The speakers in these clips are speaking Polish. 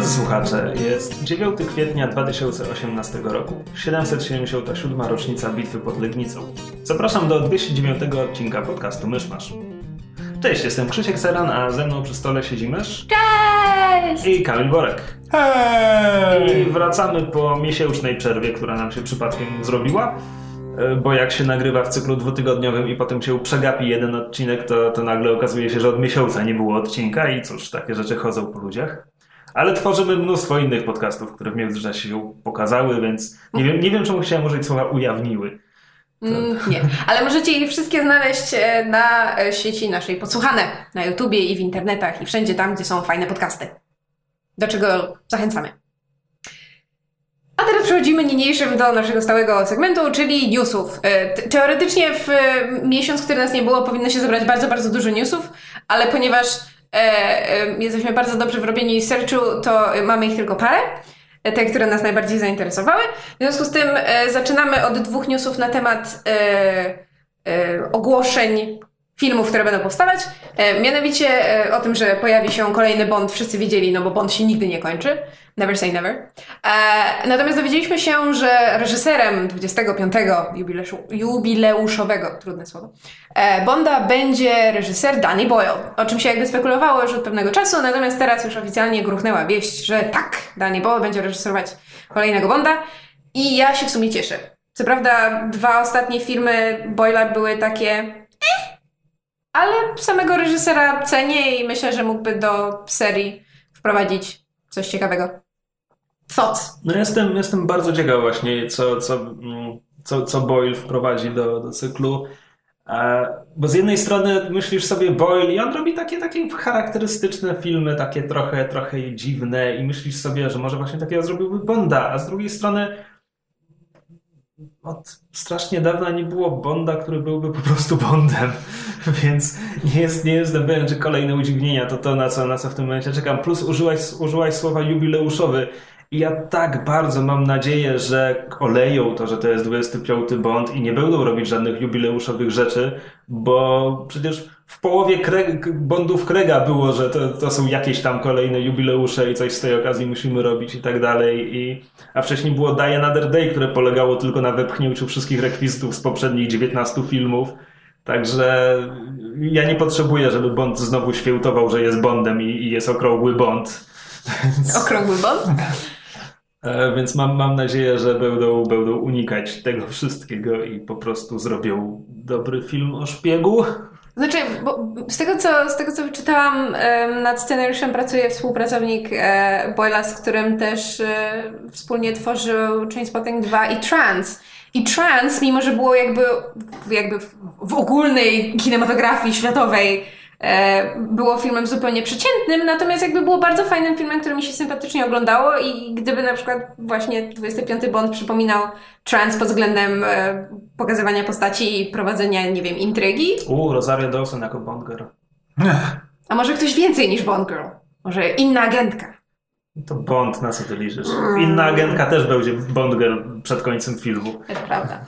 Drodzy słuchacze, jest 9 kwietnia 2018 roku, 777. rocznica bitwy pod Legnicą. Zapraszam do 209 odcinka podcastu Myszmasz. Cześć, jestem Krzysiek Seran, a ze mną przy stole siedzi mysz Cześć! i Kamil Borek. Hej! I wracamy po miesięcznej przerwie, która nam się przypadkiem zrobiła, e, bo jak się nagrywa w cyklu dwutygodniowym i potem się przegapi jeden odcinek, to, to nagle okazuje się, że od miesiąca nie było odcinka i cóż, takie rzeczy chodzą po ludziach. Ale tworzymy mnóstwo innych podcastów, które w międzyczasie się pokazały, więc nie wiem, nie wiem czemu chciałem użyć słowa ujawniły. Mm, nie, ale możecie je wszystkie znaleźć e, na e, sieci naszej podsłuchane, na YouTubie i w internetach i wszędzie tam, gdzie są fajne podcasty. Do czego zachęcamy. A teraz przechodzimy niniejszym do naszego stałego segmentu, czyli newsów. E, te- Teoretycznie w miesiąc, który nas nie było, powinno się zebrać bardzo, bardzo dużo newsów, ale ponieważ jesteśmy bardzo dobrze w robieniu to e, mamy ich tylko parę. e, Te, które nas najbardziej zainteresowały. W związku z tym e, zaczynamy od dwóch newsów na temat e, e, ogłoszeń filmów, które będą powstawać. E, mianowicie e, o tym, że pojawi się kolejny Bond, wszyscy wiedzieli, no bo Bond się nigdy nie kończy. Never say never. E, natomiast dowiedzieliśmy się, że reżyserem 25. Jubileuszu, jubileuszowego, trudne słowo, Bonda będzie reżyser Danny Boyle, o czym się jakby spekulowało już od pewnego czasu, natomiast teraz już oficjalnie gruchnęła wieść, że tak, Danny Boyle będzie reżyserować kolejnego Bonda i ja się w sumie cieszę. Co prawda dwa ostatnie filmy Boyla były takie eh, ale samego reżysera cenię i myślę, że mógłby do serii wprowadzić coś ciekawego. Thoughts? No jestem, jestem bardzo ciekaw właśnie, co, co, mm, co, co Boyle wprowadzi do, do cyklu. E, Bo z jednej strony myślisz sobie Boyle i on robi takie, takie charakterystyczne filmy, takie trochę, trochę dziwne i myślisz sobie, że może właśnie takiego zrobiłby Bonda, a z drugiej strony od strasznie dawna nie było Bonda, który byłby po prostu Bondem, więc nie, jest, nie jestem pewien, czy kolejne udziwnienia to to, na co, na co w tym momencie czekam. Plus użyłaś, użyłaś słowa jubileuszowy i ja tak bardzo mam nadzieję, że oleją to, że to jest 25 Bond i nie będą robić żadnych jubileuszowych rzeczy, bo przecież w połowie Craig, Bondów Krega było, że to, to są jakieś tam kolejne jubileusze i coś z tej okazji musimy robić i tak dalej. I, a wcześniej było Die Another Day, które polegało tylko na wepchnięciu wszystkich rekwizytów z poprzednich 19 filmów. Także ja nie potrzebuję, żeby Bond znowu świętował, że jest Bondem i, i jest okrągły Bond. Okrągły Bond? E, Więc mam, mam nadzieję, że będą, będą unikać tego wszystkiego i po prostu zrobią dobry film o szpiegu. Znaczy, bo z tego co, z tego, co wyczytałam, nad scenariuszem pracuje współpracownik e, Boyla, z którym też e, wspólnie tworzył Trainspotting 2 i Trans. I Trans, mimo że było jakby, jakby w, ogólnej kinematografii światowej, było filmem zupełnie przeciętnym, natomiast jakby było bardzo fajnym filmem, który mi się sympatycznie oglądało i gdyby na przykład właśnie 25 Bond przypominał Trans pod względem e, pokazywania postaci i prowadzenia, nie wiem, intrygi, U, Rosario Dawson jako Bond Girl. a może ktoś więcej niż Bond Girl? Może inna agentka? To Bond, na co ty liczysz? Inna agentka też będzie Bond Girl przed końcem filmu. To prawda.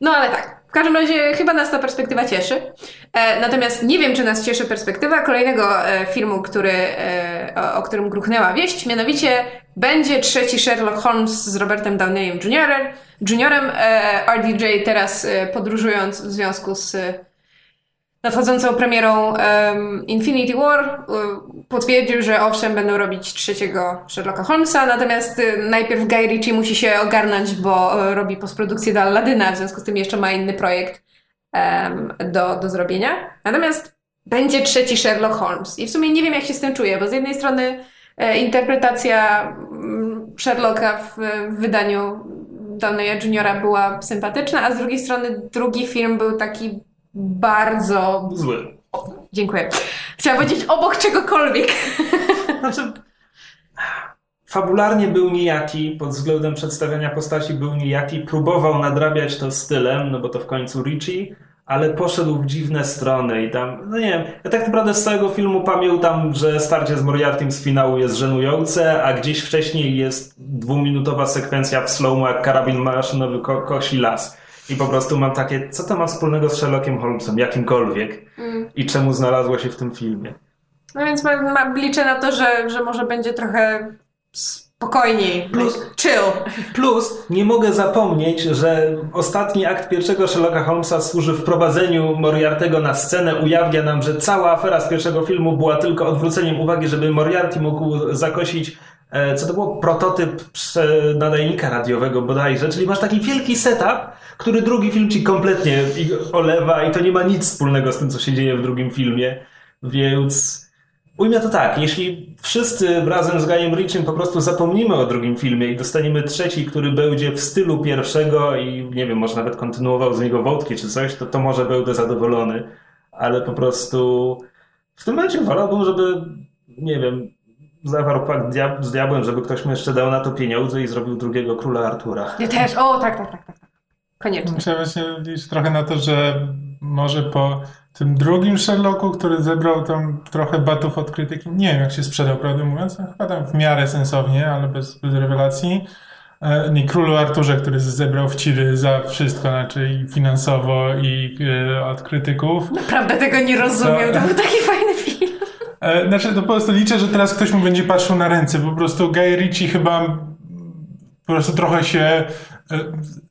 No ale tak. W każdym razie chyba nas ta perspektywa cieszy. E, natomiast nie wiem, czy nas cieszy perspektywa kolejnego e, filmu, który, e, o, którym gruchnęła wieść. Mianowicie będzie trzeci Sherlock Holmes z Robertem Downeyem Jr. Juniorem. RDJ teraz podróżując w związku z nadchodzącą premierą em, Infinity War potwierdził, że owszem, będą robić trzeciego Sherlocka Holmesa, natomiast najpierw Guy Ritchie musi się ogarnąć, bo robi postprodukcję do Aladyna, w związku z tym jeszcze ma inny projekt do, do zrobienia. Natomiast będzie trzeci Sherlock Holmes i w sumie nie wiem, jak się z tym czuję, bo z jednej strony e, interpretacja mm, Sherlocka w, w wydaniu Downeya Juniora była sympatyczna, a z drugiej strony drugi film był taki bardzo. Zły. Dziękuję. Chciałam powiedzieć obok czegokolwiek. Znaczy, fabularnie był nijaki, pod względem przedstawiania postaci był nijaki, próbował nadrabiać to stylem, no bo to w końcu Richie, ale poszedł w dziwne strony i tam, no nie wiem, ja tak naprawdę z całego filmu pamiętam, że starcie z Moriartym z finału jest żenujące, a gdzieś wcześniej jest dwuminutowa sekwencja w slow jak karabin maszynowy ko kosi las. I po prostu mam takie, co to ma wspólnego z Sherlockiem Holmesem, jakimkolwiek? Mm. I czemu znalazło się w tym filmie? No więc ma, ma, liczę na to, że, że może będzie trochę spokojniej. Plus- chill. Plus, nie mogę zapomnieć, że ostatni akt pierwszego Sherlocka Holmesa służy wprowadzeniu Moriartego na scenę, ujawnia nam, że cała afera z pierwszego filmu była tylko odwróceniem uwagi, żeby Moriarty mógł zakosić e, co to było? Prototyp nadajnika radiowego bodajże, czyli masz taki wielki setup, który drugi film ci kompletnie olewa i to nie ma nic wspólnego z tym, co się dzieje w drugim filmie, więc ujmę to tak, jeśli wszyscy razem z Guyem Ritchiem po prostu zapomnimy o drugim filmie i dostaniemy trzeci, który będzie w stylu pierwszego i nie wiem, może nawet kontynuował z niego wątki czy coś, to to może będę zadowolony, ale po prostu w tym momencie wolałbym, żeby nie wiem, zawarł pakt diab- z diabłem, żeby ktoś mu jeszcze dał na to pieniądze i zrobił drugiego króla Artura. Ja też. O, tak, tak, tak. tak. tak. Koniecznie. Muszę właśnie liczyć trochę na to, że może po tym drugim Sherlocku, który zebrał tam trochę batów od krytyki, nie wiem jak się sprzedał, prawdę mówiąc, chyba tam w miarę sensownie, ale bez, bez rewelacji. E, Nie Królu Arturze, który zebrał wciry za wszystko, znaczy i finansowo, i e, od krytyków. Naprawdę tego nie rozumiem. To To- był taki fajny film. E, Znaczy, to po prostu liczę, że teraz ktoś mu będzie patrzył na ręce. Po prostu Guy Ritchie chyba po prostu trochę się,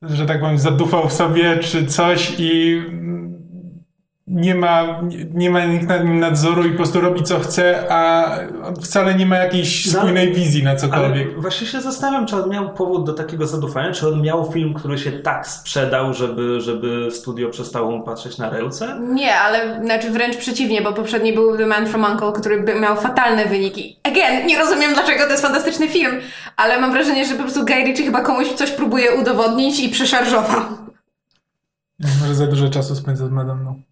że tak powiem, zadufał w sobie czy coś i nie ma, nie- ma nikt nad nim nadzoru i po prostu robi co chce, a on wcale nie ma jakiejś No, spójnej wizji na Ale cokolwiek. właśnie się zastanawiam, czy on miał powód do takiego zadufania, czy on miał film, który się tak sprzedał, żeby, żeby studio przestało mu patrzeć na ręce? Nie, ale znaczy wręcz przeciwnie, bo poprzedni był The Man from Uncle, który by miał fatalne wyniki. Again, nie rozumiem dlaczego to jest fantastyczny film, ale mam wrażenie, że po prostu Guy Ritchie chyba komuś coś próbuje udowodnić i przeszarżował. Może za dużo czasu spędza z Madonną.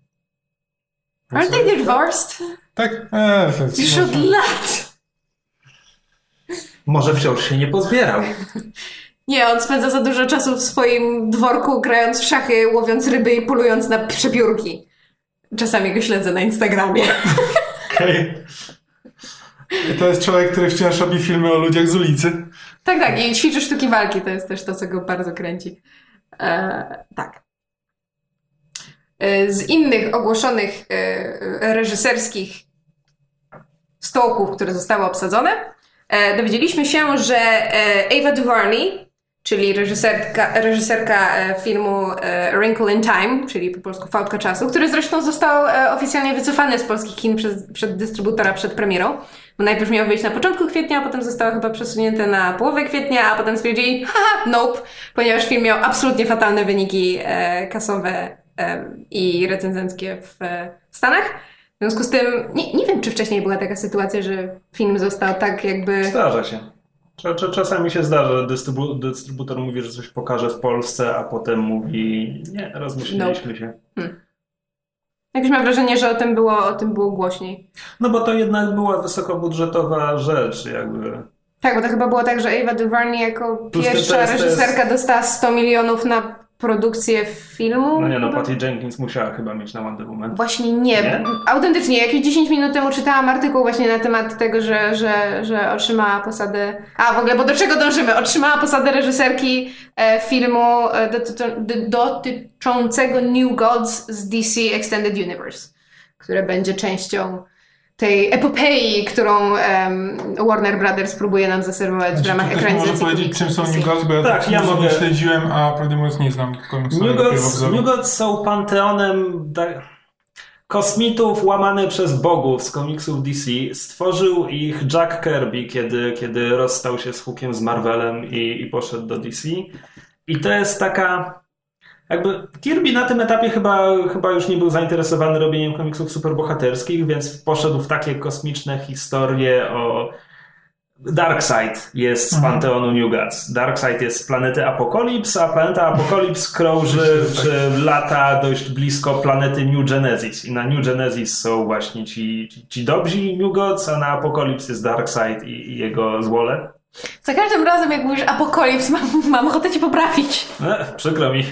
Aren't they divorced? Tak? Eee, jest- Już od lat. Może wciąż się nie pozbierał. Nie, on spędza za dużo czasu w swoim dworku, grając w szachy, łowiąc ryby i polując na przepiórki. Czasami go śledzę na Instagramie. Okej. To jest człowiek, który wciąż robi filmy o ludziach z ulicy. Tak, tak. I ćwiczy sztuki walki. To jest też to, co go bardzo kręci. E, tak. E, z innych ogłoszonych e, reżyserskich stołków, które zostały obsadzone, e, dowiedzieliśmy się, że e, Ava DuVernay, czyli reżyserka, reżyserka e, filmu e, Wrinkle in Time, czyli po polsku Fałdka Czasu, który zresztą został e, oficjalnie wycofany z polskich kin przez, przed dystrybutora przed premierą, bo najpierw miał wyjść na początku kwietnia, a potem zostało chyba przesunięte na połowę kwietnia, a potem stwierdzili, haha, nope, ponieważ film miał absolutnie fatalne wyniki e, kasowe e, i recenzenckie w e, Stanach. W związku z tym, nie, nie wiem, czy wcześniej była taka sytuacja, że film został tak jakby... Zdarza się. Cza- cza- Czasami się zdarza, że dystrybu dystrybutor mówi, że coś pokaże w Polsce, a potem mówi, nie, rozmyśliliśmy się. Jakoś mam wrażenie, że o tym było, o tym było głośniej. No bo to jednak była wysokobudżetowa rzecz, jakby. Tak, bo to chyba było tak, że Ava DuVernay jako pierwsza reżyserka dostała 100 milionów na produkcję filmu. No nie no? Patty Jenkins musiała chyba mieć na Wonder Woman. Właśnie nie. Nie? Autentycznie, jakieś 10 minut temu czytałam artykuł właśnie na temat tego, że, że, że otrzymała posadę. A w ogóle, bo do czego dążymy? Otrzymała posadę reżyserki e, filmu e, dotyczącego New Gods z DC Extended Universe, które będzie częścią tej epopei, którą em, Warner Brothers próbuje nam zaserwować w Znaczy, ramach czy ktoś może ekranizacji powiedzieć, czym są. New Gods, bo ja Tak, tak ja mogę. nie śledziłem, a prawdę mówiąc nie znam komiksu. New Gods, New Gods są panteonem kosmitów łamane przez bogów z komiksów DC. Stworzył ich Jack Kirby, kiedy, kiedy rozstał się z Hookiem z Marvelem i, i poszedł do DC. I to jest taka... Jakby Kirby na tym etapie chyba, chyba już nie był zainteresowany robieniem komiksów superbohaterskich, więc poszedł w takie kosmiczne historie o Darkseid jest z Mhm. Panteonu New Gods. Darkseid jest z planety Apokolips, a planeta Apokolips krąży czy lata dość blisko planety New Genesis. I na New Genesis są właśnie ci, ci, ci dobrzy New Gods, a na Apokolips jest Darkseid i, i jego złole. Za każdym razem, jak mówisz apokalips, mam, mam ochotę cię poprawić. E, przykro mi.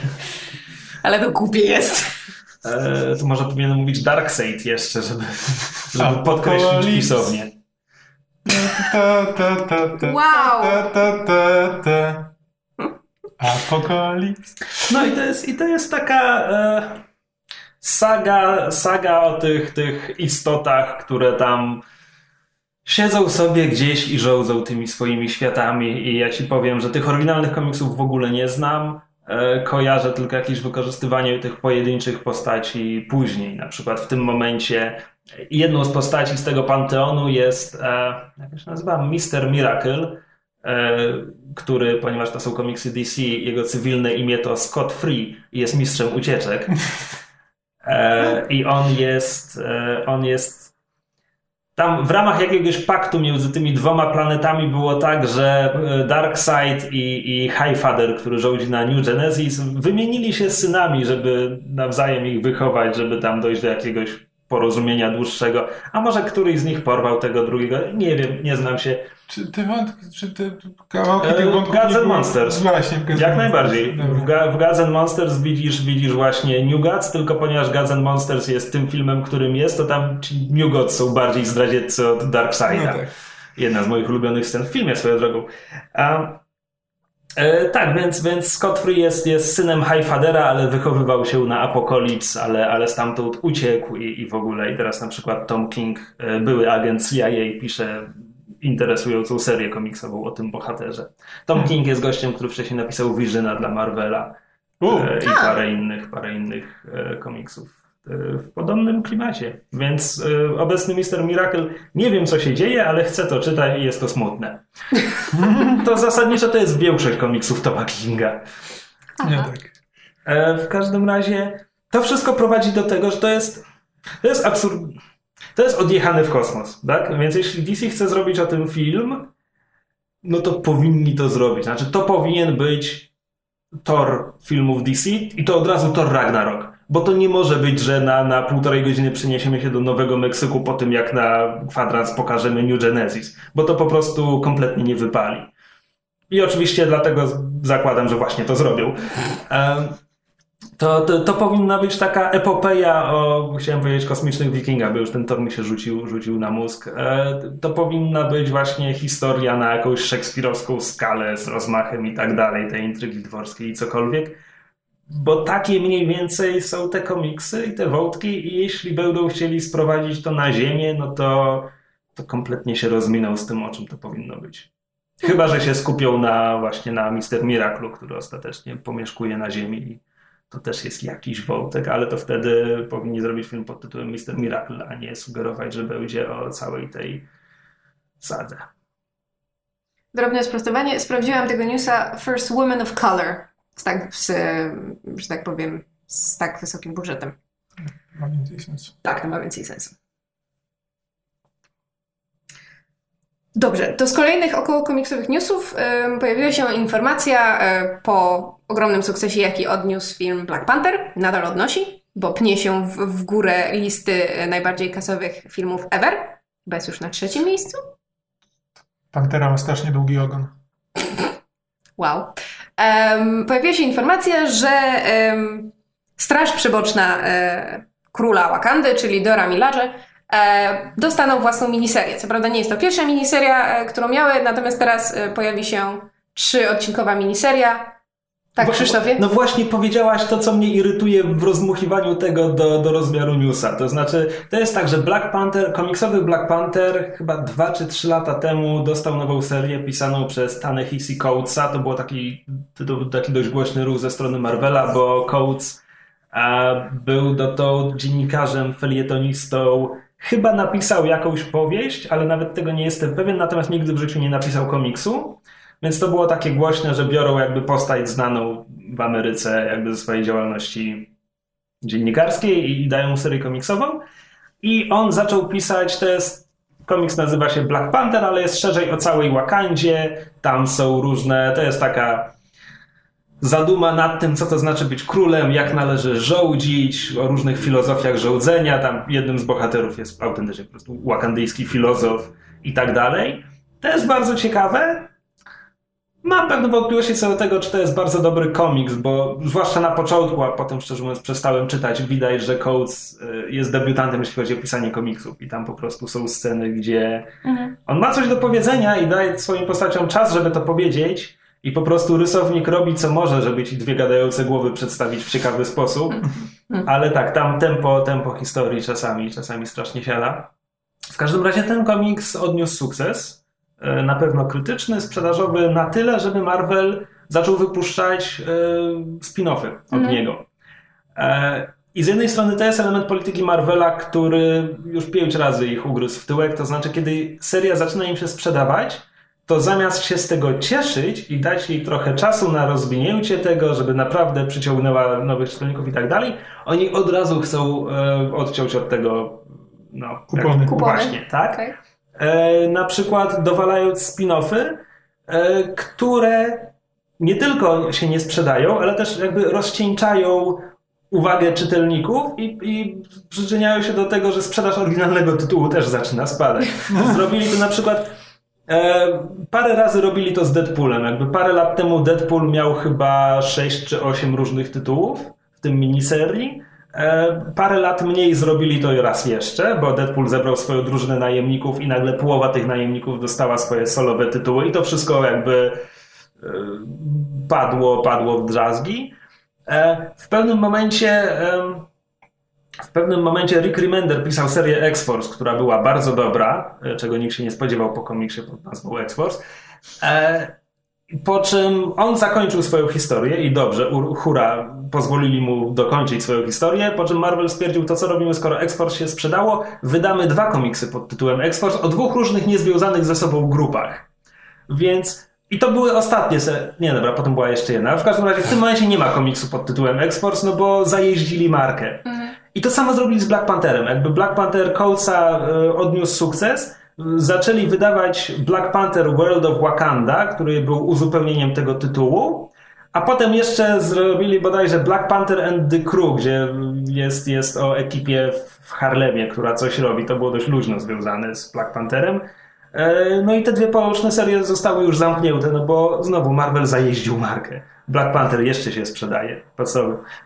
Ale to głupie jest. E, to może powinienem mówić Darkseid jeszcze, żeby, żeby podkreślić ta, Wow. Apokalips. No i to jest, i to jest taka e, saga, saga o tych, tych istotach, które tam siedzą sobie gdzieś i żołdzą tymi swoimi światami. I ja ci powiem, że tych oryginalnych komiksów w ogóle nie znam. E, kojarzę tylko jakieś wykorzystywanie tych pojedynczych postaci później. Na przykład w tym momencie jedną z postaci z tego panteonu jest, e, jak się nazywa, Mister Miracle e, który, ponieważ to są komiksy DC, jego cywilne imię to Scott Free i jest mistrzem ucieczek. I on jest, on jest tam w ramach jakiegoś paktu między tymi dwoma planetami było tak, że e, Darkseid i, i Highfather, który rządzi na New Genesis, wymienili się synami, żeby nawzajem ich wychować, żeby tam dojść do jakiegoś porozumienia dłuższego. A może któryś z nich porwał tego drugiego? Nie wiem, nie znam się. Czy te wątki, czy te kawałki E, tych wątków Gods and Monsters. Właśnie, w Gods Jak najbardziej. W, Ga- w Gods and Monsters widzisz, widzisz właśnie New Gods, tylko ponieważ Gods and Monsters jest tym filmem, którym jest, to tam ci New Gods są bardziej zdradzieccy od Darkseida. No tak. Jedna z moich ulubionych scen w filmie swoją drogą. A, e, tak, więc, więc Scott Free jest, jest synem Highfathera, ale wychowywał się na Apokalips, ale, ale stamtąd uciekł i, i w ogóle. I teraz na przykład Tom King, e, były agent CIA, pisze interesującą serię komiksową o tym bohaterze. Tom King jest gościem, który wcześniej napisał Visiona dla Marvela U, e, i parę innych, parę innych e, komiksów e, w podobnym klimacie. Więc e, obecny Mister Miracle nie wiem co się dzieje, ale chcę to czytać i jest to smutne. to zasadniczo to jest większość komiksów Toma Kinga. nie tak. E, w każdym razie to wszystko prowadzi do tego, że to jest to jest absurd. To jest odjechane w kosmos, tak? Więc jeśli DC chce zrobić o tym film, no to powinni to zrobić. Znaczy, to powinien być Thor filmów DC i to od razu Thor Ragnarok. Bo to nie może być, że na, na półtorej godziny przeniesiemy się do Nowego Meksyku po tym, jak na kwadrans pokażemy New Genesis. Bo to po prostu kompletnie nie wypali. I oczywiście dlatego zakładam, że właśnie to zrobią. To, to, to powinna być taka epopeja o, chciałem powiedzieć, kosmicznych wikingach, bo już ten tor mi się rzucił, rzucił na mózg. E, to powinna być właśnie historia na jakąś szekspirowską skalę z rozmachem i tak dalej, tej intrygi dworskiej i cokolwiek. Bo takie mniej więcej są te komiksy i te wątki i jeśli będą chcieli sprowadzić to na ziemię, no to, to kompletnie się rozminą z tym, o czym to powinno być. Chyba, że się skupią na właśnie na Mister Miracle, który ostatecznie pomieszkuje na ziemi to też jest jakiś wątek, ale to wtedy powinni zrobić film pod tytułem Mister Miracle, a nie sugerować, że będzie o całej tej sadze. Drobne sprostowanie. Sprawdziłam tego newsa First Woman of Color. Z tak, z, że tak powiem, z tak wysokim budżetem. Ma więcej sensu. Tak, to ma więcej sensu. Dobrze, to z kolejnych około komiksowych newsów pojawiła się informacja e, po ogromnym sukcesie, jaki odniósł film Black Panther. Nadal odnosi, bo pnie się w, w górę listy e, najbardziej kasowych filmów ever. Jest już na trzecim miejscu. Pantera ma strasznie długi ogon. Wow. Em, pojawiła się informacja, że em, Straż Przyboczna e, Króla Wakandy, czyli Dora Milaje, e, dostaną własną miniserię. Co prawda nie jest to pierwsza miniseria, e, którą miały, natomiast teraz pojawi się trzyodcinkowa miniseria. Tak, Krzysztofie? No właśnie powiedziałaś to, co mnie irytuje w rozmuchiwaniu tego do, do rozmiaru newsa. To znaczy, to jest tak, że Black Panther, komiksowy Black Panther chyba dwa czy trzy lata temu dostał nową serię pisaną przez Ta-Nehisi Coatesa. To był taki, to taki dość głośny ruch ze strony Marvela, bo Coates a, był dotąd dziennikarzem, felietonistą. Chyba napisał jakąś powieść, ale nawet tego nie jestem pewien, natomiast nigdy w życiu nie napisał komiksu. Więc to było takie głośne, że biorą jakby postać znaną w Ameryce jakby ze swojej działalności dziennikarskiej i dają mu serię komiksową. I on zaczął pisać, to jest, komiks nazywa się Black Panther, ale jest szerzej o całej Wakandzie. Tam są różne, to jest taka zaduma nad tym, co to znaczy być królem, jak należy żołdzić, o różnych filozofiach żołdzenia. Tam jednym z bohaterów jest autentycznie po prostu wakandyjski filozof i tak dalej. To jest bardzo ciekawe, Mam pewne wątpliwości co do tego, czy to jest bardzo dobry komiks, bo zwłaszcza na początku, a potem szczerze mówiąc przestałem czytać, widać, że Coates y, jest debiutantem, jeśli chodzi o pisanie komiksów. I tam po prostu są sceny, gdzie Mhm. on ma coś do powiedzenia i daje swoim postaciom czas, żeby to powiedzieć. I po prostu rysownik robi co może, żeby ci dwie gadające głowy przedstawić w ciekawy sposób, ale tak, tam tempo, tempo historii czasami, czasami strasznie siada. W każdym razie ten komiks odniósł sukces, na pewno krytyczny, sprzedażowy na tyle, żeby Marvel zaczął wypuszczać e, spin-offy od Mhm. niego. E, I z jednej strony to jest element polityki Marvela, który już pięć razy ich ugryzł w tyłek, to znaczy kiedy seria zaczyna im się sprzedawać, to zamiast się z tego cieszyć i dać jej trochę czasu na rozwinięcie tego, żeby naprawdę przyciągnęła nowych czytelników i tak dalej, oni od razu chcą e, odciąć od tego no, Kupony. jak- Kupony. Właśnie, tak? Okej. E, na przykład dowalając spin-offy, e, które nie tylko się nie sprzedają, ale też jakby rozcieńczają uwagę czytelników i, i przyczyniają się do tego, że sprzedaż oryginalnego tytułu też zaczyna spadać. Zrobili to na przykład e, parę razy robili to z Deadpoolem. Jakby parę lat temu Deadpool miał chyba 6 czy 8 różnych tytułów, w tym miniserii. E, parę lat mniej zrobili to raz jeszcze, bo Deadpool zebrał swoją drużynę najemników i nagle połowa tych najemników dostała swoje solowe tytuły i to wszystko jakby e, padło, padło w drzazgi. E, w pewnym momencie w pewnym momencie Rick Remender pisał serię X-Force, która była bardzo dobra, czego nikt się nie spodziewał po komiksie pod nazwą X-Force. Po czym on zakończył swoją historię i dobrze, hura, pozwolili mu dokończyć swoją historię, po czym Marvel stwierdził to, co robimy, skoro X-Force się sprzedało, wydamy dwa komiksy pod tytułem X-Force o dwóch różnych, niezwiązanych ze sobą grupach. Więc i to były ostatnie se... Nie, dobra, potem była jeszcze jedna. W każdym razie w tym momencie nie ma komiksu pod tytułem X-Force, no bo zajeździli markę. I to samo zrobili z Black Pantherem. Jakby Black Panther Coatesa e, odniósł sukces, zaczęli wydawać Black Panther World of Wakanda, który był uzupełnieniem tego tytułu, a potem jeszcze zrobili bodajże Black Panther and the Crew, gdzie jest, jest o ekipie w Harlemie, która coś robi. To było dość luźno związane z Black Pantherem. E, No i te dwie poboczne serie zostały już zamknięte, no bo znowu Marvel zajeździł markę. Black Panther jeszcze się sprzedaje.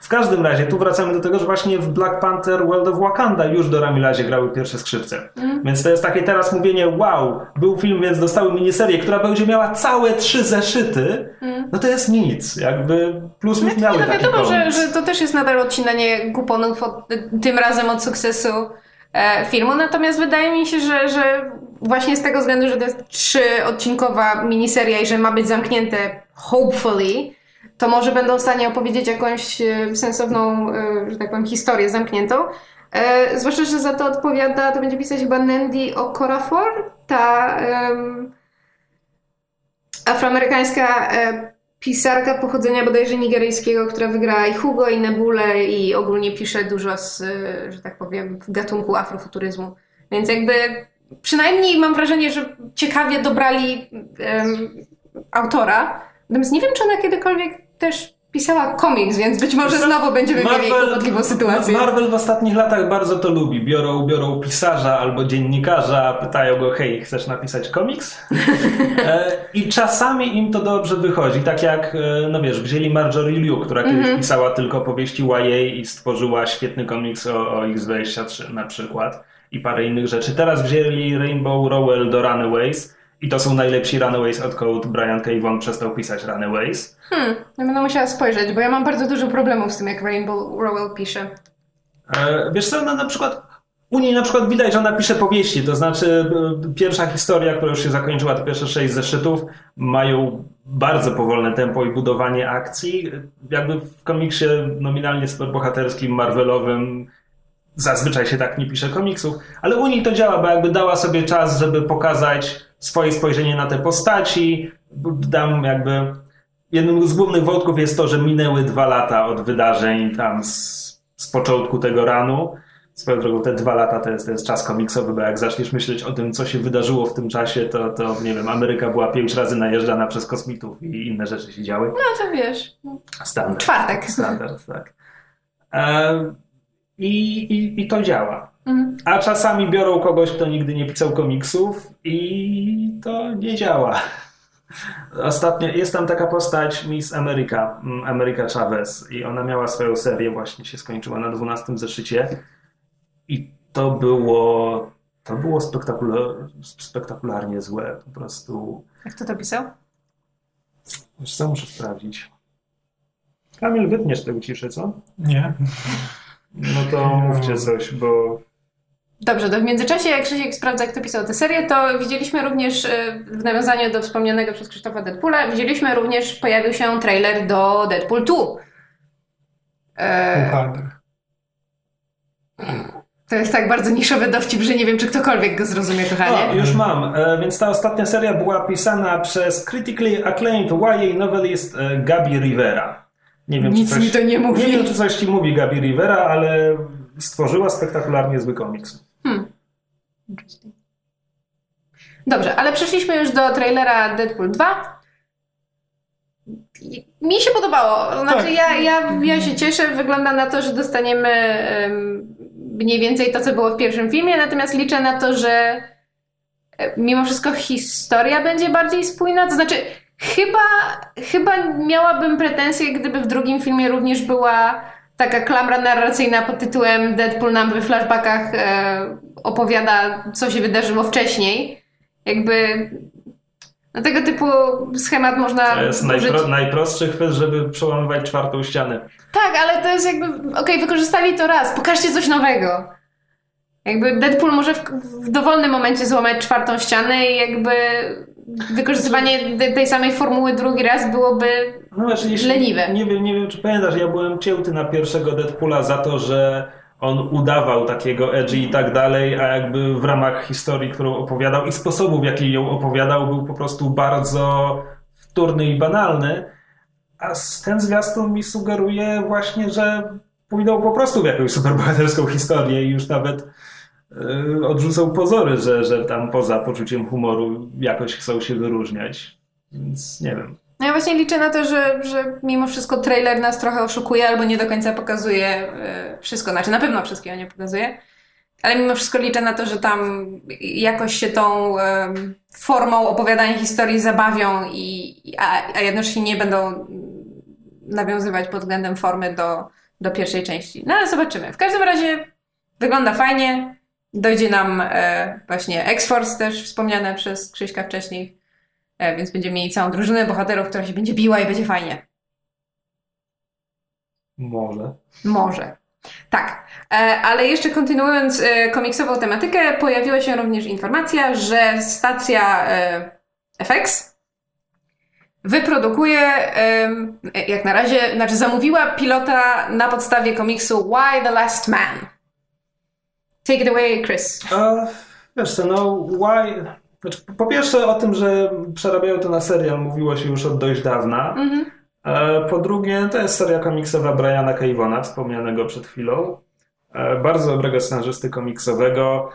W każdym razie, tu wracamy do tego, że właśnie w Black Panther World of Wakanda już do Ramilazie grały pierwsze skrzypce. Więc to jest takie teraz mówienie, wow, był film, więc dostały miniserię, która będzie miała całe trzy zeszyty. No to jest nic. Jakby plus już miały Nie, no taki wiadomo, że, że to też jest nadal odcinanie kuponów od, tym razem od sukcesu e, filmu, natomiast wydaje mi się, że, że właśnie z tego względu, że to jest trzyodcinkowa miniseria i że ma być zamknięte hopefully, to może będą w stanie opowiedzieć jakąś e, sensowną, e, że tak powiem, historię zamkniętą. E, zwłaszcza, że za to odpowiada, to będzie pisać chyba Nandy Okorafor, ta em, afroamerykańska pisarka pochodzenia bodajże nigeryjskiego, która wygrała i Hugo, i Nebulę i ogólnie pisze dużo z, że tak powiem, w gatunku afrofuturyzmu. Więc jakby przynajmniej mam wrażenie, że ciekawie dobrali em, autora. Natomiast nie wiem, czy ona kiedykolwiek też pisała komiks, więc być może znowu będziemy mieli kłopotliwą sytuację. Marvel w ostatnich latach bardzo to lubi. Biorą, biorą pisarza albo dziennikarza, pytają go, hej, chcesz napisać komiks? e, I czasami im to dobrze wychodzi. Tak jak, e, no wiesz, wzięli Marjorie Liu, która kiedyś Mhm. pisała tylko powieści YA i stworzyła świetny komiks o, o X-23 na przykład i parę innych rzeczy. Teraz wzięli Rainbow Rowell do Runaways i to są najlepsi Runaways, odkąd Brian K. Vaughan przestał pisać Runaways. Hmm, ja będę musiała spojrzeć, bo ja mam bardzo dużo problemów z tym, jak Rainbow Rowell pisze. E, Wiesz co, no na przykład u niej na przykład widać, że ona pisze powieści, to znaczy e, pierwsza historia, która już się zakończyła, te pierwsze sześć zeszytów, mają bardzo powolne tempo i budowanie akcji. Jakby w komiksie nominalnie superbohaterskim, marvelowym zazwyczaj się tak nie pisze komiksów, ale u niej to działa, bo jakby dała sobie czas, żeby pokazać swoje spojrzenie na te postaci. Dam jakby... Jednym z głównych wątków jest to, że minęły dwa lata od wydarzeń tam z, z początku tego ranu. Swoją drogą, te dwa lata to jest, to jest czas komiksowy, bo jak zaczniesz myśleć o tym, co się wydarzyło w tym czasie, to, to nie wiem, Ameryka była pięć razy najeżdżana przez kosmitów i inne rzeczy się działy. No to wiesz, Standard. czwartek. Standard, tak. E, i, i, I to działa. Mhm. A czasami biorą kogoś, kto nigdy nie pisał komiksów i to nie działa. Ostatnio jest tam taka postać Miss America, mm, America Chavez i ona miała swoją serię, właśnie się skończyła na 12 zeszycie i to było to było spektakular, spektakularnie złe, po prostu. Jak kto to pisał? Wiesz co, muszę sprawdzić. Kamil, wytniesz tego ciszy, co? Nie. No to mówcie coś, bo Dobrze, to w międzyczasie, jak Krzysiek sprawdza, kto pisał tę serię, to widzieliśmy również, e, w nawiązaniu do wspomnianego przez Krzysztofa Deadpoola, widzieliśmy również, pojawił się trailer do Deadpool 2. E, Harder. to jest tak bardzo niszowy dowcip, że nie wiem, czy ktokolwiek go zrozumie, O, kochanie. już mam. E, więc ta ostatnia seria była pisana przez critically acclaimed YA novelist e, Gabi Rivera. Nie wiem, Nic czy coś, mi to nie mówi. Nie wiem, czy coś ci mówi Gabi Rivera, ale stworzyła spektakularnie zły komiks. Interesting. Dobrze, ale przeszliśmy już do trailera Deadpool 2. I- Mi się podobało. Znaczy, Tak. ja, ja, ja się cieszę. Wygląda na to, że dostaniemy em, mniej więcej to, co było w pierwszym filmie, natomiast liczę na to, że e, mimo wszystko historia będzie bardziej spójna. To znaczy, chyba, chyba miałabym pretensje, gdyby w drugim filmie również była taka klamra narracyjna pod tytułem Deadpool nam we flashbackach e, opowiada, co się wydarzyło wcześniej. Jakby na tego typu schemat można To jest użyć... najpro, najprostszy chwyt, żeby przełamywać czwartą ścianę. Tak, ale to jest jakby, okej, wykorzystali to raz, pokażcie coś nowego. Jakby Deadpool może w, w dowolnym momencie złamać czwartą ścianę i jakby wykorzystywanie te- tej samej formuły drugi raz byłoby No Leniwe. Nie wiem, nie wiem, czy pamiętasz, ja byłem cięty na pierwszego Deadpoola za to, że on udawał takiego edgy i tak dalej, a jakby w ramach historii, którą opowiadał i sposobu, w jaki ją opowiadał, był po prostu bardzo wtórny i banalny. A ten zwiastun mi sugeruje właśnie, że pójdą po prostu w jakąś superbohaterską historię i już nawet yy, odrzucą pozory, że, że tam poza poczuciem humoru jakoś chcą się wyróżniać. Więc nie wiem. No ja właśnie liczę na to, że, że mimo wszystko trailer nas trochę oszukuje albo nie do końca pokazuje e, wszystko. Znaczy na pewno wszystkiego nie pokazuje. Ale mimo wszystko liczę na to, że tam jakoś się tą em, formą opowiadania historii zabawią, i, a, a jednocześnie nie będą nawiązywać pod względem formy do, do pierwszej części. No ale zobaczymy. W każdym razie wygląda fajnie. Dojdzie nam e, właśnie X-Force też wspomniane przez Krzyśka wcześniej. E, więc będziemy mieli całą drużynę bohaterów, która się będzie biła i będzie fajnie. Może. Może. Tak. E, ale jeszcze kontynuując komiksową tematykę, pojawiła się również informacja, że stacja FX wyprodukuje, jak na razie, znaczy zamówiła pilota na podstawie komiksu Why the Last Man. Take it away, Chris. A, wiesz co, no, why... Znaczy, po pierwsze o tym, że przerabiają to na serial mówiło się już od dość dawna. Mhm. E, Po drugie, to jest seria komiksowa Briana Cavona, wspomnianego przed chwilą. E, Bardzo dobrego scenarzysty komiksowego.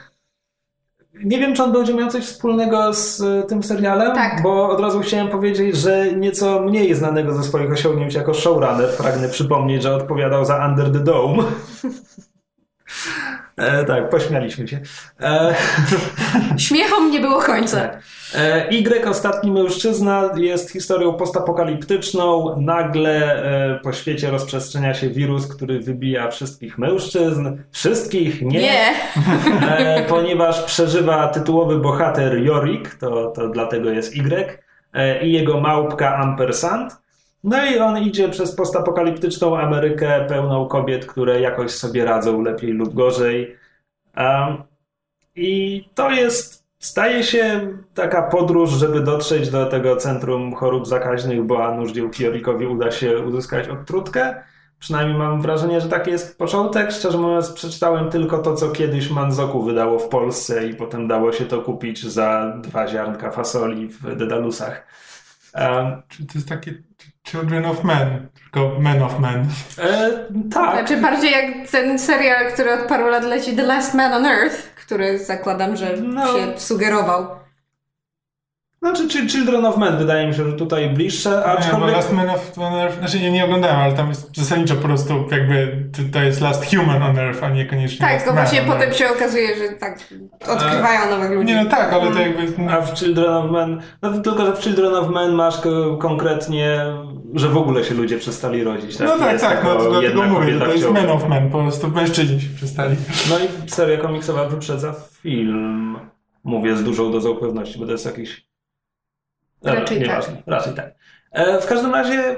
Nie wiem, czy on będzie miał coś wspólnego z e, tym serialem, Tak. bo od razu chciałem powiedzieć, że nieco mniej znanego ze swoich osiągnięć jako showrunner. Pragnę przypomnieć, że odpowiadał za Under the Dome. E, tak, pośmialiśmy się. E, Śmiechom nie było końca. tak. E, Y, ostatni mężczyzna, jest historią postapokaliptyczną. Nagle e, po świecie rozprzestrzenia się wirus, który wybija wszystkich mężczyzn. Wszystkich? Nie. Nie. E, ponieważ przeżywa tytułowy bohater Jorik, to, to dlatego jest Y, e, i jego małpka Ampersand. No i on idzie przez postapokaliptyczną Amerykę pełną kobiet, które jakoś sobie radzą lepiej lub gorzej. Um, I to jest, staje się taka podróż, żeby dotrzeć do tego centrum chorób zakaźnych, bo a nuż dziełki Jorikowi uda się uzyskać odtrutkę. Przynajmniej mam wrażenie, że taki jest początek. Szczerze mówiąc, przeczytałem tylko to, co kiedyś Manzoku wydało w Polsce i potem dało się to kupić za dwa ziarnka fasoli w Dedalusach. Czy to jest takie Children of Men, tylko Men of Men. e, tak. Znaczy bardziej jak ten serial, który od paru lat leci The Last Man on Earth, który zakładam, że No. się sugerował. Znaczy, czy Children of Men wydaje mi się, że tutaj bliższe, Nie, bo aczkolwiek... Last Man of on Earth, znaczy nie, nie oglądałem, ale tam jest zasadniczo po prostu jakby to, to jest Last Human on Earth, a niekoniecznie Tak, Last Man właśnie on potem się okazuje, że tak odkrywają nowych ludzi. Nie no tak, ale to jakby... A w Children of Men, no tylko, że w Children of Men masz ko- konkretnie, że w ogóle się ludzie przestali rodzić. Tak? No tak, Jest tak, no to dlatego mówię, to jest. Men of Men, po prostu mężczyźni się przestali. No i seria komiksowa wyprzedza film. Mówię z dużą dozą pewności, bo to jest jakiś... Raczej tak. nieważne. Raczej tak. E, w każdym razie...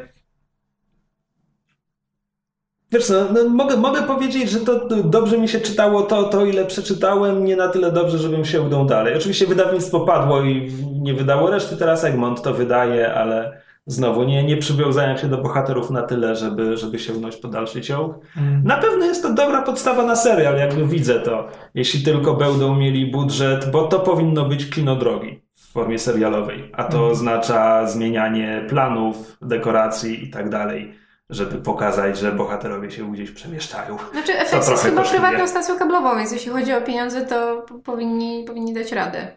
Wiesz no, no mogę, mogę powiedzieć, że to dobrze mi się czytało to, to ile przeczytałem, nie na tyle dobrze, żebym się udał dalej. Oczywiście wydawnictwo padło i nie wydało reszty, teraz Egmont to wydaje, ale znowu nie, nie przywiązałem się do bohaterów na tyle, żeby, żeby się wnąć po dalszy ciąg. Na pewno jest to dobra podstawa na serial, jakby widzę to. Jeśli tylko będą mieli budżet, bo to powinno być kino drogi formie serialowej, a to oznacza zmienianie planów, dekoracji i tak dalej, żeby pokazać, że bohaterowie się gdzieś przemieszczają. Znaczy FX jest chyba kosztuje. prywatną stacją kablową, więc jeśli chodzi o pieniądze, to powinni, powinni dać radę.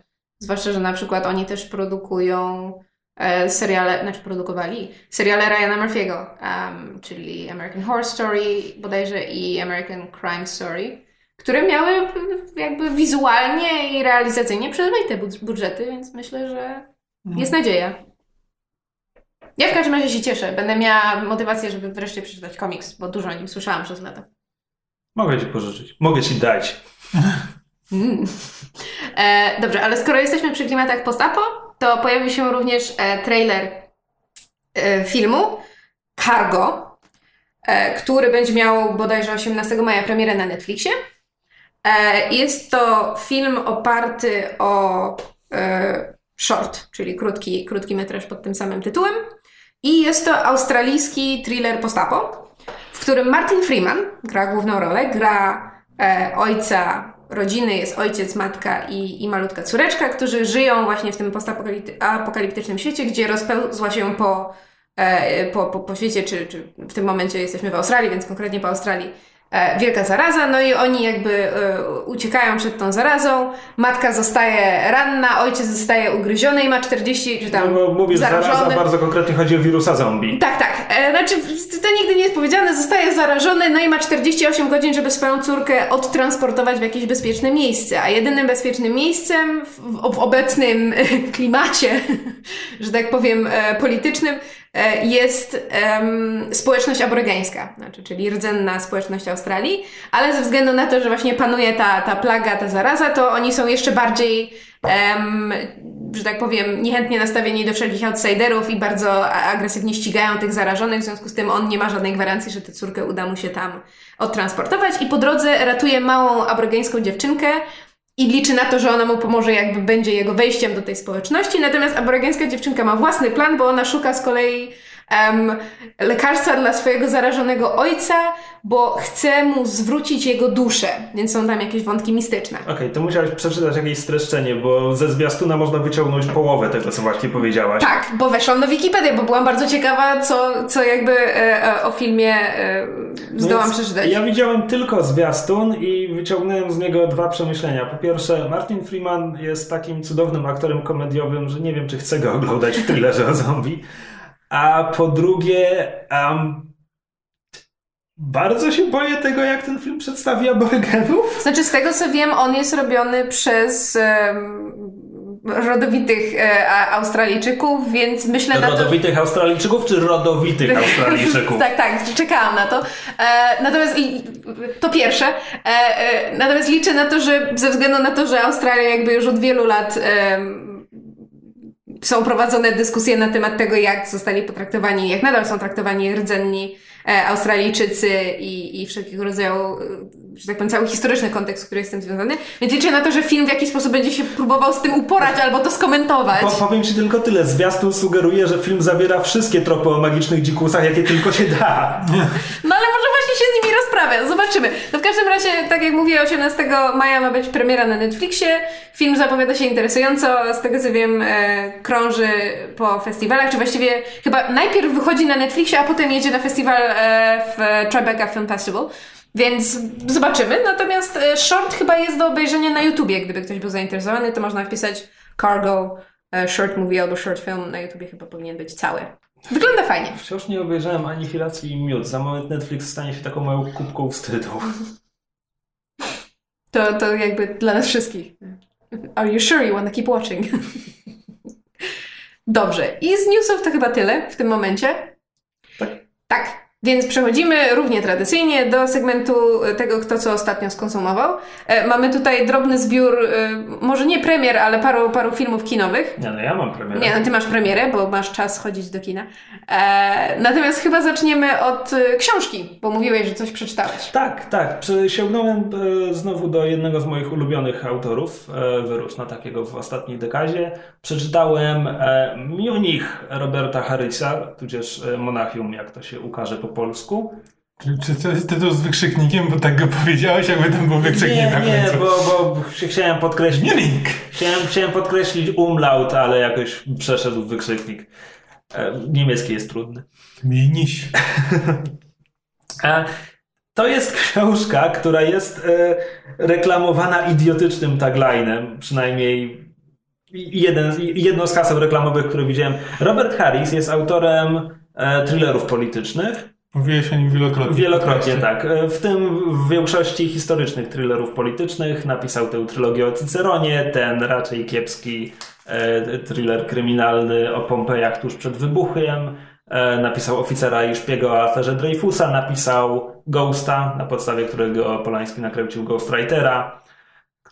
Zwłaszcza, że na przykład oni też produkują e, seriale, znaczy produkowali seriale Ryana Murphy'ego, em, czyli American Horror Story bodajże i American Crime Story, które miały jakby wizualnie i realizacyjnie bud- budżety, więc myślę, że jest nadzieja. Ja w każdym razie się cieszę. Będę miała motywację, żeby wreszcie przeczytać komiks, bo dużo o nim słyszałam przez lata. Mogę ci pożyczyć. Mogę ci dać. Mm. E, dobrze, ale skoro jesteśmy przy klimatach post-apo, to pojawi się również e, trailer e, filmu Cargo, e, który będzie miał bodajże 18 maja premierę na Netflixie. E, jest to film oparty o e, short, czyli krótki, krótki metraż pod tym samym tytułem. I jest to australijski thriller post-apo, w którym Martin Freeman gra główną rolę, gra e, ojca rodziny, jest ojciec, matka i, i malutka córeczka, którzy żyją właśnie w tym postapokaliptycznym świecie, gdzie rozpełzła się po, po, po, po świecie, czy, czy w tym momencie jesteśmy w Australii, więc konkretnie po Australii, wielka zaraza, no i oni jakby e, uciekają przed tą zarazą, matka zostaje ranna, ojciec zostaje ugryziony i ma 40, czy tam No, bo mówisz zaraza, zarażony. bardzo konkretnie chodzi o wirusa zombie. Tak, tak. E, znaczy, to nigdy nie jest powiedziane, zostaje zarażony, no i ma 48 godzin, żeby swoją córkę odtransportować w jakieś bezpieczne miejsce. A jedynym bezpiecznym miejscem w, w obecnym e, klimacie, że tak powiem, e, politycznym, e, jest em, społeczność aborygeńska, znaczy, czyli rdzenna społeczność Australii, ale ze względu na to, że właśnie panuje ta, ta plaga, ta zaraza, to oni są jeszcze bardziej em, że tak powiem, niechętnie nastawieni do wszelkich outsiderów i bardzo agresywnie ścigają tych zarażonych, w związku z tym on nie ma żadnej gwarancji, że tę córkę uda mu się tam odtransportować. I po drodze ratuje małą aborygeńską dziewczynkę i liczy na to, że ona mu pomoże, jakby będzie jego wejściem do tej społeczności. Natomiast aborygeńska dziewczynka ma własny plan, bo ona szuka z kolei em, lekarstwa dla swojego zarażonego ojca, bo chce mu zwrócić jego duszę, więc są tam jakieś wątki mistyczne. Okej, to musiałeś przeczytać jakieś streszczenie, bo ze zwiastuna można wyciągnąć połowę tego, co właśnie powiedziałaś. Tak, bo weszłam na Wikipedię, bo byłam bardzo ciekawa, co, co jakby e, e, o filmie e, zdołam Więc przeczytać. Ja widziałem tylko zwiastun i wyciągnąłem z niego dwa przemyślenia. Po pierwsze, Martin Freeman jest takim cudownym aktorem komediowym, że nie wiem, czy chcę go oglądać w thrillerze o zombie. A po drugie, um, bardzo się boję tego, jak ten film przedstawi aborygenów. Znaczy, z tego co wiem, on jest robiony przez em, rodowitych e, Australijczyków, więc myślę na to... Rodowitych Australijczyków czy rodowitych Australijczyków? tak, tak, czekałam na to. E, natomiast i- to pierwsze. E, e, natomiast liczę na to, że ze względu na to, że Australia jakby już od wielu lat są prowadzone dyskusje na temat tego, jak zostali potraktowani, jak nadal są traktowani rdzenni e, Australijczycy i, i wszelkiego rodzaju, e, że tak powiem, cały historyczny kontekst, który jest z tym związany. Więc liczę na to, że film w jakiś sposób będzie się próbował z tym uporać albo to skomentować. Po, powiem ci tylko tyle. Zwiastun sugeruje, że film zawiera wszystkie tropy o magicznych dzikusach, jakie tylko się da. No ale może się z nimi rozprawia. Zobaczymy. No w każdym razie, tak jak mówię, 18 maja ma być premiera na Netflixie. Film zapowiada się interesująco. Z tego co wiem, e, krąży po festiwalach, czy właściwie chyba najpierw wychodzi na Netflixie, a potem jedzie na festiwal e, w Tribeca Film Festival. Więc zobaczymy. Natomiast e, short chyba jest do obejrzenia na YouTubie. Gdyby ktoś był zainteresowany, to można wpisać Cargo e, short movie albo short film na YouTubie chyba powinien być cały. Wygląda fajnie. Wciąż nie obejrzałem Anihilacji i Miód. Za moment Netflix stanie się taką moją kubką wstydu. To, to jakby dla nas wszystkich. Are you sure you want to keep watching? Dobrze. I z newsów to chyba tyle w tym momencie. Tak. Tak. Więc przechodzimy równie tradycyjnie do segmentu tego, kto co ostatnio skonsumował. E, mamy tutaj drobny zbiór, e, może nie premier, ale paru, paru filmów kinowych. Nie, no ja mam premierę. Nie, no ty masz premierę, bo masz czas chodzić do kina. E, natomiast chyba zaczniemy od e, książki, bo mówiłeś, że coś przeczytałeś. Tak, tak. Sięgnąłem e, znowu do jednego z moich ulubionych autorów, e, wyrósł na takiego w ostatniej dekadzie. Przeczytałem e, Munich Roberta Harrisa, tudzież e, Monachium, jak to się ukaże po polsku. Czy, to jest tytuł z wykrzyknikiem, bo tak go powiedziałeś, jakby tam był wykrzyknik Nie, na nie, końcu. bo, bo chciałem podkreślić... Munich! Chciałem, chciałem podkreślić umlaut, ale jakoś przeszedł wykrzyknik. E, Niemiecki jest trudny. Miniś. E, To jest książka, która jest e, reklamowana idiotycznym taglinem, przynajmniej jeden, jedno z haseł reklamowych, które widziałem. Robert Harris jest autorem thrillerów politycznych. Mówiłeś o nim wielokrotnie. Wielokrotnie tak. E, W tym w większości historycznych thrillerów politycznych. Napisał tę trylogię o Cyceronie, ten raczej kiepski e, thriller kryminalny o Pompejach tuż przed wybuchem. E, Napisał Oficera i Szpiego o aferze Dreyfusa. Napisał Ghosta, na podstawie którego Polański nakręcił Ghostwritera,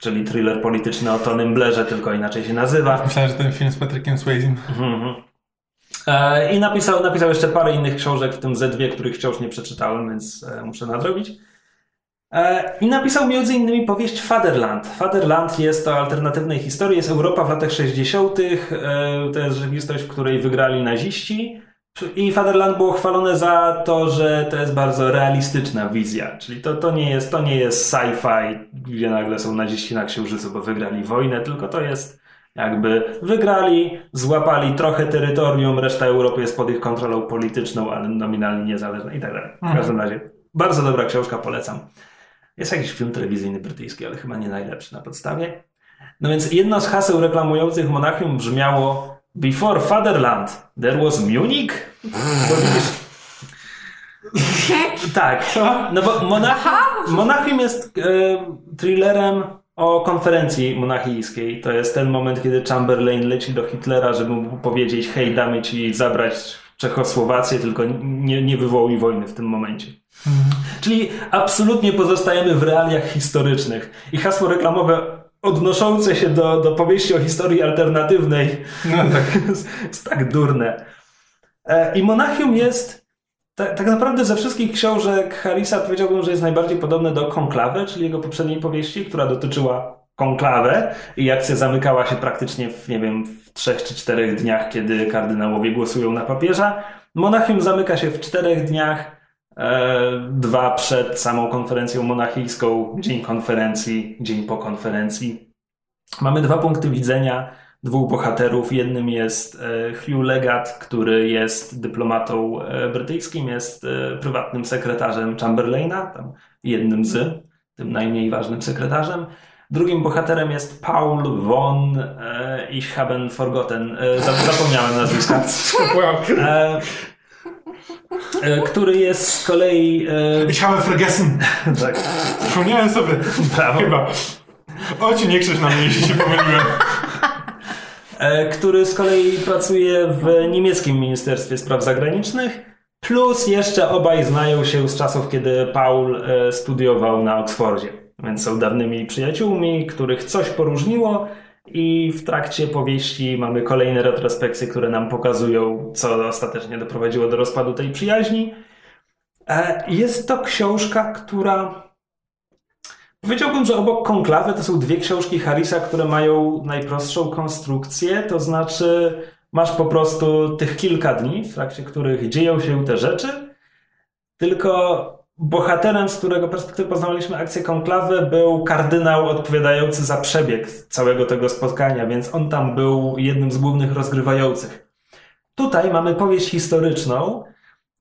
czyli thriller polityczny o Tonym Blerze, tylko inaczej się nazywa. Myślałem, że ten film z Patrykiem Swayze. Mhm. E, I napisał, napisał jeszcze parę innych książek, w tym ze dwie, których wciąż nie przeczytałem, więc e, muszę nadrobić. E, I napisał między innymi powieść Fatherland. Fatherland jest to alternatywnej historii, jest Europa w latach 60. e, To jest rzeczywistość, w której wygrali naziści. I Fatherland było chwalone za to, że to jest bardzo realistyczna wizja. Czyli to, to nie jest, to nie jest sci-fi, gdzie nagle są naziści na księżycu, bo wygrali wojnę, tylko to jest jakby wygrali, złapali trochę terytorium, reszta Europy jest pod ich kontrolą polityczną, ale nominalnie niezależna i tak dalej. W każdym razie, bardzo dobra książka, polecam. Jest jakiś film telewizyjny brytyjski, ale chyba nie najlepszy na podstawie. No więc jedno z haseł reklamujących Monachium brzmiało Before Fatherland, there was Munich? Bo widzisz... Tak, no bo Monachium, Monachium jest e, thrillerem o konferencji monachijskiej. To jest ten moment, kiedy Chamberlain leci do Hitlera, żeby mu powiedzieć hej, damy ci zabrać Czechosłowację, tylko nie, nie wywołuj wojny w tym momencie. Czyli absolutnie pozostajemy w realiach historycznych. I hasło reklamowe odnoszące się do, do powieści o historii alternatywnej No tak. jest, jest tak durne. E, I Monachium jest tak, tak naprawdę ze wszystkich książek Harrisa powiedziałbym, że jest najbardziej podobne do Konklawy, czyli jego poprzedniej powieści, która dotyczyła konklawę i akcja zamykała się praktycznie w, nie wiem, w trzech czy czterech dniach, kiedy kardynałowie głosują na papieża. Monachium zamyka się w czterech dniach, e, dwa przed samą konferencją monachijską, dzień konferencji, dzień po konferencji. Mamy dwa punkty widzenia dwóch bohaterów. Jednym jest e, Hugh Legat, który jest dyplomatą e, brytyjskim, jest e, prywatnym sekretarzem Chamberlaina, tam jednym z, tym najmniej ważnym sekretarzem. Drugim bohaterem jest Paul von e, Ich haben forgotten, e, zap- zapomniałem nazwiska, e, e, który jest z kolei... E, Ich habe vergessen. tak, Przypomniałem sobie. brawo. Chyba. Ociu, nie krzycz na mnie, jeśli się pomyliłem. E, który z kolei pracuje w niemieckim Ministerstwie Spraw Zagranicznych. Plus jeszcze obaj znają się z czasów, kiedy Paul e, studiował na Oksfordzie. Więc są dawnymi przyjaciółmi, których coś poróżniło i w trakcie powieści mamy kolejne retrospekcje, które nam pokazują, co ostatecznie doprowadziło do rozpadu tej przyjaźni. E, Jest to książka, która Powiedziałbym, że obok Konklawy to są dwie książki Harrisa, które mają najprostszą konstrukcję, to znaczy masz po prostu tych kilka dni, w trakcie których dzieją się te rzeczy, tylko bohaterem, z którego perspektywy poznawaliśmy akcję Konklawy, był kardynał odpowiadający za przebieg całego tego spotkania, więc on tam był jednym z głównych rozgrywających. Tutaj mamy powieść historyczną,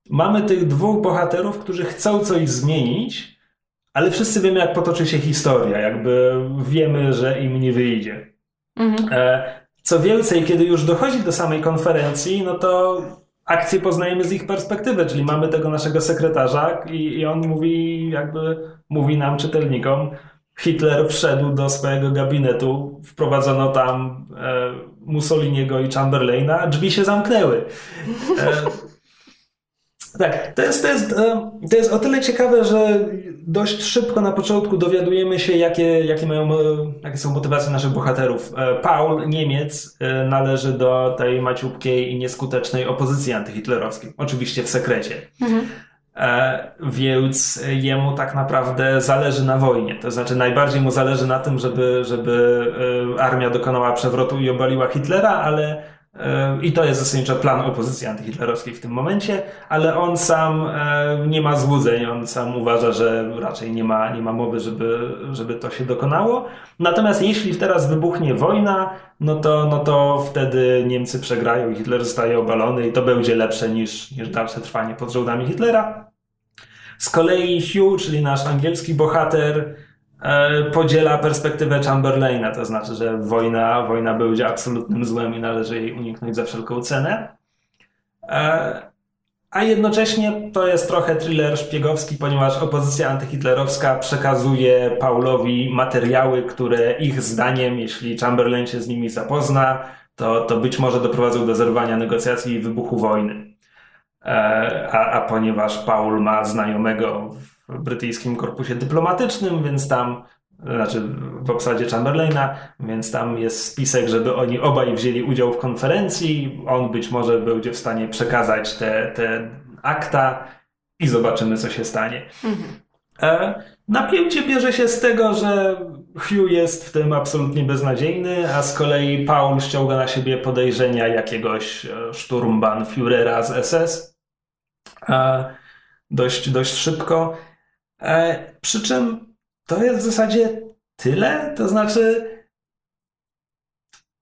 mamy tych dwóch bohaterów, którzy chcą coś zmienić, ale wszyscy wiemy, jak potoczy się historia. Jakby wiemy, że im nie wyjdzie. Mhm. E, Co więcej, kiedy już dochodzi do samej konferencji, no to akcję poznajemy z ich perspektywy, czyli mamy tego naszego sekretarza i, i on mówi, jakby mówi nam, czytelnikom, Hitler wszedł do swojego gabinetu, wprowadzono tam e, Mussoliniego i Chamberlaina, drzwi się zamknęły. E, tak, to jest, to, jest, e, to jest o tyle ciekawe, że dość szybko na początku dowiadujemy się, jakie, jakie, mają, e, jakie są motywacje naszych bohaterów. E, Paul, Niemiec, należy do tej maciupkiej i nieskutecznej opozycji antyhitlerowskiej. Oczywiście w sekrecie. Mhm. Więc jemu tak naprawdę zależy na wojnie. To znaczy najbardziej mu zależy na tym, żeby, żeby armia dokonała przewrotu i obaliła Hitlera, ale i to jest zasadniczo plan opozycji antyhitlerowskiej w tym momencie, ale on sam nie ma złudzeń, on sam uważa, że raczej nie ma, nie ma mowy, żeby, żeby to się dokonało. Natomiast jeśli teraz wybuchnie wojna, no to, no to wtedy Niemcy przegrają, Hitler zostaje obalony i to będzie lepsze niż, niż dalsze trwanie pod żołdami Hitlera. Z kolei Hugh, czyli nasz angielski bohater, podziela perspektywę Chamberlaina, to znaczy, że wojna, wojna będzie absolutnym złem i należy jej uniknąć za wszelką cenę. E, a jednocześnie to jest trochę thriller szpiegowski, ponieważ opozycja antyhitlerowska przekazuje Paulowi materiały, które ich zdaniem, jeśli Chamberlain się z nimi zapozna, to, to być może doprowadzą do zerwania negocjacji i wybuchu wojny. E, a, a ponieważ Paul ma znajomego w brytyjskim korpusie dyplomatycznym, więc tam, znaczy w obsadzie Chamberlaina, więc tam jest spisek, żeby oni obaj wzięli udział w konferencji. On być może będzie w stanie przekazać te, te akta i zobaczymy, co się stanie. Mhm. E, napięcie bierze się z tego, że Hugh jest w tym absolutnie beznadziejny, a z kolei Paul ściąga na siebie podejrzenia jakiegoś e, Sturmbannführera z SS. E, dość, dość szybko. E, przy czym to jest w zasadzie tyle, to znaczy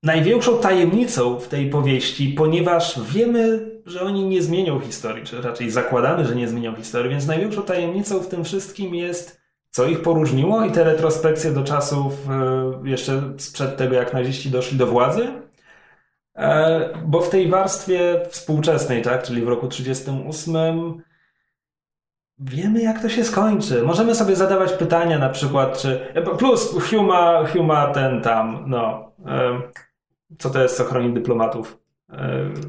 największą tajemnicą w tej powieści, ponieważ wiemy, że oni nie zmienią historii, czy raczej zakładamy, że nie zmienią historii, więc największą tajemnicą w tym wszystkim jest, co ich poróżniło i te retrospekcje do czasów e, jeszcze sprzed tego, jak naziści doszli do władzy. E, bo w tej warstwie współczesnej, tak, czyli w roku 1938 wiemy, jak to się skończy. Możemy sobie zadawać pytania na przykład, czy... Plus Huma, Huma ten tam, no... Co to jest, co chroni dyplomatów?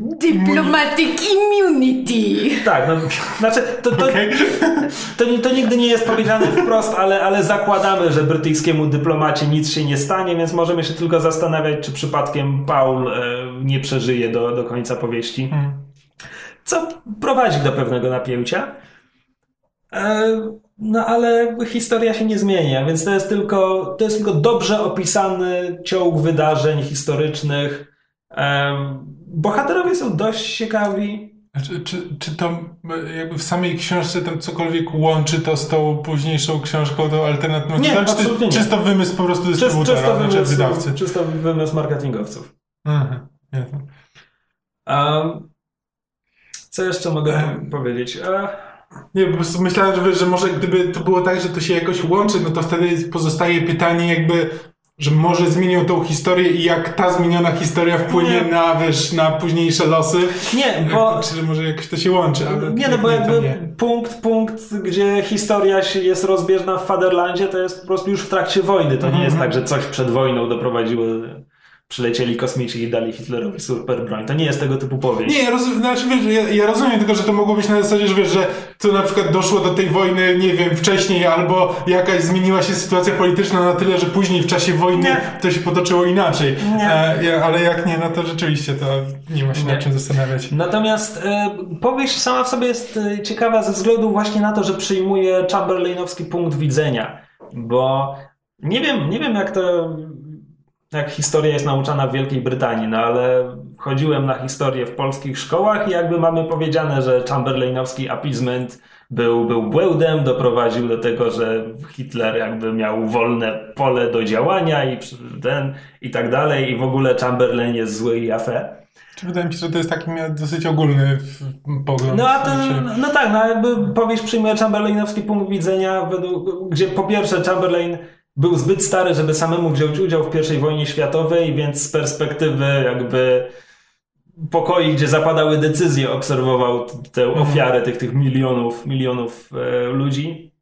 Diplomatic immunity. Tak, no, znaczy to, to, okay. to, to, nigdy nie jest powiedziane wprost, ale, ale zakładamy, że brytyjskiemu dyplomacie nic się nie stanie, więc możemy się tylko zastanawiać, czy przypadkiem Paul e, nie przeżyje do, do końca powieści. Hmm. Co prowadzi do pewnego napięcia. E, no ale historia się nie zmienia, więc to jest tylko, to jest tylko dobrze opisany ciąg wydarzeń historycznych. Bohaterowie są dość ciekawi. Czy, czy, czy to jakby w samej książce tam cokolwiek łączy to z tą późniejszą książką, tą alternatywną? Nie, czy to jest czysto wymysł po prostu dystrybutora, czysto, wymysł, wydawcy? Czysto wymysł marketingowców. Aha, um, co jeszcze mogę powiedzieć? Uh, nie, po prostu myślałem, że, że może gdyby to było tak, że to się jakoś łączy, no to wtedy pozostaje pytanie jakby, że może zmienią tą historię i jak ta zmieniona historia wpłynie nie. na, wiesz, na późniejsze losy. Nie, bo... Czy może jakoś to się łączy, ale... Nie, no bo jakby punkt, punkt, gdzie historia jest rozbieżna w Faderlandzie, to jest po prostu już w trakcie wojny. To nie jest mhm. tak, że coś przed wojną doprowadziło przylecieli kosmici i dali Hitlerowi super broń. To nie jest tego typu powieść. Nie, ja, znaczy, wiesz, ja, ja, rozumiem tylko, że to mogło być na zasadzie, że wiesz, że to na przykład doszło do tej wojny, nie wiem, wcześniej, albo jakaś zmieniła się sytuacja polityczna na tyle, że później w czasie wojny nie. to się potoczyło inaczej. E, ale jak nie, no to rzeczywiście to nie ma się nie. nad czym zastanawiać. Natomiast e, powieść sama w sobie jest e, ciekawa ze względu właśnie na to, że przyjmuje Chamberlainowski punkt widzenia, bo nie wiem, nie wiem jak to jak historia jest nauczana w Wielkiej Brytanii, no ale chodziłem na historię w polskich szkołach i jakby mamy powiedziane, że Chamberlainowski appeasement był, był błędem, doprowadził do tego, że Hitler jakby miał wolne pole do działania i ten i tak dalej i w ogóle Chamberlain jest zły i afę. Czy wydaje mi się, że to jest taki dosyć ogólny pogląd. No, a to, no tak, no jakby powieść przyjmuje Chamberlainowski punkt widzenia, według, gdzie po pierwsze Chamberlain był zbyt stary, żeby samemu wziąć udział w I wojnie światowej, więc z perspektywy jakby pokoi, gdzie zapadały decyzje, obserwował tę Mhm. ofiarę tych, tych milionów, milionów e, ludzi.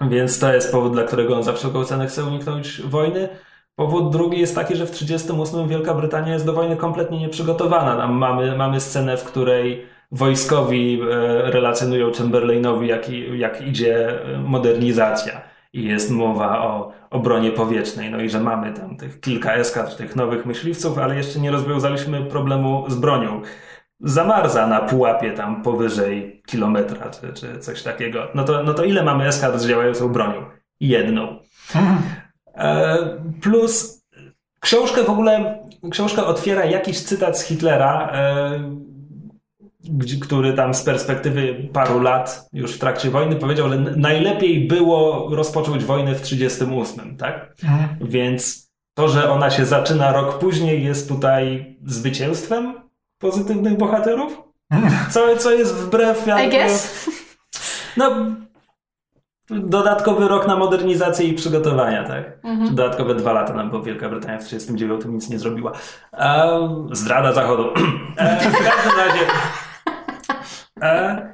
Więc to jest powód, dla którego on za wszelką cenę chce uniknąć wojny. Powód drugi jest taki, że w 1938 Wielka Brytania jest do wojny kompletnie nieprzygotowana. Tam mamy, mamy scenę, w której wojskowi e, relacjonują Chamberlainowi, jak, jak idzie e, modernizacja. I jest mowa o obronie powietrznej. No i że mamy tam tych kilka eskadr, tych nowych myśliwców, ale jeszcze nie rozwiązaliśmy problemu z bronią. Zamarza na pułapie tam powyżej kilometra, czy, czy coś takiego. No to, no to ile mamy eskadr z działającą bronią? Jedną. E, Plus książkę w ogóle, książkę otwiera jakiś cytat z Hitlera, e, który tam z perspektywy paru lat już w trakcie wojny powiedział, że najlepiej było rozpocząć wojnę w 38, tak? Więc to, że ona się zaczyna rok później jest tutaj zwycięstwem pozytywnych bohaterów? Co, co jest wbrew... I guess. no, dodatkowy rok na modernizację i przygotowania, tak? Mhm. Dodatkowe dwa lata nam, bo Wielka Brytania w 1939 nic nie zrobiła. E, zdrada Zachodu. E, w każdym razie... E,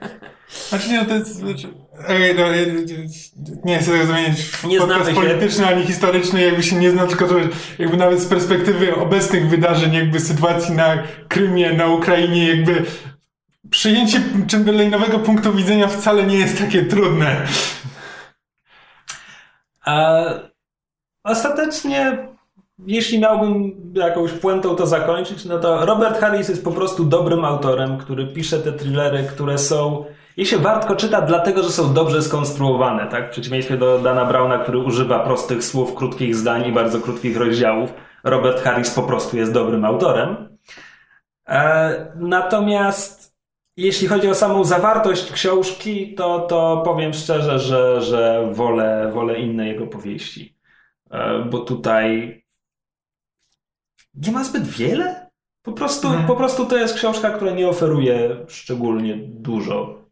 Znaczy nie, no to jest... Znaczy, ej, no, nie chcę tego zamienić w Nie podcast się. polityczny ani historyczny, jakby się nie zna, tylko to jakby nawet z perspektywy obecnych wydarzeń, jakby sytuacji na Krymie, na Ukrainie, jakby przyjęcie Chamberlainowego punktu widzenia wcale nie jest takie trudne. A ostatecznie, jeśli miałbym jakąś puentą to zakończyć, no to Robert Harris jest po prostu dobrym autorem, który pisze te thrillery, które są. Je się wartko czyta, dlatego że są dobrze skonstruowane, tak? W przeciwieństwie do Dana Browna, który używa prostych słów, krótkich zdań i bardzo krótkich rozdziałów. Robert Harris po prostu jest dobrym autorem. E, natomiast jeśli chodzi o samą zawartość książki, to, to powiem szczerze, że, że wolę, wolę inne jego powieści. E, Bo tutaj nie ma zbyt wiele. Po prostu, po prostu to jest książka, która nie oferuje szczególnie dużo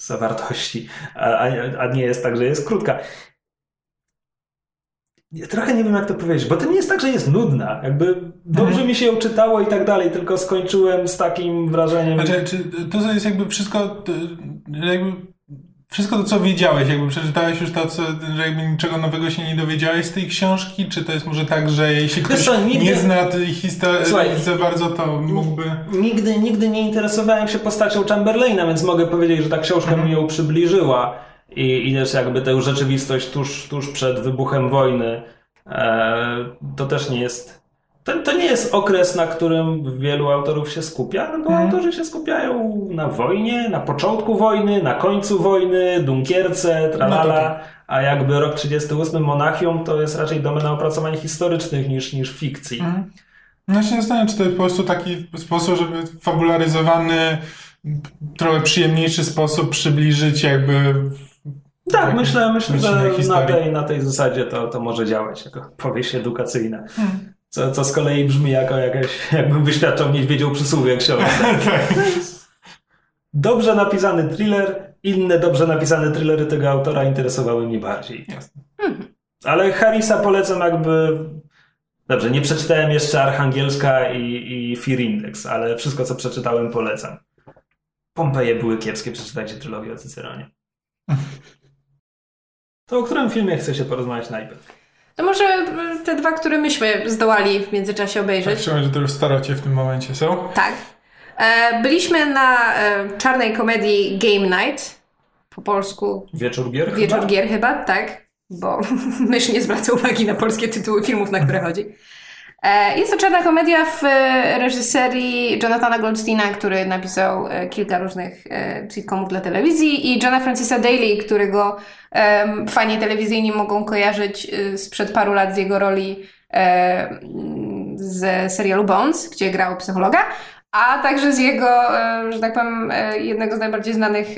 zawartości, a, a, a nie jest tak, że jest krótka. Ja trochę nie wiem, jak to powiedzieć, bo to nie jest tak, że jest nudna. Jakby dobrze Mhm. mi się ją czytało i tak dalej, tylko skończyłem z takim wrażeniem. Znaczy, czy to jest jakby wszystko, jakby wszystko to, co wiedziałeś, jakby przeczytałeś już to, co, że jakby niczego nowego się nie dowiedziałeś z tej książki, czy to jest może tak, że jeśli ktoś co, nigdy- nie zna tej historii Słuchaj, za bardzo, to mógłby... Nigdy, nigdy nie interesowałem się postacią Chamberlaina, więc mogę powiedzieć, że ta książka mi ją przybliżyła i, i też jakby tę rzeczywistość tuż, tuż przed wybuchem wojny. E, to też nie jest. To, to nie jest okres, na którym wielu autorów się skupia, no bo Mhm. autorzy się skupiają na wojnie, na początku wojny, na końcu wojny, Dunkierce, tralala, No a jakby rok 38 Monachium to jest raczej domena opracowań historycznych niż, niż fikcji. Mhm. No się zastanawiam, czy to jest po prostu taki sposób, żeby fabularyzowany, trochę przyjemniejszy sposób przybliżyć jakby... Tak, myślę, myślę że na tej, na tej zasadzie to, to może działać jako powieść edukacyjna. Hmm. Co, co z kolei brzmi jako jakaś, jakbym wyświadczał niedźwiedzią przysługie książce. tak. Dobrze napisany thriller, inne dobrze napisane thrillery tego autora interesowały mnie bardziej. Jasne. Ale Harrisa polecam jakby... Dobrze, nie przeczytałem jeszcze Archangielska i, i Fear Index, ale wszystko co przeczytałem polecam. Pompeje były kiepskie, przeczytajcie trylogię o Cyceronie. To o którym filmie chce się porozmawiać najpierw? To może y, te dwa, które myśmy zdołali w międzyczasie Tak, obejrzeć. czułem, że to już starocie w tym momencie są. Tak. E, byliśmy na e, czarnej komedii Game Night. Po polsku Wieczór gier? Wieczór chyba? gier chyba, tak. Bo mysz nie zwraca uwagi na polskie tytuły filmów, na które chodzi. E, Jest to czarna komedia w e, reżyserii Jonathana Goldsteina, który napisał e, kilka różnych sitcomów dla telewizji i Johna Francisa Daly, którego fani telewizyjni mogą kojarzyć sprzed paru lat z jego roli z serialu Bones, gdzie grał psychologa, a także z jego, że tak powiem, jednego z najbardziej znanych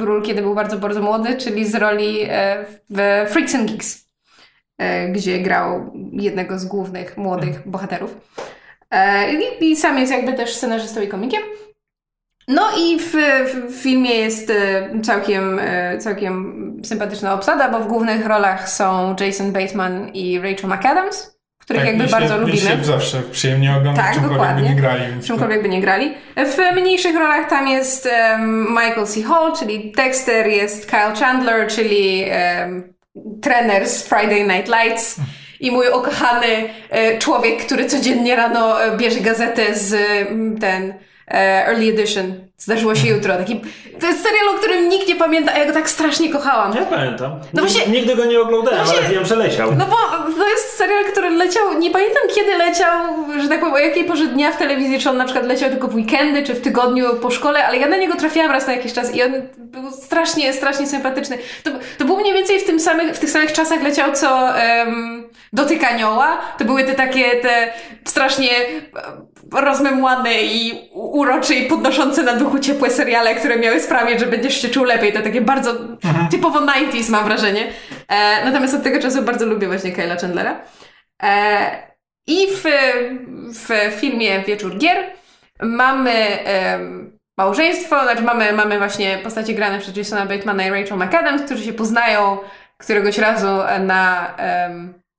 ról, kiedy był bardzo, bardzo młody, czyli z roli w Freaks and Geeks, gdzie grał jednego z głównych młodych bohaterów. E, I, I sam jest jakby też scenarzystą i komikiem. No i w, w filmie jest e, całkiem, e, całkiem sympatyczna obsada, bo w głównych rolach są Jason Bateman i Rachel McAdams, których jakby mi się, bardzo lubimy. się zawsze przyjemnie ogląda, Tak, czymkolwiek by nie grali. Czymkolwiek by nie grali. W mniejszych rolach tam jest em, Michael C. Hall, czyli Dexter, jest Kyle Chandler, czyli em, trener z Friday Night Lights i mój ukochany e, człowiek, który codziennie rano e, bierze gazetę z mm, ten e, Early Edition. Zdarzyło się jutro. Taki, to jest serial, o którym nikt nie pamięta, a ja go tak strasznie kochałam. Ja pamiętam. No właśnie- Nigdy go nie oglądałem, No właśnie- ale wiem, że leciał. No bo to jest serial, który leciał, nie pamiętam kiedy leciał, że tak powiem, o jakiej porze dnia w telewizji, czy on na przykład leciał tylko w weekendy, czy w tygodniu po szkole, ale ja na niego trafiłam raz na jakiś czas i on był strasznie, strasznie sympatyczny. To, to był mniej więcej w, tym samych, w tych samych czasach leciał, co um, Dotyk Anioła. To były te takie, te strasznie rozmemłane i urocze i podnoszące na duchu ciepłe seriale, które miały sprawić, że będziesz się czuł lepiej. To takie bardzo typowo 90s mam wrażenie. E, natomiast od tego czasu bardzo lubię właśnie Kyla Chandlera. E, I w, w filmie Wieczór Gier mamy em, małżeństwo, znaczy mamy, mamy właśnie postacie grane przez Jasona Batemana i Rachel McAdams, którzy się poznają któregoś razu na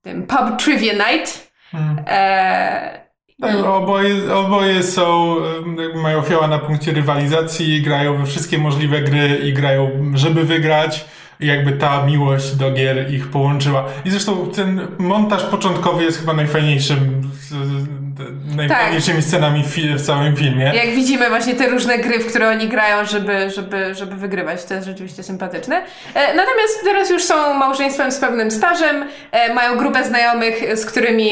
tym pub trivia night. Mm. E, Tak, oboje, oboje są, mają fioła na punkcie rywalizacji, grają we wszystkie możliwe gry i grają, żeby wygrać. I jakby ta miłość do gier ich połączyła. I zresztą ten montaż początkowy jest chyba najfajniejszym, najfajniejszymi scenami w, całym filmie. Jak widzimy właśnie te różne gry, w które oni grają, żeby, żeby, żeby wygrywać, to jest rzeczywiście sympatyczne. E, Natomiast teraz już są małżeństwem z pewnym stażem, e, mają grupę znajomych, z którymi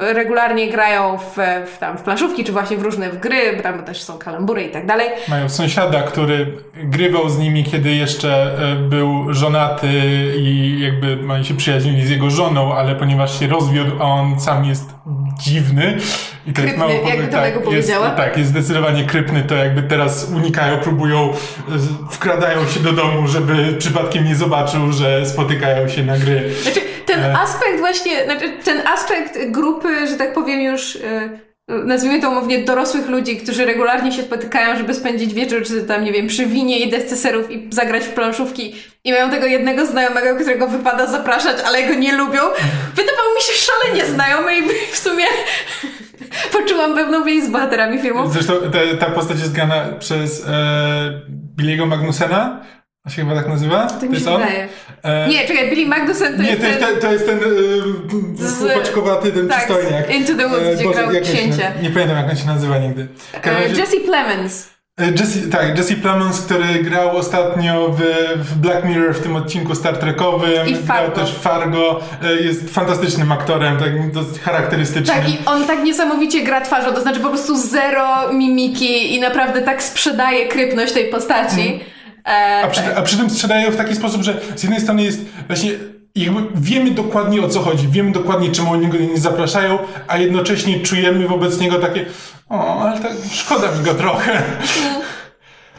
regularnie grają w, w, tam, w planszówki, czy właśnie w różne w gry, bo tam też są kalambury i tak dalej. Mają sąsiada, który grywał z nimi, kiedy jeszcze e, był żonaty i jakby oni się przyjaźnili z jego żoną, ale ponieważ się rozwiódł, a on sam jest dziwny. I to jest Krypny, mało jakby to tak, jest, tak, jest zdecydowanie krypny, to jakby teraz unikają, próbują, e, wkradają się do domu, żeby przypadkiem nie zobaczył, że spotykają się na gry. Znaczy, ten E. aspekt właśnie, znaczy, ten aspekt grupy, że tak powiem już, e, nazwijmy to umownie, dorosłych ludzi, którzy regularnie się spotykają, żeby spędzić wieczór, czy tam, nie wiem, przy winie i desce serów i zagrać w planszówki i mają tego jednego znajomego, którego wypada zapraszać, ale go nie lubią, wydawał mi się szalenie znajomy i w sumie poczułam pewną więź z bohaterami filmu. Zresztą ta, ta postać jest grana przez e, Billy'ego Magnusena, on się chyba tak nazywa? Tak mi się wydaje. E, Nie, czekaj, Billy Magnussen to Nie, jest to jest ten... ten, to jest ten Z- yy, chłopaczkowaty, ten tak, przystojniak. Into the Woods, E, gdzie Boże, grał księcia. nazywa? Nie pamiętam, jak on się nazywa nigdy. E, razie- Jesse Plemons. Jesse, tak, Jesse Plemons, który grał ostatnio w, w Black Mirror w tym odcinku Star Trekowym. I Grał też Fargo. Jest fantastycznym aktorem, tak dosyć charakterystycznym. Tak, i on tak niesamowicie gra twarzą, to znaczy po prostu zero mimiki i naprawdę tak sprzedaje krypność tej postaci. E. A przy, a przy tym sprzedają w taki sposób, że z jednej strony jest właśnie jakby wiemy dokładnie o co chodzi, wiemy dokładnie czemu oni go nie zapraszają, a jednocześnie czujemy wobec niego takie o, ale tak szkoda mi go trochę.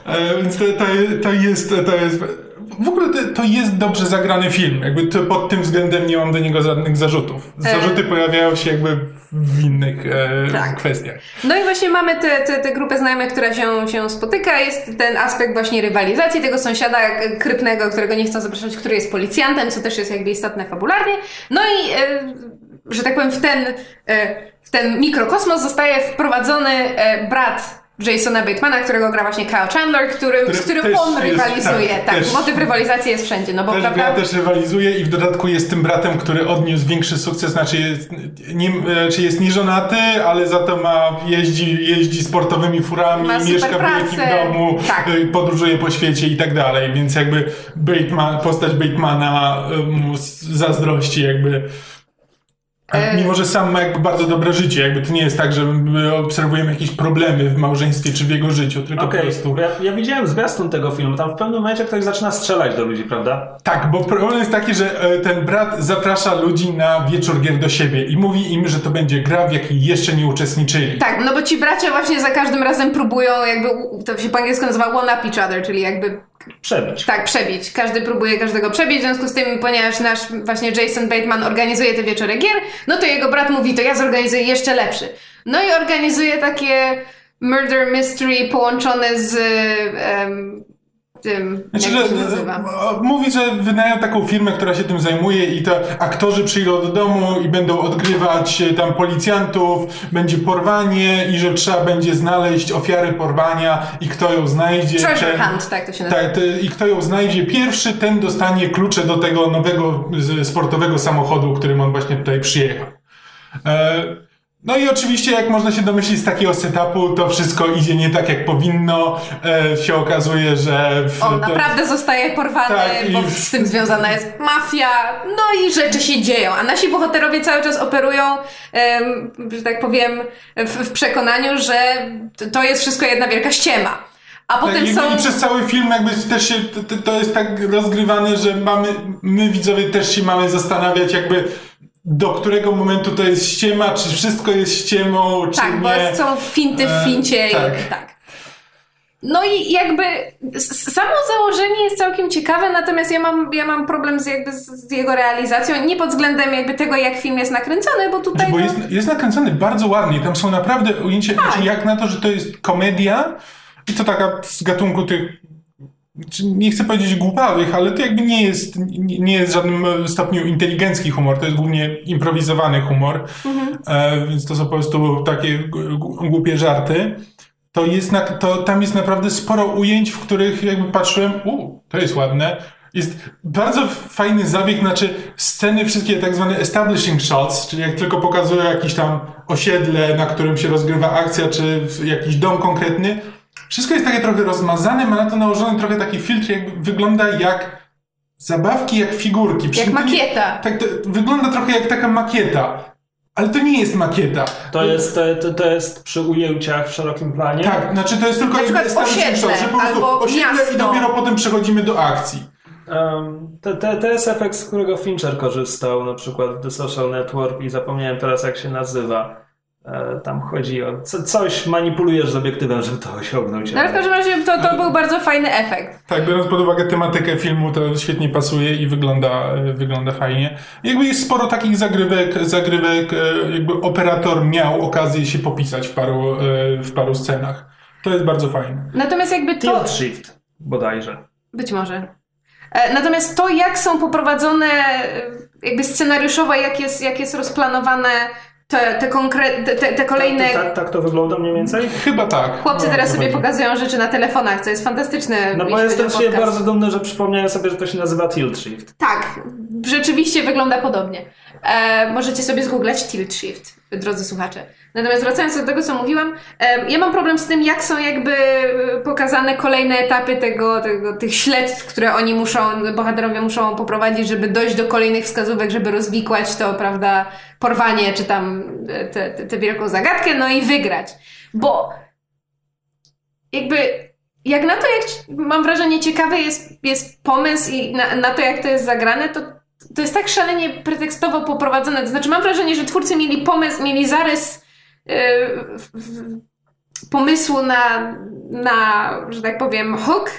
E, Więc to, to, to jest, to jest, w ogóle to, to jest dobrze zagrany film. Jakby to, pod tym względem nie mam do niego żadnych zarzutów. Zarzuty pojawiają się jakby w innych e, Tak. kwestiach. No i właśnie mamy tę grupę znajomych, która się, się spotyka. Jest ten aspekt właśnie rywalizacji tego sąsiada krypnego, którego nie chcą zapraszać, który jest policjantem, co też jest jakby istotne fabularnie. No i, e, że tak powiem, w ten, e, w ten mikrokosmos zostaje wprowadzony e, brat Jasona Batemana, którego gra właśnie Kyle Chandler, którym, Który z którym on jest- rywalizuje. tak, Tak, też- motyw rywalizacji jest wszędzie, no bo Też prawda... gra też rywalizuje i w dodatku jest tym bratem, który odniósł większy sukces, znaczy jest, nie, e, czy jest nieżonaty, ale za to ma, jeździ, jeździ sportowymi furami, Ma mieszka w wielkim domu, Tak. e, podróżuje po świecie i tak dalej, więc jakby Bateman, postać Batemana e, mu zazdrości jakby. E- Mimo, że sam ma jakby bardzo dobre życie, jakby to nie jest tak, że my obserwujemy jakieś problemy w małżeństwie czy w jego życiu, tylko Okej, po prostu... ja, ja widziałem zwiastun tego filmu. Tam w pewnym momencie ktoś zaczyna strzelać do ludzi, prawda? Tak, bo problem jest taki, że e, ten brat zaprasza ludzi na wieczór gier do siebie i mówi im, że to będzie gra, w jakiej jeszcze nie uczestniczyli. Tak, no bo ci bracia właśnie za każdym razem próbują jakby, to się po angielsku nazywa one up each other, czyli jakby Przebić. tak, przebić. Każdy próbuje każdego przebić, w związku z tym, ponieważ nasz właśnie Jason Bateman organizuje te wieczory gier, no to jego brat mówi, to ja zorganizuję jeszcze lepszy. No i organizuje takie murder mystery połączone z em, tym, Znaczy, jak że, się nazywa? e, mówi, że wynają taką firmę, która się tym zajmuje i to aktorzy przyjdą do domu i będą odgrywać e, tam policjantów, będzie porwanie i że trzeba będzie znaleźć ofiarę porwania i kto ją znajdzie. Treasure ten- Hunt, tak to się nazywa. Tak, i kto ją znajdzie pierwszy, ten dostanie klucze do tego nowego sportowego samochodu, którym on właśnie tutaj przyjechał. E, no i oczywiście, jak można się domyślić z takiego setupu, to wszystko idzie nie tak, jak powinno. E, się okazuje, że... W, On to- naprawdę zostaje porwany, Tak, bo w- z tym związana jest mafia, no i rzeczy się dzieją. A nasi bohaterowie cały czas operują, em, że tak powiem, w, w przekonaniu, że to- jest wszystko jedna wielka ściema. A Tak, potem i, są... I przez cały film jakby też się, to, to jest tak rozgrywane, że mamy, my widzowie też się mamy zastanawiać jakby do którego momentu to jest ściema, czy wszystko jest ściemą, czy Tak, bo nie. są finty w E, fincie i tak. tak. No i jakby samo założenie jest całkiem ciekawe, natomiast ja mam, ja mam problem z, jakby z jego realizacją, nie pod względem jakby tego, jak film jest nakręcony, bo tutaj... Znaczy, bo no, jest, jest nakręcony bardzo ładnie. Tam są naprawdę ujęcia, Tak. znaczy jak na to, że to jest komedia i to taka z gatunku tych nie chcę powiedzieć głupawych, ale to jakby nie jest, nie jest w żadnym stopniu inteligencki humor, to jest głównie improwizowany humor, e, więc to są po prostu takie głupie żarty. To jest na, to tam jest naprawdę sporo ujęć, w których jakby patrzyłem, u, to jest ładne. Jest bardzo fajny zabieg, znaczy sceny wszystkie tak zwane establishing shots, czyli jak tylko pokazują jakieś tam osiedle, na którym się rozgrywa akcja, czy jakiś dom konkretny, wszystko jest takie trochę rozmazane, ma na to nałożony trochę taki filtr, jakby wygląda jak zabawki, jak figurki. Przy jak tym to nie- makieta. Tak, to wygląda trochę jak taka makieta. Ale to nie jest makieta. To jest, to, to, to jest przy ujęciach w szerokim planie. Tak, znaczy to jest tylko Na jakby przykład osiedle, że po prostu albo osiedle miasto. i dopiero potem przechodzimy do akcji. Um, to, to, to jest efekt, z którego Fincher korzystał, na przykład w The Social Network i zapomniałem teraz jak się nazywa. E, tam chodzi o co, coś, manipulujesz z obiektywem, żeby to osiągnąć. No ale w każdym razie to, to był bardzo fajny efekt. Tak, biorąc pod uwagę tematykę filmu, to świetnie pasuje i wygląda, e, wygląda fajnie. Jakby jest sporo takich zagrywek, zagrywek, e, jakby operator miał okazję się popisać w paru, w paru scenach. To jest bardzo fajne. Natomiast jakby to... Tilt Shift bodajże. Być może. Natomiast to, jak są poprowadzone jakby scenariuszowo, jak jest, jak jest rozplanowane te, te, konkre- te, te, kolejne... Tak, tak, tak to wygląda mniej więcej? Chyba tak. Chłopcy No, teraz sobie chodzi. pokazują rzeczy na telefonach, co jest fantastyczne. No bo jestem się bardzo dumny, że przypomniałem sobie, że to się nazywa Tilt Shift. Tak, rzeczywiście wygląda podobnie. E, możecie sobie zgooglać Tilt Shift, drodzy słuchacze. Natomiast wracając do tego, co mówiłam, ja mam problem z tym, jak są jakby e, pokazane kolejne etapy tego, tego, tych śledztw, które oni muszą, bohaterowie muszą poprowadzić, żeby dojść do kolejnych wskazówek, żeby rozwikłać to, prawda, porwanie, czy tam e, tę wielką zagadkę, no i wygrać. Bo jakby jak na to, jak mam wrażenie, ciekawy jest, jest pomysł i na, na to, jak to jest zagrane, to, to jest tak szalenie pretekstowo poprowadzone. To znaczy, mam wrażenie, że twórcy mieli pomysł, mieli zarys yy, w, w, pomysłu na, na, że tak powiem, hook,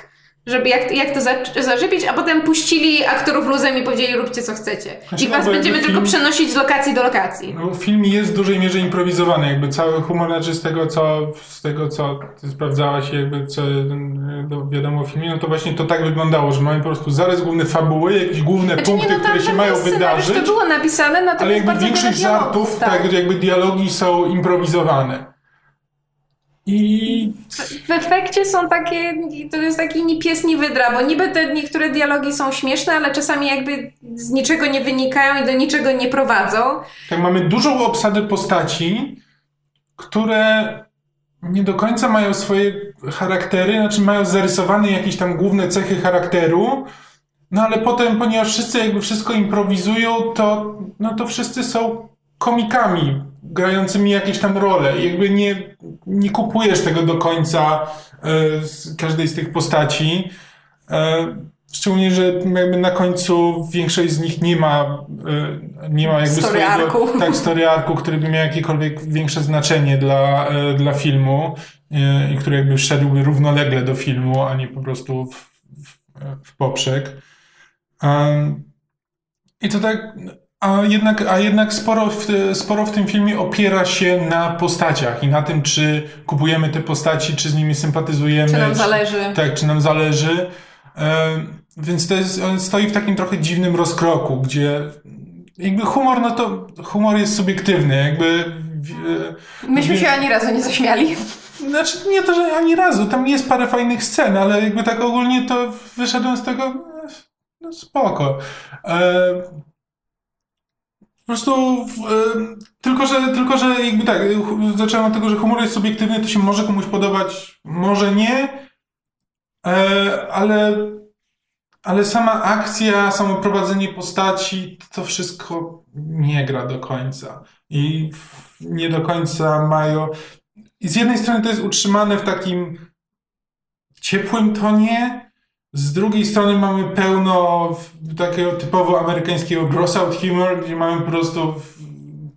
żeby jak, jak to za- a potem puścili aktorów luzem i powiedzieli, róbcie co chcecie. Znaczy, I was będziemy jakby tylko film- przenosić z lokacji do lokacji. No, film jest w dużej mierze improwizowany, jakby cały humor, znaczy z tego co, z tego co sprawdzałaś, jakby co no, wiadomo o filmie, no to właśnie to tak wyglądało, że mamy po prostu zarys główny fabuły, jakieś główne Znaczy, punkty, nie, no, które się mają wydarzyć, To było napisane, natomiast ale jakby większość żartów, tak, jakby dialogi są improwizowane. I W efekcie są takie, to jest taki ni pies, ni wydra, bo niby te niektóre dialogi są śmieszne, ale czasami jakby z niczego nie wynikają i do niczego nie prowadzą. tak mamy dużą obsadę postaci, które nie do końca mają swoje charaktery, znaczy mają zarysowane jakieś tam główne cechy charakteru, no ale potem, ponieważ wszyscy jakby wszystko improwizują, to, no to wszyscy są komikami grającymi jakieś tam role. Jakby nie, nie kupujesz tego do końca e, z każdej z tych postaci. E, szczególnie, że jakby na końcu większość z nich nie ma, e, nie ma jakby Story swojego arku. tak, story arku, który by miał jakiekolwiek większe znaczenie dla, dla filmu i który jakby szedłby równolegle do filmu, a nie po prostu w, w, w poprzek. I to tak, A jednak, a jednak sporo, w, sporo w tym filmie opiera się na postaciach i na tym, czy kupujemy te postaci, czy z nimi sympatyzujemy. Czy nam zależy. Tak, czy nam zależy. E, więc to jest, on stoi w takim trochę dziwnym rozkroku, gdzie jakby humor, no to humor jest subiektywny, jakby... e, Myśmy się ani razu nie zaśmiali. Znaczy, nie to, że ani razu. Tam jest parę fajnych scen, ale jakby tak ogólnie to wyszedłem z tego e, no spoko. E, po prostu tylko, że, tylko, że jakby tak, zacząłem od tego, że humor jest subiektywny, to się może komuś podobać, może nie, e, ale, ale sama akcja, samo prowadzenie postaci, to wszystko nie gra do końca. I nie do końca mają. I z jednej strony to jest utrzymane w takim ciepłym tonie, z drugiej strony mamy pełno takiego typowo amerykańskiego gross out humor, gdzie mamy po prostu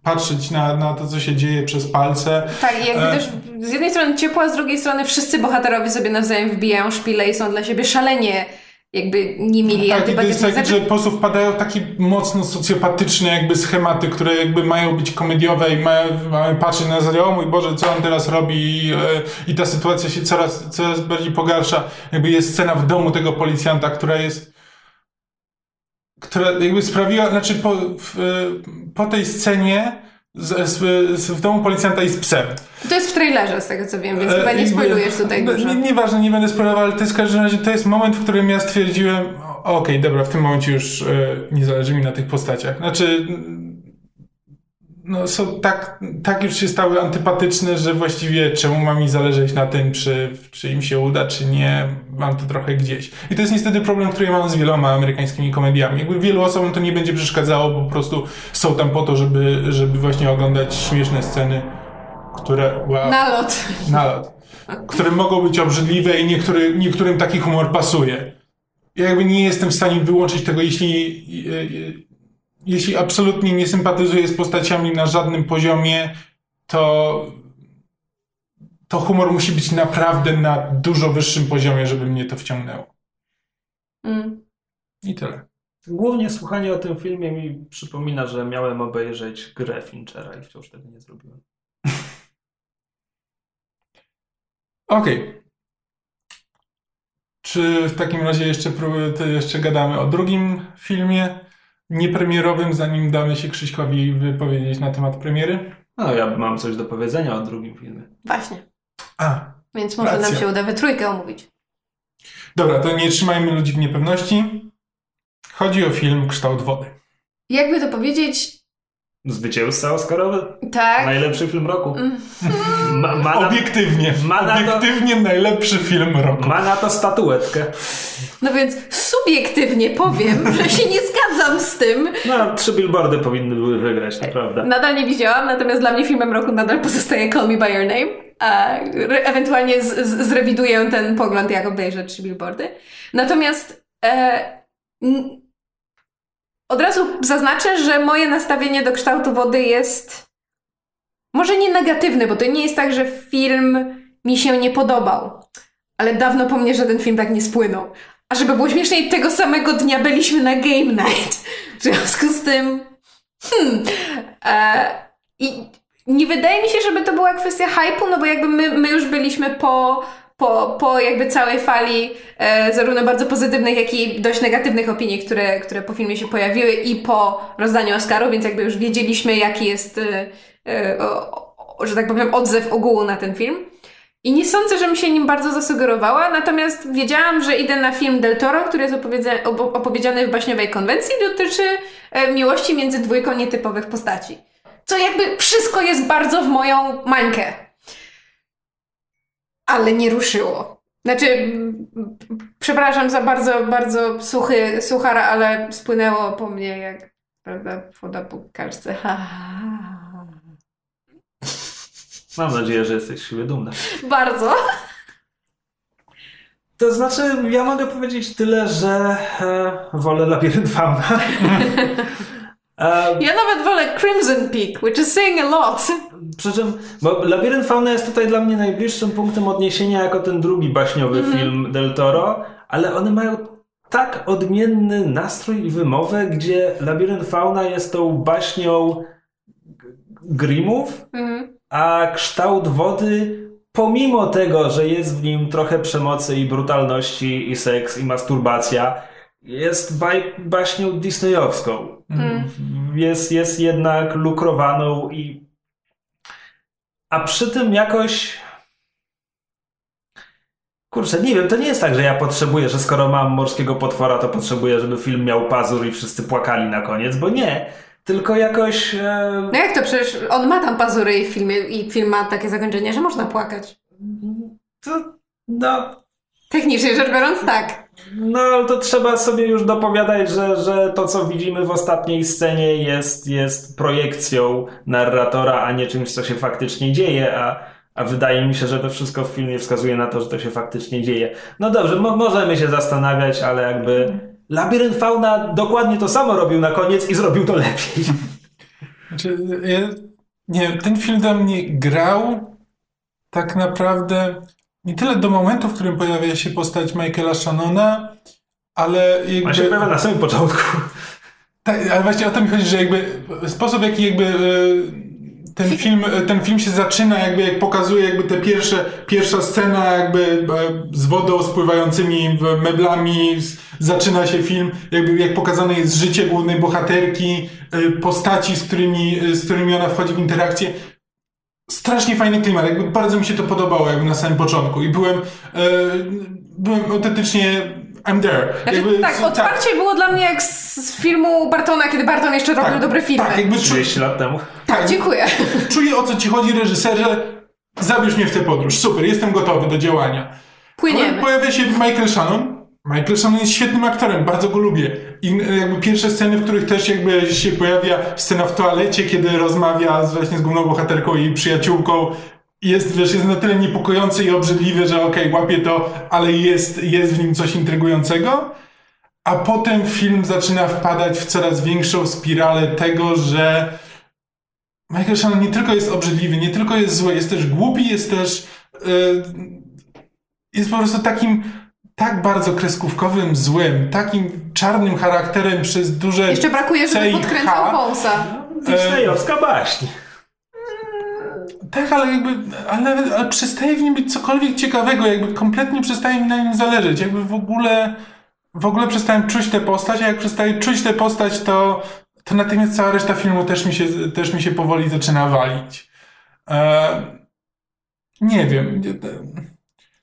patrzeć na, na to, co się dzieje przez palce. Tak, i jakby E. też z jednej strony ciepło, a z drugiej strony wszyscy bohaterowie sobie nawzajem wbijają szpile i są dla siebie szalenie jakby niemili, Tak, i to jest antypatyczni. tak, Znaczy, że po prostu wpadają takie mocno socjopatyczne jakby schematy, które jakby mają być komediowe i mają, mamy patrzeć na zasadzie, o mój Boże, co on teraz robi i, e, i ta sytuacja się coraz, coraz bardziej pogarsza. Jakby jest scena w domu tego policjanta, która jest która jakby sprawiła, znaczy po, w, e, po tej scenie z, z, z, w domu policjanta jest psem. To jest w trailerze, z tego co wiem, więc chyba E, nie jakby- spoilujesz tutaj no, dużo. Nie, nieważne, nie będę spoilował, ale to jest w każdym razie, to jest moment, w którym ja stwierdziłem, okej, dobra, w tym momencie już e, nie zależy mi na tych postaciach. Znaczy, no są tak, tak już się stały antypatyczne, że właściwie czemu ma mi zależeć na tym, czy, czy im się uda, czy nie, mam to trochę gdzieś. I to jest niestety problem, który ja mam z wieloma amerykańskimi komediami. Jakby wielu osobom to nie będzie przeszkadzało, po prostu są tam po to, żeby, żeby właśnie oglądać śmieszne sceny, które... Wow Nalot. nalot, które mogą być obrzydliwe i niektóry, niektórym taki humor pasuje. Ja jakby nie jestem w stanie wyłączyć tego, jeśli, jeśli absolutnie nie sympatyzuję z postaciami na żadnym poziomie, to, to humor musi być naprawdę na dużo wyższym poziomie, żeby mnie to wciągnęło. Mm. I tyle. Głównie słuchanie o tym filmie mi przypomina, że miałem obejrzeć grę Finchera i wciąż tego nie zrobiłem. Okej. Czy w takim razie jeszcze, pró- to jeszcze gadamy o drugim filmie niepremierowym, zanim damy się Krzyśkowi wypowiedzieć na temat premiery? No, ja mam coś do powiedzenia o drugim filmie. Właśnie. A, Więc może nam Racja. się uda we trójkę omówić. dobra, to nie trzymajmy ludzi w niepewności. Chodzi o film Kształt Wody. Jakby to powiedzieć, Zwycięzca Oscarowy? tak. Najlepszy film roku. Mm. Ma, ma, na, Obiektywnie, ma na to- obiektywnie najlepszy film roku. ma na to statuetkę. No więc subiektywnie powiem, że się nie zgadzam z tym. No, trzy billboardy powinny były wygrać, to prawda. Nadal nie widziałam, natomiast dla mnie filmem roku nadal pozostaje Call Me By Your Name. A re- ewentualnie z, z, zrewiduję ten pogląd, jak obejrzę trzy billboardy. Natomiast e, n- od razu zaznaczę, że moje nastawienie do kształtu wody jest może nie negatywne, bo to nie jest tak, że film mi się nie podobał. Ale dawno po mnie żaden film tak nie spłynął. A żeby było śmieszniej, tego samego dnia byliśmy na Game Night. W związku z tym... Hmm, e, I nie wydaje mi się, żeby to była kwestia hype'u, no bo jakby my, my już byliśmy po, po, po jakby całej fali e, zarówno bardzo pozytywnych, jak i dość negatywnych opinii, które, które po filmie się pojawiły i po rozdaniu Oscaru, więc jakby już wiedzieliśmy, jaki jest, e, e, o, o, że tak powiem, odzew ogółu na ten film. I nie sądzę, żebym się nim bardzo zasugerowała, natomiast wiedziałam, że idę na film Del Toro, który jest opowiedziany w baśniowej konwencji i dotyczy e, miłości między dwójką nietypowych postaci. Co jakby wszystko jest bardzo w moją mańkę. Ale nie ruszyło. Znaczy, przepraszam za bardzo, bardzo suchy, suchar, ale spłynęło po mnie jak, prawda, woda po kaczce. Ha, ha, ha. Mam nadzieję, że jesteś z siebie dumna. Bardzo. To znaczy, ja mogę powiedzieć tyle, że e, wolę Labirynt Fauna. e, Ja nawet wolę Crimson Peak, which is saying a lot. Przy czym, bo Labirynt Fauna jest tutaj dla mnie najbliższym punktem odniesienia jako ten drugi baśniowy film Del Toro, ale one mają tak odmienny nastrój i wymowę, gdzie Labirynt Fauna jest tą baśnią Grimmów, Mhm. a kształt wody, pomimo tego, że jest w nim trochę przemocy i brutalności i seks i masturbacja, jest baj, baśnią disneyowską. Jest, jest jednak lukrowaną i a przy tym jakoś Kurczę, nie wiem, to nie jest tak, że ja potrzebuję, że skoro mam morskiego potwora, to potrzebuję, żeby film miał pazur i wszyscy płakali na koniec, bo nie. Tylko jakoś. E, No jak to przecież on ma tam pazury i w filmie i film ma takie zakończenie, że można płakać. to, no, Technicznie rzecz biorąc, tak. No, ale to trzeba sobie już dopowiadać, że, że to, co widzimy w ostatniej scenie, jest, jest projekcją narratora, a nie czymś, co się faktycznie dzieje, a, a wydaje mi się, że to wszystko w filmie wskazuje na to, że to się faktycznie dzieje. No dobrze, mo- możemy się zastanawiać, ale jakby. Labirynt Fauna dokładnie to samo robił na koniec i zrobił to lepiej. Znaczy, nie ten film do mnie grał tak naprawdę nie tyle do momentu, w którym pojawia się postać Michaela Shannona, ale jakby... On się pojawia na samym początku. Tak, ale właśnie o to mi chodzi, że jakby sposób, w jaki jakby e, ten film, e, ten film się zaczyna, jakby jak pokazuje jakby te pierwsze, pierwsza scena jakby e, z wodą, spływającymi meblami, zaczyna się film, jakby jak pokazane jest życie głównej bohaterki, postaci, z którymi, z którymi ona wchodzi w interakcję. Strasznie fajny klimat, jakby bardzo mi się to podobało jakby na samym początku i byłem, e, byłem autentycznie I'm there. Znaczy, Jakby- tak, otwarcie było dla mnie jak z, z filmu Bartona, kiedy Barton jeszcze robił tak, dobre filmy. Tak, jakby czu, 30 lat temu. tak, Dziękuję. Czuję o co ci chodzi, reżyserze. Zabierz mnie w tę podróż. Super, jestem gotowy do działania. Płyniemy. Pojawia się Michael Shannon. Michael Shannon jest świetnym aktorem, bardzo go lubię. I e, jakby pierwsze sceny, w których też jakby się pojawia scena w toalecie, kiedy rozmawia z, właśnie z główną bohaterką i przyjaciółką. Jest, wiesz, jest na tyle niepokojący i obrzydliwy, że okej, łapie to, ale jest, jest w nim coś intrygującego. A potem film zaczyna wpadać w coraz większą spiralę tego, że Michael Shannon nie tylko jest obrzydliwy, nie tylko jest zły, jest też głupi, jest też. Yy, jest po prostu takim tak bardzo kreskówkowym, złym, takim czarnym charakterem przez duże. Jeszcze brakuje, żeby podkręcał wąsa. Disneyowska baśń. Tak, ale jakby, ale, ale przestaje w nim być cokolwiek ciekawego, jakby kompletnie przestaje mi na nim zależeć, jakby w ogóle, w ogóle przestałem czuć tę postać, a jak przestaję czuć tę postać, to, to natychmiast cała reszta filmu też mi się, też mi się powoli zaczyna walić. E, nie wiem.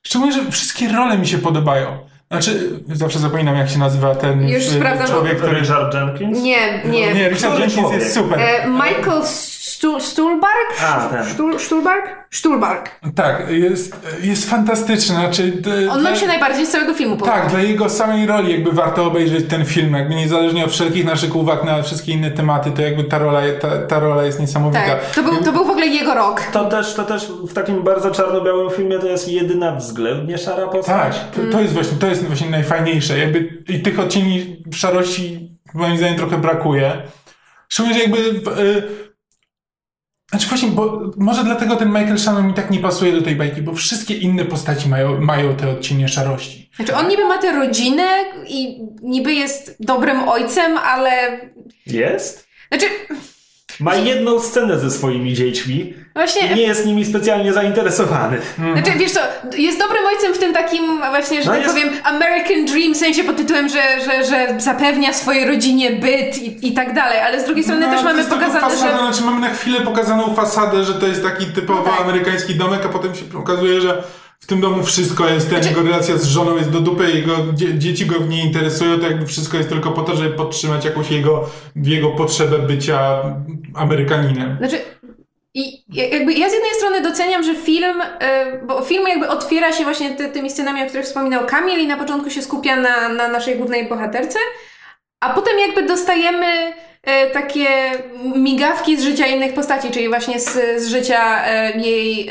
Szczególnie, że wszystkie role mi się podobają. Znaczy, zawsze zapominam, jak się nazywa ten Już sprawdzam. człowiek, który... Richard Jenkins? Nie, nie. Nie, Richard Jenkins jest super. E, Michael Stu- Stuhlbarg? A, ten. Stuhlbarg? Stuhlbarg. Tak, jest, jest fantastyczny. Znaczy, On nam się najbardziej z całego filmu podoba. Tak, dla jego samej roli jakby warto obejrzeć ten film, jakby niezależnie od wszelkich naszych uwag na wszystkie inne tematy, to jakby ta rola, ta, ta rola jest niesamowita. Tak. To był, to był w ogóle jego rok. To też, to też w takim bardzo czarno-białym filmie to jest jedyna względnie szara postać. Tak, to, to jest właśnie, to jest właśnie najfajniejsze. Jakby i tych odcieni szarości moim zdaniem trochę brakuje. Szczególnie, że jakby w, y, znaczy właśnie, bo może dlatego ten Michael Shannon mi tak nie pasuje do tej bajki, bo wszystkie inne postaci mają, mają te odcienie szarości. Znaczy on niby ma tę rodzinę i niby jest dobrym ojcem, ale... Jest? Znaczy, Ma jedną scenę ze swoimi dziećmi właśnie... nie jest nimi specjalnie zainteresowany. Znaczy, wiesz co, jest dobrym ojcem w tym takim właśnie, że No tak jest- powiem, American Dream, w sensie pod tytułem, że, że, że zapewnia swojej rodzinie byt i, i tak dalej, ale z drugiej strony No, też mamy pokazane, fasada, że... Znaczy mamy na chwilę pokazaną fasadę, że to jest taki typowo No tak. amerykański domek, a potem się okazuje, że w tym domu wszystko jest, ten, Znaczy- jego relacja z żoną jest do dupy, jego dzie dzieci go nie interesują, to jakby wszystko jest tylko po to, żeby podtrzymać jakąś jego, jego potrzebę bycia Amerykaninem. Znaczy, i jakby ja z jednej strony doceniam, że film, e, bo film jakby otwiera się właśnie ty, tymi scenami, o których wspominał Kamil i na początku się skupia na, na naszej głównej bohaterce, a potem jakby dostajemy e, takie migawki z życia innych postaci, czyli właśnie z, z życia e, jej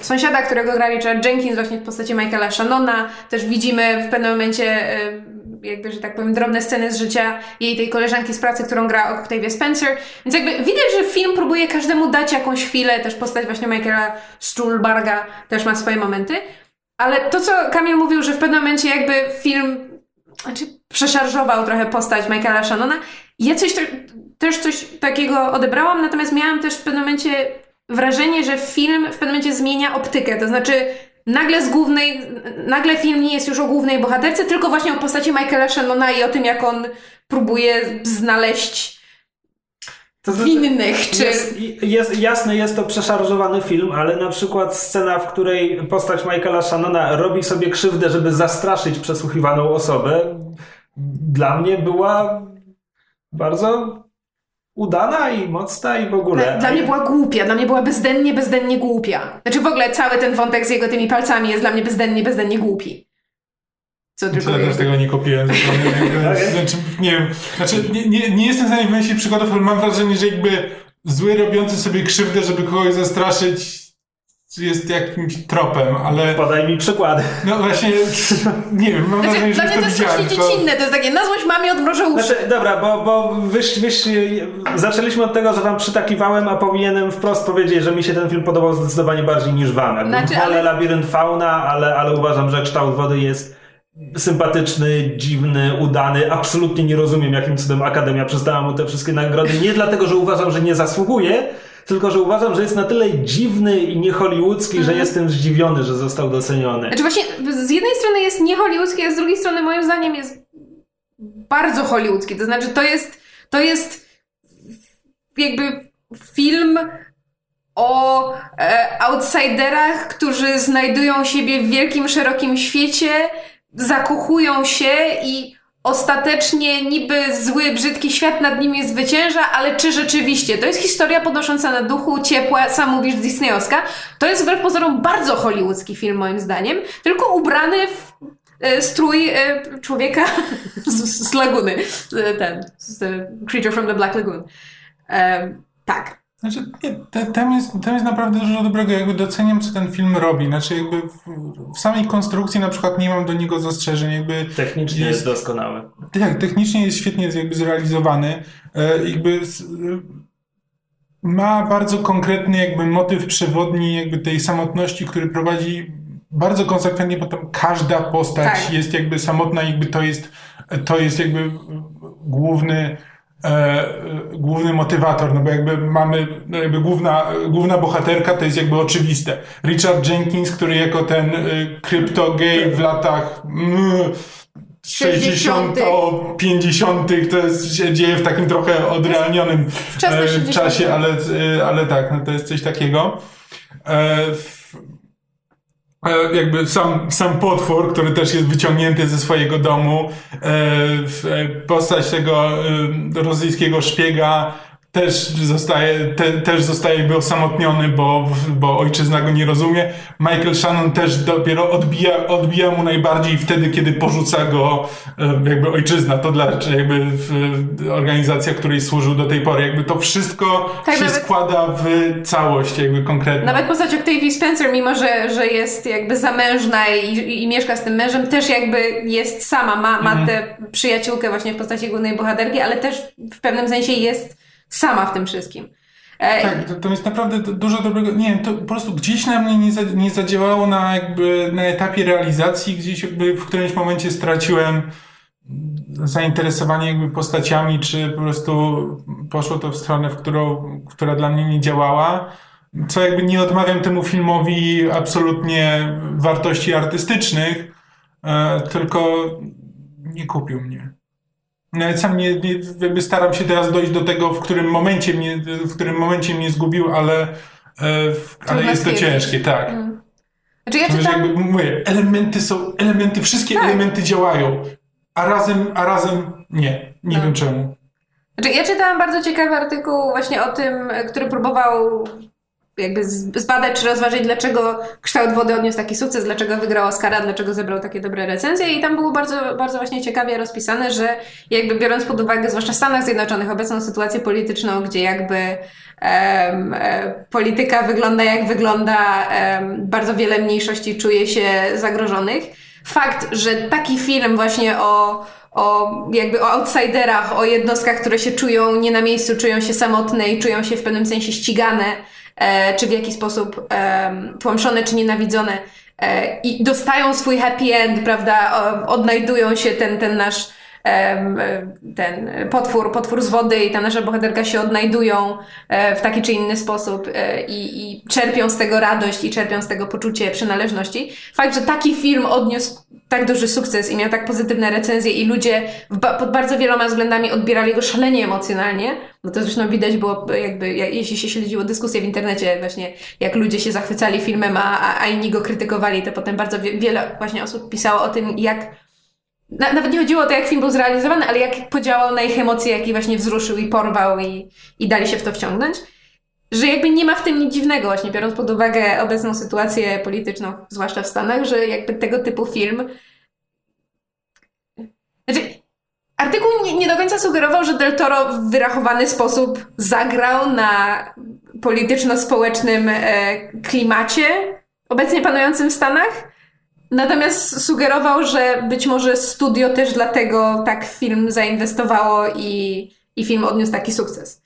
sąsiada, którego gra Richard Jenkins właśnie w postaci Michaela Shannona. Też widzimy w pewnym momencie jakby, że tak powiem, drobne sceny z życia jej tej koleżanki z pracy, którą gra Octavia Spencer. Więc jakby widać, że film próbuje każdemu dać jakąś chwilę, też postać właśnie Michaela Stuhlbarga też ma swoje momenty. Ale to, co Kamil mówił, że w pewnym momencie jakby film znaczy przeszarżował trochę postać Michaela Shannona. Ja coś też coś takiego odebrałam, natomiast miałam też w pewnym momencie wrażenie, że film w pewnym momencie zmienia optykę, to znaczy nagle z głównej, nagle film nie jest już o głównej bohaterce, tylko właśnie o postaci Michaela Shannona i o tym, jak on próbuje znaleźć to znaczy, winnych, czy... Jest, jest, jasne, jest to przeszarżowany film, ale na przykład scena, w której postać Michaela Shannona robi sobie krzywdę, żeby zastraszyć przesłuchiwaną osobę, dla mnie była bardzo udana i mocna i w ogóle. Dla mnie była głupia, dla mnie była bezdennie, bezdennie głupia. Znaczy w ogóle cały ten wątek z jego tymi palcami jest dla mnie bezdennie, bezdennie głupi. Co tylko ja też tego nie kopiłem. znaczy, nie wiem, znaczy nie, nie, nie jestem w stanie wymyślić przykładów, ale mam wrażenie, że jakby zły robiący sobie krzywdę, żeby kogoś zastraszyć jest jakimś tropem, ale... Podaj mi przykłady. No właśnie, nie wiem, mam znaczy, wrażenie, że Dla mnie to jest strasznie dziecinne, to jest takie, na złość mamie odmrożę uszy. Znaczy, dobra, bo, bo wyś, wyś, zaczęliśmy od tego, że wam przytakiwałem, a powinienem wprost powiedzieć, że mi się ten film podobał zdecydowanie bardziej niż wam. Znaczy, Wolę ale... Labirynt Fauna, ale, ale uważam, że kształt wody jest sympatyczny, dziwny, udany. Absolutnie nie rozumiem, jakim cudem Akademia przestała mu te wszystkie nagrody. Nie dlatego, że uważam, że nie zasługuje, tylko że uważam, że jest na tyle dziwny i niehollywoodzki, mhm. że jestem zdziwiony, że został doceniony. Znaczy właśnie, z jednej strony jest niehollywoodzki, a z drugiej strony moim zdaniem jest bardzo hollywoodzki. To znaczy, to jest, to jest jakby film o e, outsiderach, którzy znajdują siebie w wielkim, szerokim świecie, zakochują się i ostatecznie niby zły, brzydki świat nad nimi zwycięża, ale czy rzeczywiście? To jest historia podnosząca na duchu, ciepła, sam mówisz disneyowska. To jest wbrew pozorom bardzo hollywoodzki film moim zdaniem, tylko ubrany w e, strój e, człowieka z, z laguny. E, ten, z Creature from the Black Lagoon. Tak. Znaczy, nie, tam, jest, tam jest naprawdę dużo dobrego. Jakby doceniam, co ten film robi. Znaczy, jakby w, w samej konstrukcji na przykład nie mam do niego zastrzeżeń. Jakby technicznie jest, jest doskonały. Tak, technicznie jest świetnie jakby zrealizowany. E, jakby z, ma bardzo konkretny jakby motyw przewodni jakby tej samotności, który prowadzi bardzo konsekwentnie, bo tam każda postać tak. jest jakby samotna, jakby to jest, to jest jakby główny e, główny motywator, no bo jakby mamy, no jakby główna, główna bohaterka to jest jakby oczywiste. Richard Jenkins, który jako ten y, kryptogej w latach mm, 60, 50 to jest, się dzieje w takim trochę odrealnionym e, czasie, ale, y, ale tak, no to jest coś takiego. E, E, jakby sam, sam potwór, który też jest wyciągnięty ze swojego domu, e, e, postać tego rosyjskiego szpiega też zostaje, te, też zostaje osamotniony, bo, bo ojczyzna go nie rozumie. Michael Shannon też dopiero odbija, odbija mu najbardziej wtedy, kiedy porzuca go jakby ojczyzna. To dla, jakby organizacja, której służył do tej pory. Jakby to wszystko tak, się nawet, składa w całość jakby konkretnie. Nawet postać Octavia Spencer, mimo że, że jest jakby zamężna i, i, i mieszka z tym mężem, też jakby jest sama, ma, ma mhm. tę przyjaciółkę właśnie w postaci głównej bohaterki, ale też w pewnym sensie jest sama w tym wszystkim. E, tak, to, to jest naprawdę dużo dobrego. Nie wiem, to po prostu gdzieś na mnie nie, za, nie zadziałało na jakby na etapie realizacji, gdzieś jakby w którymś momencie straciłem zainteresowanie jakby postaciami, czy po prostu poszło to w stronę, w którą, która dla mnie nie działała. Co jakby nie odmawiam temu filmowi absolutnie wartości artystycznych, e, tylko nie kupił mnie. Nawet sam nie, nie, staram się teraz dojść do tego, w którym momencie mnie, w którym momencie mnie zgubił, ale, e, ale jest to ciężkie, tak. Hmm. Znaczy ja czytam... jakby mówię, elementy są, elementy, wszystkie tak. elementy działają, a razem, a razem nie. Nie no. wiem czemu. Znaczy, ja czytałam bardzo ciekawy artykuł właśnie o tym, który próbował jakby zbadać czy rozważyć, dlaczego kształt wody odniósł taki sukces, dlaczego wygrał Oscara, dlaczego zebrał takie dobre recenzje i tam było bardzo, bardzo właśnie ciekawie rozpisane, że jakby biorąc pod uwagę, zwłaszcza w Stanach Zjednoczonych, obecną sytuację polityczną, gdzie jakby um, polityka wygląda jak wygląda, um, bardzo wiele mniejszości czuje się zagrożonych. Fakt, że taki film właśnie o o jakby o outsiderach, o jednostkach, które się czują nie na miejscu, czują się samotne i czują się w pewnym sensie ścigane, czy w jakiś sposób e, tłamszone, czy nienawidzone, e, i dostają swój happy end, prawda, odnajdują się ten, ten nasz e, ten potwór, potwór z wody i ta nasza bohaterka się odnajdują e, w taki czy inny sposób e, i, i czerpią z tego radość i czerpią z tego poczucie przynależności. Fakt, że taki film odniósł tak duży sukces i miał tak pozytywne recenzje i ludzie pod bardzo wieloma względami odbierali go szalenie emocjonalnie, no to zresztą widać było jakby, jak, jeśli się śledziło dyskusje w internecie właśnie, jak ludzie się zachwycali filmem, a, a, inni go krytykowali, to potem bardzo wie, wiele właśnie osób pisało o tym, jak na, nawet nie chodziło o to, jak film był zrealizowany, ale jak podziałał na ich emocje, jak ich właśnie wzruszył i porwał i, i dali się w to wciągnąć. Że jakby nie ma w tym nic dziwnego, właśnie biorąc pod uwagę obecną sytuację polityczną, zwłaszcza w Stanach, że jakby tego typu film. Znaczy, artykuł nie, nie do końca sugerował, że Del Toro w wyrachowany sposób zagrał na polityczno-społecznym e, klimacie obecnie panującym w Stanach. Natomiast sugerował, że być może studio też dlatego tak w film zainwestowało i, i film odniósł taki sukces.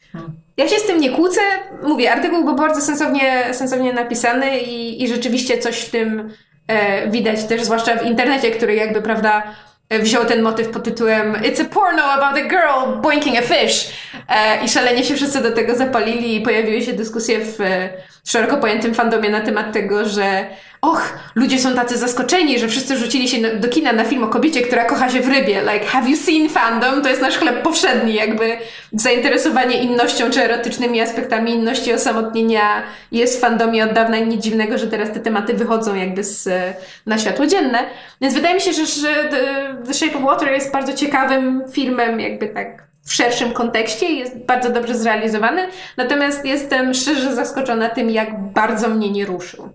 Ja się z tym nie kłócę. Mówię, artykuł był bardzo sensownie, sensownie napisany i, i rzeczywiście coś w tym e, widać też, zwłaszcza w internecie, który jakby, prawda, wziął ten motyw pod tytułem It's a porno about a girl boinking a fish. E, I szalenie się wszyscy do tego zapalili i pojawiły się dyskusje w e, szeroko pojętym fandomie na temat tego, że och, ludzie są tacy zaskoczeni, że wszyscy rzucili się do kina na film o kobiecie, która kocha się w rybie. Like, have you seen fandom? To jest nasz chleb powszedni, jakby zainteresowanie innością czy erotycznymi aspektami inności osamotnienia jest w fandomie od dawna i nic dziwnego, że teraz te tematy wychodzą jakby z, na światło dzienne. Więc wydaje mi się, że, że The, The Shape of Water jest bardzo ciekawym filmem, jakby tak w szerszym kontekście jest bardzo dobrze zrealizowany. Natomiast jestem szczerze zaskoczona tym, jak bardzo mnie nie ruszył.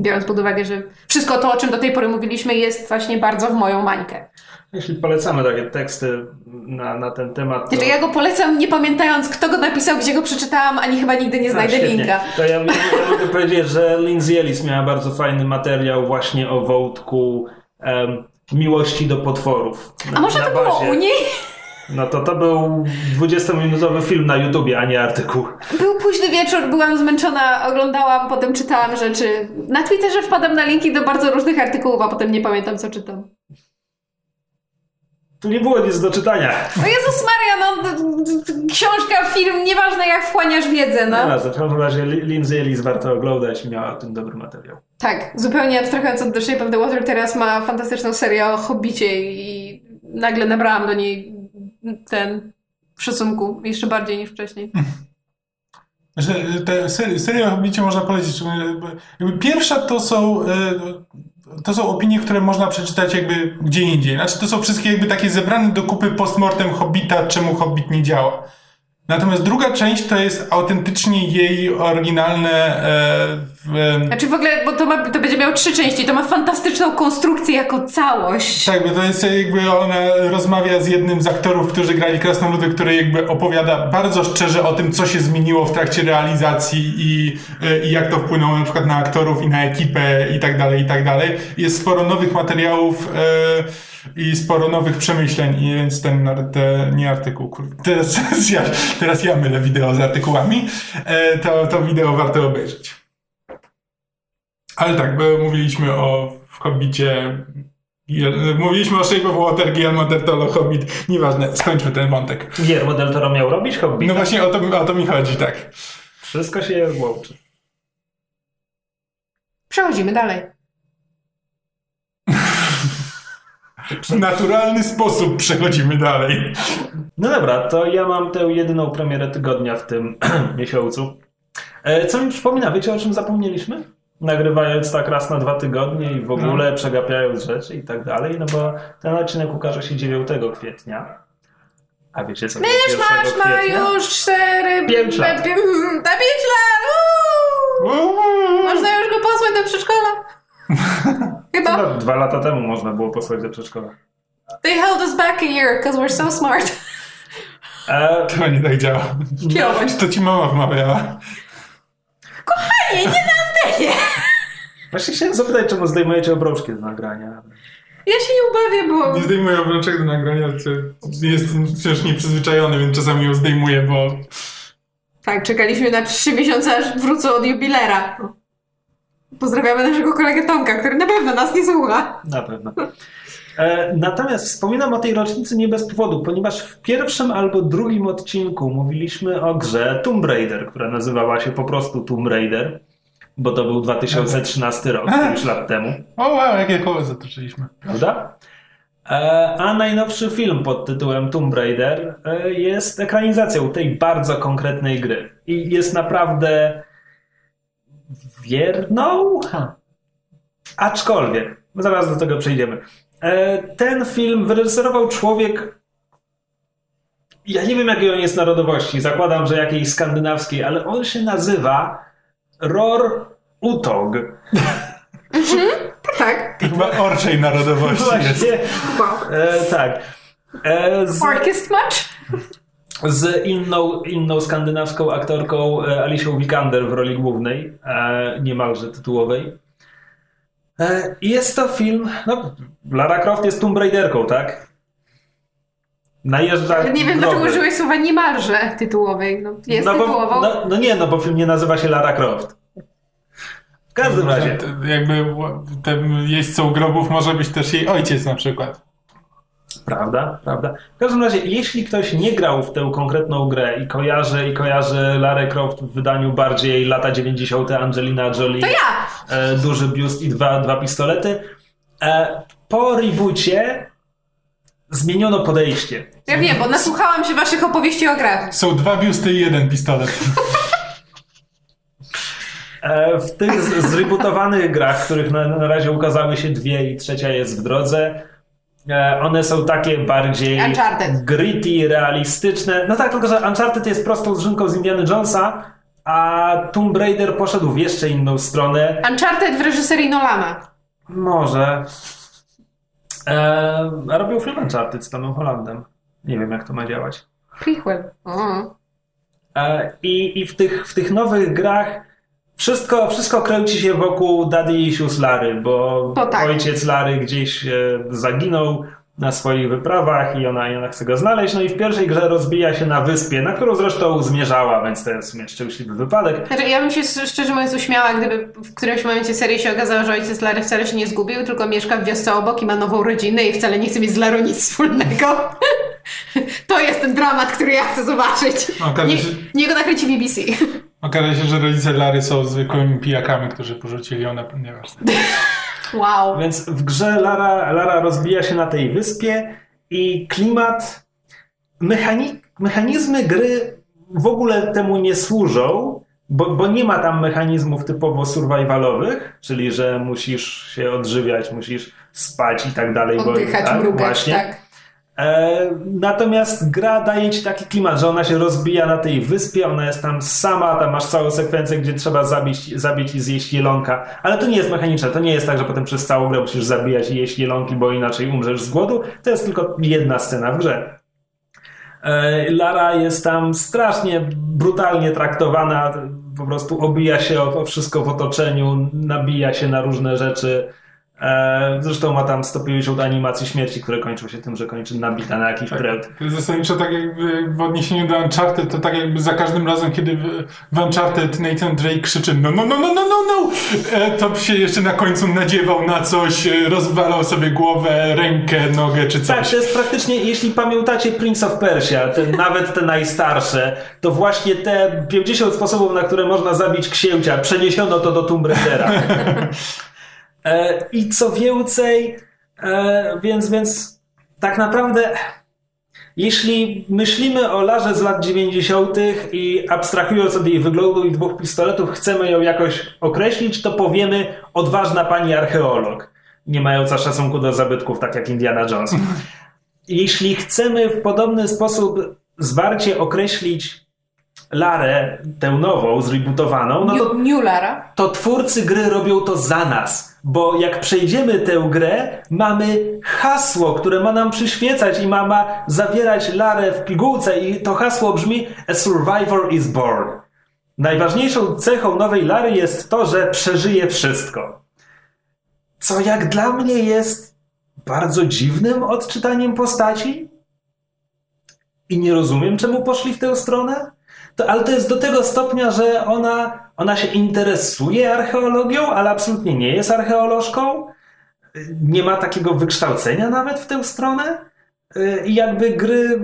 Biorąc pod uwagę, że wszystko to, o czym do tej pory mówiliśmy, jest właśnie bardzo w moją mańkę. Jeśli polecamy takie teksty na, na ten temat. To... Znaczy, ja go polecam, nie pamiętając, kto go napisał, gdzie go przeczytałam, ani chyba nigdy nie znajdę A, świetnie. linka. To ja, ja mogę powiedzieć, że Lindsay Ellis miała bardzo fajny materiał właśnie o wątku em, miłości do potworów. A może na to było bazie. u niej? No to to był 20-minutowy film na YouTubie, a nie artykuł. Był późny wieczór, byłam zmęczona, oglądałam, potem czytałam rzeczy. Na Twitterze wpadam na linki do bardzo różnych artykułów, a potem nie pamiętam, co czytam. Tu nie było nic do czytania. No Jezus Maria, no książka, film, nieważne jak wchłaniasz wiedzę, no. No, w każdym razie Li- Lindsay Ellis warto oglądać i miała tym dobry materiał. Tak, zupełnie abstrahując od The Shape of the Water, teraz ma fantastyczną serię o Hobbicie i nagle nabrałam do niej ten szacunku jeszcze bardziej niż wcześniej. Że te serie, o Hobbicie można polecić. Jakby pierwsza to są, e, to są opinie, które można przeczytać jakby gdzie indziej. Znaczy to są wszystkie jakby takie zebrane do kupy postmortem Hobbita, czemu Hobbit nie działa. Natomiast druga część to jest autentycznie jej oryginalne e, Znaczy w ogóle, bo to, ma, to będzie miało trzy części, to ma fantastyczną konstrukcję jako całość. Tak, bo to jest jakby ona rozmawia z jednym z aktorów, którzy grali Krasnoludy, który jakby opowiada bardzo szczerze o tym, co się zmieniło w trakcie realizacji i, i jak to wpłynęło na przykład na aktorów i na ekipę i tak dalej, i tak dalej. Jest sporo nowych materiałów e, i sporo nowych przemyśleń, i więc ten, te, nie artykuł, kur- teraz, teraz, ja, teraz ja mylę wideo z artykułami, e, to, to wideo warto obejrzeć. Ale tak, bo mówiliśmy o w Hobbicie Mówiliśmy o Shape of Water, Guillermo del Toro, Hobbit. Nieważne, skończmy ten wątek. Guillermo del Toro miał robić Hobbita? No właśnie o to, o to mi chodzi, tak. Wszystko się łączy. Przechodzimy dalej. W naturalny sposób przechodzimy dalej. No dobra, to ja mam tę jedyną premierę tygodnia w tym miesiącu. E, Co mi przypomina, wiecie o czym zapomnieliśmy? Nagrywając tak raz na dwa tygodnie i w ogóle przegapiając rzeczy i tak dalej, no bo ten odcinek ukaże się 9 kwietnia. A wiecie co? Mysz masz 1 ma już cztery... Pięć lat. Na pięć lat! Można już go posłać do przedszkola. Chyba. No, dwa lata temu można było posłać do przedszkola. They held us back a year, because we're so smart. E, To nie tak działa. To ci mama wmawiała. Nie, nie. Właśnie chciałem zapytać, czemu zdejmujecie obrączki do nagrania. Ja się nie ubawię, bo... Nie zdejmuję obrączek do nagrania, to jestem wciąż nieprzyzwyczajony, więc czasami ją zdejmuję, bo... Tak, czekaliśmy na trzy miesiące, aż wrócę od jubilera. Pozdrawiamy naszego kolegę Tomka, który na pewno nas nie słucha. Na pewno. E, natomiast wspominam o tej rocznicy nie bez powodu, ponieważ w pierwszym albo drugim odcinku mówiliśmy o grze Tomb Raider, która nazywała się po prostu Tomb Raider, bo to był 2013 rok, 5 lat temu. O wow, jakie koło zatoczyliśmy. Prawda? E, A najnowszy film pod tytułem Tomb Raider e, jest ekranizacją tej bardzo konkretnej gry. I jest naprawdę wierną, aczkolwiek, zaraz do tego przejdziemy. E, Ten film wyreżyserował człowiek. Ja nie wiem, jakiej on jest narodowości. Zakładam, że jakiejś skandynawskiej, ale on się nazywa Ror Utog. Tak, tak. To chyba orczej narodowości jest. Właśnie. Wow. E, tak. E, z, Orkest Match? z inną, inną skandynawską aktorką e, Alicją Vikander w roli głównej, e, niemalże tytułowej. E, jest to film. No, Lara Croft jest Tomb Raiderką, tak? Najeżdża. Ale nie wiem, dlaczego użyłeś słowa niemalże tytułowej. No, jest no, bo, tytułową. no, no nie, no bo film nie nazywa się Lara Croft. W każdym razie. T- Jakby tym jeźdźcą grobów może być też jej ojciec na przykład. Prawda, prawda. W każdym razie, jeśli ktoś nie grał w tę konkretną grę i kojarzy, i kojarzy Lara Croft w wydaniu bardziej lata 90. Angelina Jolie, To ja! e, duży biust i dwa, dwa pistolety, e, po reboocie zmieniono podejście. Ja wiem, bo nasłuchałam się waszych opowieści o grach. Są dwa biusty i jeden pistolet. E, w tych zrebootowanych grach, których na, na razie ukazały się dwie i trzecia jest w drodze, e, one są takie bardziej Uncharted. gritty, realistyczne. No tak, tylko że Uncharted jest prostą zrzynką z Indiana Jonesa, a Tomb Raider poszedł w jeszcze inną stronę. Uncharted w reżyserii Nolana. Może. E, a robił film Uncharted z Tomem Hollandem. Nie wiem, jak to ma działać. Prequel. O. E, I, i w, tych, w tych nowych grach wszystko, wszystko kręci się wokół Daddy Issues Lary, bo tak. ojciec Lary gdzieś e, zaginął na swoich wyprawach i ona, i ona chce go znaleźć. No i w pierwszej grze rozbija się na wyspie, na którą zresztą zmierzała, więc to jest w sumie szczęśliwy wypadek. Znaczy, ja bym się szczerze mówiąc uśmiała, gdyby w którymś momencie serii się okazało, że ojciec Lary wcale się nie zgubił, tylko mieszka w wiosce obok i ma nową rodzinę i wcale nie chce mieć z Larą nic wspólnego. To jest ten dramat, który ja chcę zobaczyć. Okaże Nie, się, niech go nakręci BBC. okaże się, że rodzice Lary są zwykłymi pijakami, którzy porzucili one, nieważne. Wow. Więc w grze Lara, Lara rozbija się na tej wyspie i klimat, mechani, mechanizmy gry w ogóle temu nie służą, bo, bo nie ma tam mechanizmów typowo survivalowych, czyli że musisz się odżywiać, musisz spać i tak dalej. bo- Oddychać, tak, mrugać, właśnie. tak. E, natomiast gra daje ci taki klimat, że ona się rozbija na tej wyspie, ona jest tam sama, tam masz całą sekwencję, gdzie trzeba zabić, zabić i zjeść jelonka, ale to nie jest mechaniczne, to nie jest tak, że potem przez całą grę musisz zabijać i jeść jelonki, bo inaczej umrzesz z głodu, to jest tylko jedna scena w grze. E, Lara jest tam strasznie brutalnie traktowana, po prostu obija się o, o wszystko w otoczeniu, nabija się na różne rzeczy. E, Zresztą ma tam 150 animacji śmierci, które kończą się tym, że kończy nabita na jakiś. To jest zasadniczo tak jakby w odniesieniu do Uncharted, to tak jakby za każdym razem, kiedy w, Uncharted Nathan Drake krzyczy no, no, no, no, no, no, no, e, to się jeszcze na końcu nadziewał na coś, e, rozwalał sobie głowę, rękę, nogę czy Tak, coś. to jest praktycznie, jeśli pamiętacie Prince of Persia, nawet te najstarsze, to właśnie te 50 sposobów, na które można zabić księcia, przeniesiono to do Tomb Raidera. E, I co więcej, e, więc, więc tak naprawdę, jeśli myślimy o Larze z lat 90. i abstrahując od jej wyglądu i dwóch pistoletów, chcemy ją jakoś określić, to powiemy odważna pani archeolog, nie mająca szacunku do zabytków, tak jak Indiana Jones. Jeśli chcemy w podobny sposób zwarcie określić Larę, tę nową, zrebootowaną, no to New, Lara. to twórcy gry robią to za nas. Bo jak przejdziemy tę grę, mamy hasło, które ma nam przyświecać i ma, ma zawierać Larę w pigułce i to hasło brzmi A survivor is born. Najważniejszą cechą nowej Lary jest to, że przeżyje wszystko. Co jak dla mnie jest bardzo dziwnym odczytaniem postaci. I nie rozumiem, czemu poszli w tę stronę. To, ale to jest do tego stopnia, że ona, ona się interesuje archeologią, ale absolutnie nie jest archeolożką. Nie ma takiego wykształcenia nawet w tę stronę. Y, I jakby gry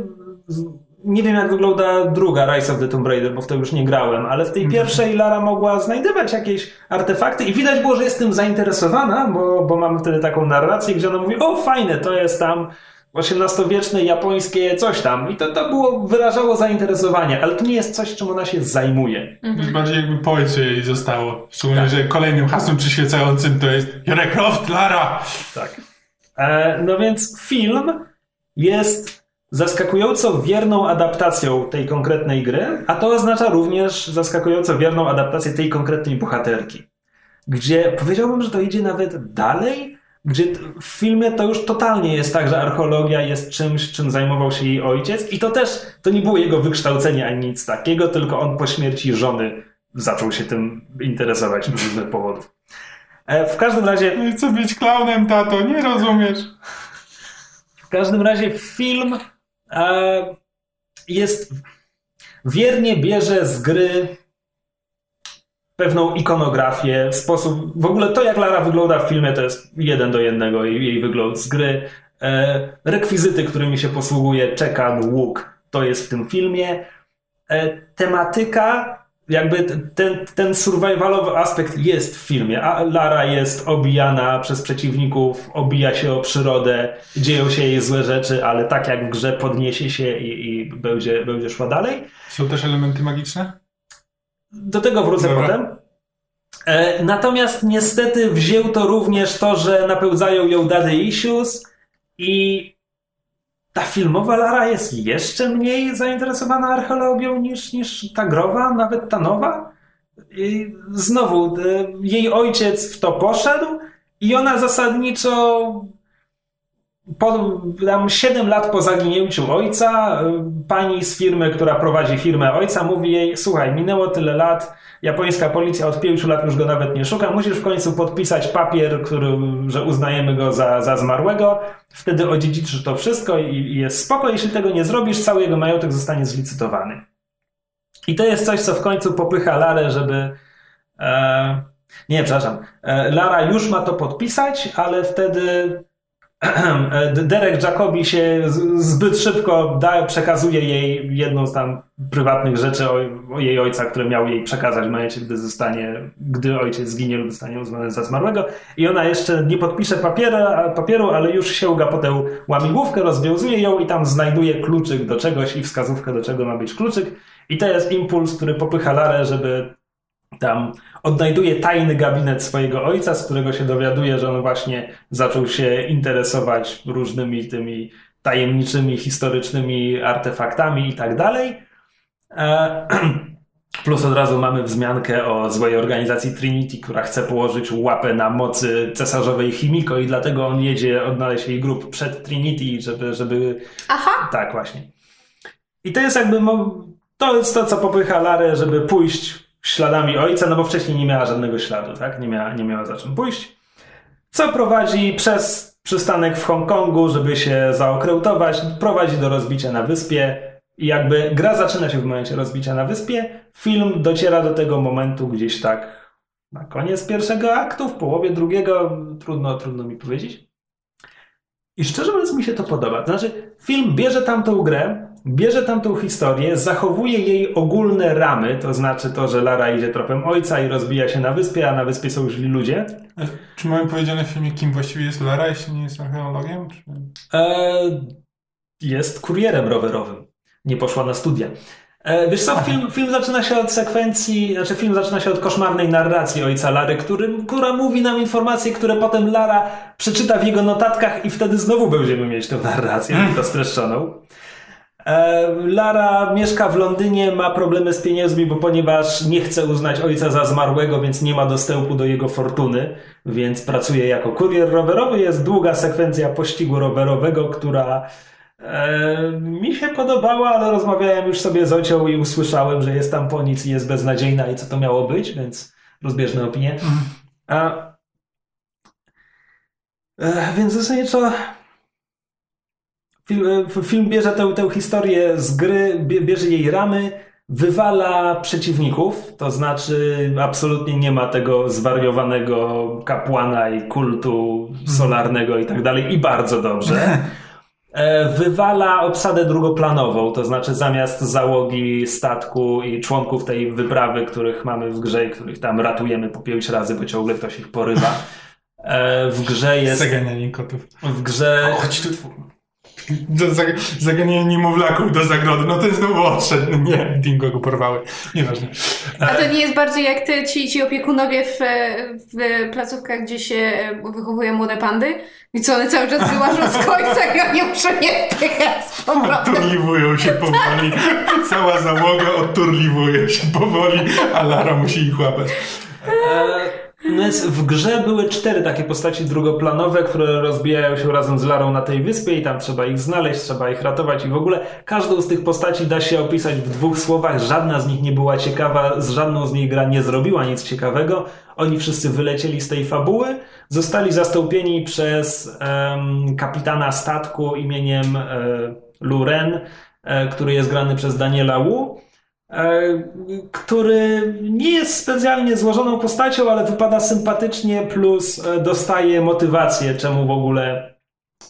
nie wiem, jak wygląda druga Rise of the Tomb Raider, bo w to już nie grałem, ale w tej Mhm. pierwszej Lara mogła znajdywać jakieś artefakty i widać było, że jest tym zainteresowana, bo, bo mamy wtedy taką narrację, gdzie ona mówi, o fajne, to jest tam XVIII-wieczne japońskie coś tam. I to, to było, wyrażało zainteresowanie, ale to nie jest coś, czym ona się zajmuje. Bardziej jakby po ojcu jej zostało. Szczególnie, Tak. że kolejnym hasłem przyświecającym to jest Jurek Croft, Lara! Tak. E, no więc film jest zaskakująco wierną adaptacją tej konkretnej gry, a to oznacza również zaskakująco wierną adaptację tej konkretnej bohaterki. Gdzie powiedziałbym, że to idzie nawet dalej, gdzie w filmie to już totalnie jest tak, że archeologia jest czymś, czym zajmował się jej ojciec i to też, to nie było jego wykształcenie ani nic takiego, tylko on po śmierci żony zaczął się tym interesować z różnych powodów. E, W każdym razie Nie chcę być klaunem, tato, nie rozumiesz. W każdym razie film e, jest wiernie bierze z gry pewną ikonografię, sposób, w ogóle to jak Lara wygląda w filmie to jest jeden do jednego jej, jej wygląd z gry. E, rekwizyty, którymi się posługuje, czekan, łuk, to jest w tym filmie. E, tematyka, jakby ten, ten survivalowy aspekt jest w filmie, a Lara jest obijana przez przeciwników, obija się o przyrodę, dzieją się jej złe rzeczy, ale tak jak w grze podniesie się i, i będzie, będzie szła dalej. Są też elementy magiczne? Do tego wrócę Dobra. potem. E, natomiast niestety wziął to również to, że napełdzają ją daddy issues i ta filmowa Lara jest jeszcze mniej zainteresowana archeologią niż, niż ta growa, nawet ta nowa. I znowu, e, jej ojciec w to poszedł i ona zasadniczo po, tam 7 lat po zaginięciu ojca, y, pani z firmy, która prowadzi firmę ojca, mówi jej: Słuchaj, minęło tyle lat, japońska policja od 5 lat już go nawet nie szuka, musisz w końcu podpisać papier, który, że uznajemy go za, za zmarłego. Wtedy odziedziczysz to wszystko i, i jest spoko. Jeśli tego nie zrobisz, cały jego majątek zostanie zlicytowany. I to jest coś, co w końcu popycha Larę, żeby. E, nie, przepraszam. E, Lara już ma to podpisać, ale wtedy Derek Jacobi się zbyt szybko da, przekazuje jej jedną z tam prywatnych rzeczy o, o jej ojca, które miał jej przekazać w momencie, gdy zostanie, gdy ojciec zginie lub zostanie uznany za zmarłego. I ona jeszcze nie podpisze papiera, papieru, ale już sięga po tę łamigłówkę, rozwiązuje ją i tam znajduje kluczyk do czegoś i wskazówkę, do czego ma być kluczyk. I to jest impuls, który popycha Larę, żeby tam odnajduje tajny gabinet swojego ojca, z którego się dowiaduje, że on właśnie zaczął się interesować różnymi tymi tajemniczymi, historycznymi artefaktami i tak dalej. E, Plus od razu mamy wzmiankę o złej organizacji Trinity, która chce położyć łapę na mocy cesarzowej Chimiko i dlatego on jedzie odnaleźć jej grup przed Trinity, żeby, żeby Aha! tak, właśnie. I to jest jakby, to jest to, co popycha Larę, żeby pójść śladami ojca, no bo wcześniej nie miała żadnego śladu, tak? Nie miała, nie miała za czym pójść. Co prowadzi przez przystanek w Hongkongu, żeby się zaokreutować, prowadzi do rozbicia na wyspie. I jakby gra zaczyna się w momencie rozbicia na wyspie, film dociera do tego momentu gdzieś tak na koniec pierwszego aktu, w połowie drugiego, trudno, trudno mi powiedzieć. I szczerze mówiąc mi się to podoba. Znaczy, film bierze tamtą grę, bierze tamtą historię, zachowuje jej ogólne ramy, to znaczy to, że Lara idzie tropem ojca i rozbija się na wyspie, a na wyspie są źli ludzie. A Czy mamy powiedziane w filmie, kim właściwie jest Lara, jeśli nie jest archeologiem? Czy... E, jest kurierem rowerowym. Nie poszła na studia. E, wiesz co, film, film zaczyna się od sekwencji, znaczy film zaczyna się od koszmarnej narracji ojca Lary, który, która mówi nam informacje, które potem Lara przeczyta w jego notatkach i wtedy znowu będziemy mieć tę narrację, tylko streszczoną. E, Lara mieszka w Londynie, ma problemy z pieniędzmi, bo ponieważ nie chce uznać ojca za zmarłego, więc nie ma dostępu do jego fortuny, więc pracuje jako kurier rowerowy. Jest długa sekwencja pościgu rowerowego, która e, mi się podobała, ale rozmawiałem już sobie z ocią i usłyszałem, że jest tam po nic i jest beznadziejna i co to miało być, więc rozbieżne opinie. A, e, więc zasadniczo Film, e, film bierze tę, tę historię z gry, bie- bierze jej ramy, wywala przeciwników, to znaczy absolutnie nie ma tego zwariowanego kapłana i kultu solarnego i tak dalej i bardzo dobrze. E, wywala obsadę drugoplanową, to znaczy zamiast załogi statku i członków tej wyprawy, których mamy w grze i których tam ratujemy po pięć razy, bo ciągle ktoś ich porywa. E, w grze jest... Zaganianie kotów. W grze... Chodź tu. Zaganianie niemowlaków do zagrody. No to jest znowu odszedł. No nie, dingo go porwały. Nieważne. A to nie jest bardziej jak te, ci, ci opiekunowie w, w placówkach, gdzie się wychowuje młode pandy? I co, one cały czas wyłażą z końca i oni muszą je z powrotem. Się powoli. Cała załoga odturliwuje się powoli, a Lara musi ich łapać. Więc w grze były cztery takie postaci drugoplanowe, które rozbijają się razem z Larą na tej wyspie i tam trzeba ich znaleźć, trzeba ich ratować i w ogóle każdą z tych postaci da się opisać w dwóch słowach. Żadna z nich nie była ciekawa, z żadną z nich gra nie zrobiła nic ciekawego. Oni wszyscy wylecieli z tej fabuły, zostali zastąpieni przez um, kapitana statku imieniem e, Luren, e, który jest grany przez Daniela Wu który nie jest specjalnie złożoną postacią, ale wypada sympatycznie, plus e, dostaje motywację, czemu w ogóle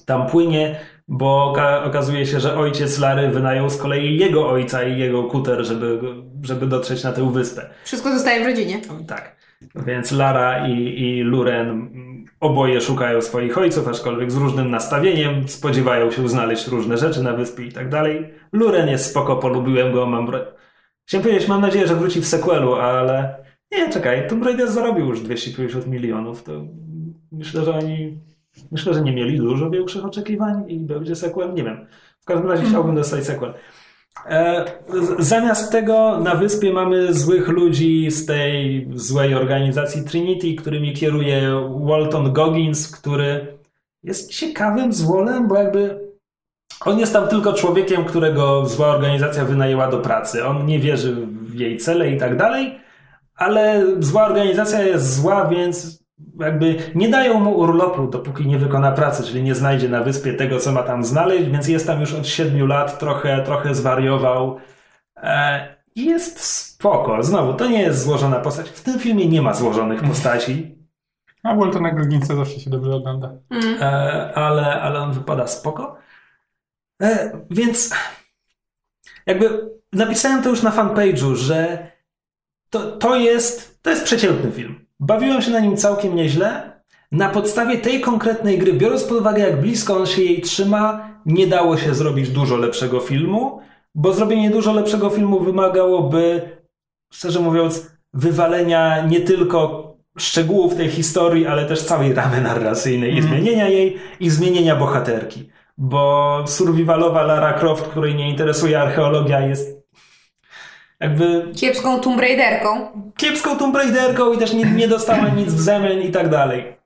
tam płynie, bo okazuje się, że ojciec Lary wynajął z kolei jego ojca i jego kuter, żeby, żeby dotrzeć na tę wyspę. Wszystko zostaje w rodzinie. Tak. Więc Lara i, i Luren oboje szukają swoich ojców, aczkolwiek z różnym nastawieniem, spodziewają się znaleźć różne rzeczy na wyspie i tak dalej. Luren jest spoko, polubiłem go, mam Chciałem powiedzieć, mam nadzieję, że wróci w sequelu, ale nie, czekaj, Tomb Raider zarobił już 250 milionów, to myślę, że oni myślę, że nie mieli dużo większych oczekiwań i będzie sequel, nie wiem. W każdym razie chciałbym dostać sequel. E, zamiast tego na wyspie mamy złych ludzi z tej złej organizacji Trinity, którymi kieruje Walton Goggins, który jest ciekawym złolem, bo jakby on jest tam tylko człowiekiem, którego zła organizacja wynajęła do pracy. On nie wierzy w jej cele i tak dalej, ale zła organizacja jest zła, więc jakby nie dają mu urlopu, dopóki nie wykona pracy, czyli nie znajdzie na wyspie tego, co ma tam znaleźć, więc jest tam już od siedmiu lat, trochę, trochę zwariował. E, jest spoko. Znowu, to nie jest złożona postać. W tym filmie nie ma złożonych postaci. A Waltona Gogginsa zawsze się dobrze ogląda. E, ale, ale on wypada spoko. E, więc jakby napisałem to już na fanpage'u, że to, to, jest, to jest przeciętny film. Bawiłem się na nim całkiem nieźle. Na podstawie tej konkretnej gry, biorąc pod uwagę, jak blisko on się jej trzyma, nie dało się zrobić dużo lepszego filmu, bo zrobienie dużo lepszego filmu wymagałoby, szczerze mówiąc, wywalenia nie tylko szczegółów tej historii, ale też całej ramy narracyjnej mm. i mhm. zmienienia jej i zmienienia bohaterki bo survivalowa Lara Croft, której nie interesuje archeologia, jest jakby... Kiepską Tomb Raiderką. Kiepską Tomb Raiderką i też nie, nie dostała nic w zamian i tak dalej.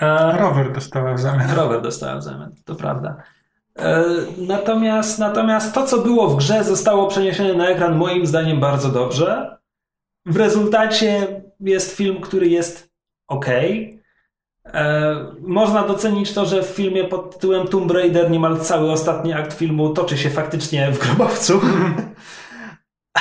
E, rower dostała w zamian. Rower dostała w zamian, to prawda. E, natomiast, natomiast to, co było w grze, zostało przeniesione na ekran moim zdaniem bardzo dobrze. W rezultacie jest film, który jest ok. E, można docenić to, że w filmie pod tytułem Tomb Raider niemal cały ostatni akt filmu toczy się faktycznie w grobowcu.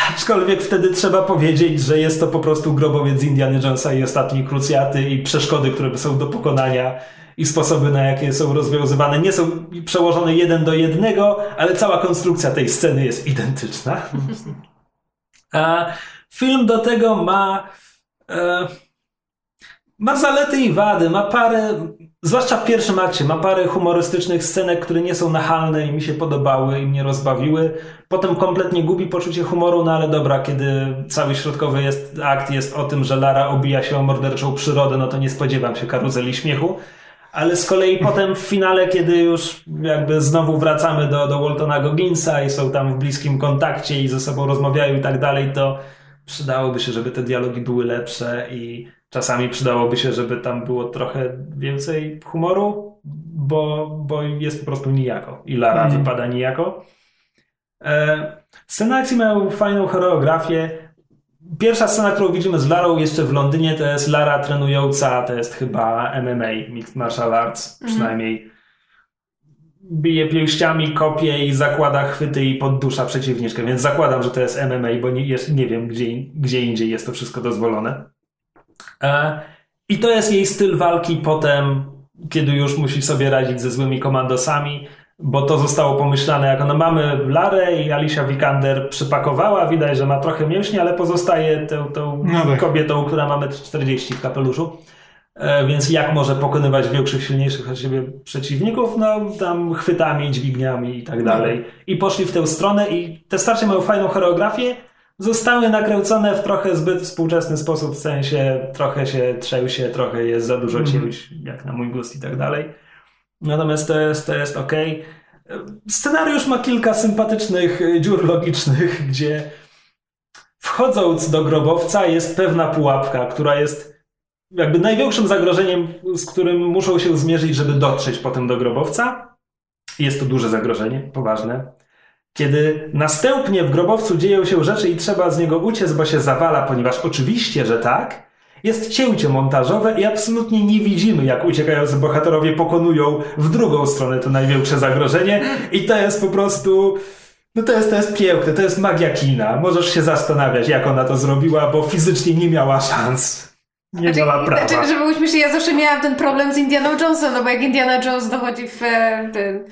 Aczkolwiek wtedy trzeba powiedzieć, że jest to po prostu grobowiec Indiana Jonesa i ostatniej krucjaty i przeszkody, które są do pokonania i sposoby, na jakie są rozwiązywane, nie są przełożone jeden do jednego, ale cała konstrukcja tej sceny jest identyczna. A film do tego ma. E, ma zalety i wady, ma parę, zwłaszcza w pierwszym akcie, ma parę humorystycznych scenek, które nie są nachalne i mi się podobały i mnie rozbawiły. Potem kompletnie gubi poczucie humoru, no ale dobra, kiedy cały środkowy jest, akt jest o tym, że Lara obija się o morderczą przyrodę, no to nie spodziewam się karuzeli śmiechu. Ale z kolei potem w finale, kiedy już jakby znowu wracamy do, do Waltona Gogginsa i są tam w bliskim kontakcie i ze sobą rozmawiają i tak dalej, to przydałoby się, żeby te dialogi były lepsze i Czasami przydałoby się, żeby tam było trochę więcej humoru, bo, bo jest po prostu nijako. I Lara mm. wypada nijako. E, sceny akcji mają fajną choreografię. Pierwsza scena, którą widzimy z Larą jeszcze w Londynie, to jest Lara trenująca, to jest chyba MMA, Mixed Martial Arts, mm. przynajmniej bije pięściami, kopie i zakłada chwyty i poddusza przeciwniczkę, więc zakładam, że to jest MMA, bo nie, jest, nie wiem, gdzie, gdzie indziej jest to wszystko dozwolone. E, I to jest jej styl walki potem, kiedy już musi sobie radzić ze złymi komandosami, bo to zostało pomyślane, jak no mamy Larę i Alicia Vikander przypakowała, widać, że ma trochę mięśni, ale pozostaje tą, tą No tak. kobietą, która ma 1,40 w kapeluszu. E, Więc jak może pokonywać większych, silniejszych od siebie przeciwników? No tam chwytami, dźwigniami i tak dalej. I poszli w tę stronę i te starcie mają fajną choreografię. Zostały nakręcone w trochę zbyt współczesny sposób, w sensie trochę się trzęsie, trochę jest za dużo cięć, jak na mój gust i tak dalej. Natomiast to jest, to jest ok. Scenariusz ma kilka sympatycznych dziur logicznych, gdzie wchodząc do grobowca jest pewna pułapka, która jest jakby największym zagrożeniem, z którym muszą się zmierzyć, żeby dotrzeć potem do grobowca. Jest to duże zagrożenie, poważne. Kiedy następnie w grobowcu dzieją się rzeczy i trzeba z niego uciec, bo się zawala, ponieważ oczywiście, że tak, jest cięcie montażowe i absolutnie nie widzimy, jak uciekający bohaterowie pokonują w drugą stronę to największe zagrożenie i to jest po prostu... No to jest, to jest piękne, to jest magia kina. Możesz się zastanawiać, jak ona to zrobiła, bo fizycznie nie miała szans. Nie miała prawa. Znaczy, żeby śmiesznie, ja zawsze miałam ten problem z Indianą Jonesem, no bo jak Indiana Jones dochodzi w e, ten,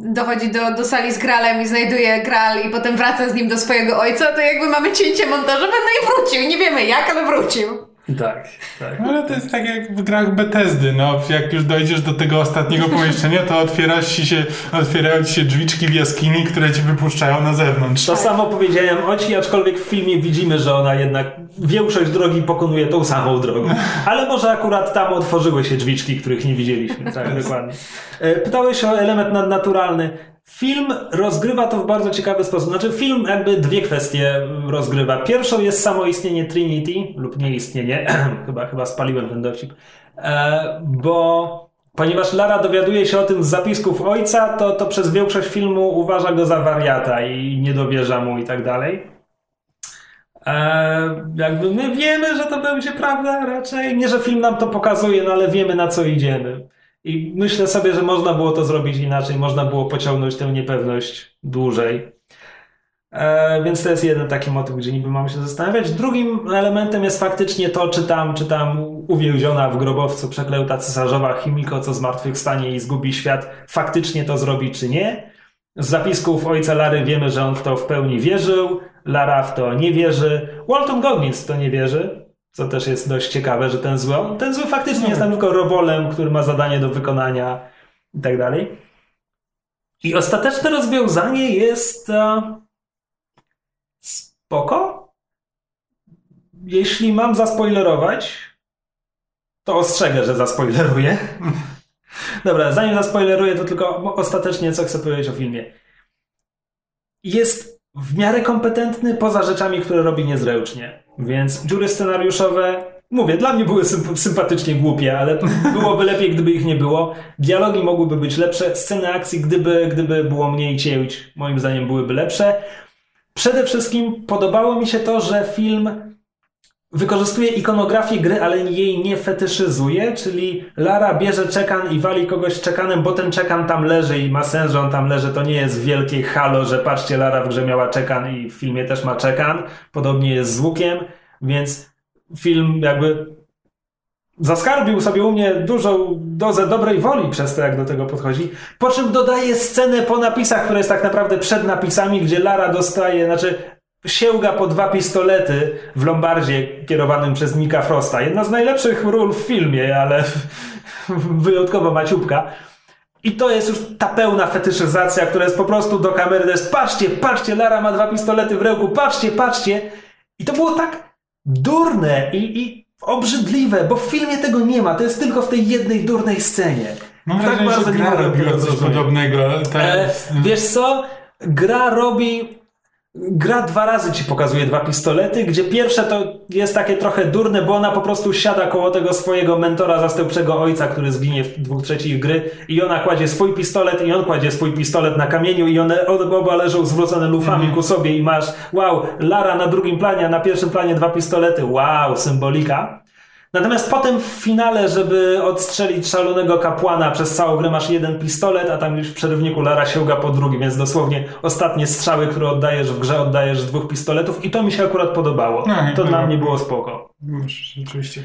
dochodzi do, do sali z Gralem i znajduje Gral i potem wraca z nim do swojego ojca, to jakby mamy cięcie montażowe, no i wrócił. Nie wiemy jak, ale wrócił. Tak, tak. No, ale to jest tak jak w grach Bethesdy, no jak już dojdziesz do tego ostatniego pomieszczenia, to otwiera ci się, otwierają ci się drzwiczki w jaskini, które ci wypuszczają na zewnątrz. To samo powiedziałem o ci, aczkolwiek w filmie widzimy, że ona jednak większość drogi pokonuje tą samą drogą. Ale może akurat tam otworzyły się drzwiczki, których nie widzieliśmy. Tak, dokładnie. E, Pytałeś o element nadnaturalny. Film rozgrywa to w bardzo ciekawy sposób. Znaczy, film jakby dwie kwestie rozgrywa. Pierwszą jest samo istnienie Trinity, lub nieistnienie. chyba, chyba spaliłem ten dowcip. E, bo ponieważ Lara dowiaduje się o tym z zapisków ojca, to, to przez większość filmu uważa go za wariata i nie dowierza mu i tak dalej. E, jakby my wiemy, że to będzie prawda raczej. Nie, że film nam to pokazuje, no ale wiemy na co idziemy. I myślę sobie, że można było to zrobić inaczej, można było pociągnąć tę niepewność dłużej. E, więc to jest jeden taki motyw, gdzie niby mamy się zastanawiać. Drugim elementem jest faktycznie to, czy tam, czy tam uwięziona w grobowcu przeklęta cesarzowa Chimiko, co zmartwychwstanie i zgubi świat, faktycznie to zrobi, czy nie. Z zapisków ojca Lary wiemy, że on w to w pełni wierzył. Lara w to nie wierzy. Walton Goggins w to nie wierzy. Co też jest dość ciekawe, że ten zły, ten zły faktycznie jest tam tylko robolem, który ma zadanie do wykonania i tak dalej. I ostateczne rozwiązanie jest e, spoko. Jeśli mam zaspoilerować, to ostrzegę, że zaspoileruję. Dobra, zanim zaspoileruję, to tylko ostatecznie co chcę powiedzieć o filmie. Jest w miarę kompetentny poza rzeczami, które robi niezręcznie. Więc dziury scenariuszowe, mówię, dla mnie były symp- sympatycznie głupie, ale byłoby lepiej, gdyby ich nie było. Dialogi mogłyby być lepsze, sceny akcji, gdyby, gdyby było mniej cięć, moim zdaniem byłyby lepsze. Przede wszystkim podobało mi się to, że film wykorzystuje ikonografię gry, ale jej nie fetyszyzuje, czyli Lara bierze czekan i wali kogoś czekanem, bo ten czekan tam leży i ma sens, że on tam leży. To nie jest wielkie halo, że patrzcie, Lara w grze miała czekan i w filmie też ma czekan. Podobnie jest z łukiem, więc film jakby zaskarbił sobie u mnie dużą dozę dobrej woli przez to, jak do tego podchodzi. Po czym dodaje scenę po napisach, która jest tak naprawdę przed napisami, gdzie Lara dostaje, znaczy sięga po dwa pistolety w Lombardzie kierowanym przez Nika Frosta. Jedna z najlepszych ról w filmie, ale wyjątkowo maciupka. I to jest już ta pełna fetyszyzacja, która jest po prostu do kamery, to jest patrzcie, patrzcie, Lara ma dwa pistolety w ręku, patrzcie, patrzcie. I to było tak durne i, i obrzydliwe, bo w filmie tego nie ma, to jest tylko w tej jednej durnej scenie. Mam tak wrażenie, bardzo że gra robiła coś podobnego. E, Teraz, wiesz co? Gra robi. Gra dwa razy ci pokazuje dwa pistolety, gdzie pierwsze to jest takie trochę durne, bo ona po prostu siada koło tego swojego mentora zastępczego ojca, który zginie w dwóch trzecich gry i ona kładzie swój pistolet i on kładzie swój pistolet na kamieniu i one oba leżą zwrócone lufami ku sobie i masz wow, Lara na drugim planie, a na pierwszym planie dwa pistolety, wow, symbolika. Natomiast potem w finale, żeby odstrzelić szalonego kapłana przez całą grę masz jeden pistolet, a tam już w przerywniku Lara sięga po drugi, więc dosłownie ostatnie strzały, które oddajesz w grze, oddajesz z dwóch pistoletów i to mi się akurat podobało. No, to no, dla no. mnie było spoko. Rzeczywiście.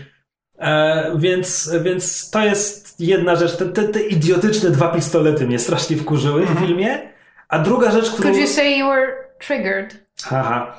E, więc, więc to jest jedna rzecz. Te, te, te idiotyczne dwa pistolety mnie strasznie wkurzyły w filmie. A druga rzecz, którą... Could you say you were triggered? Haha.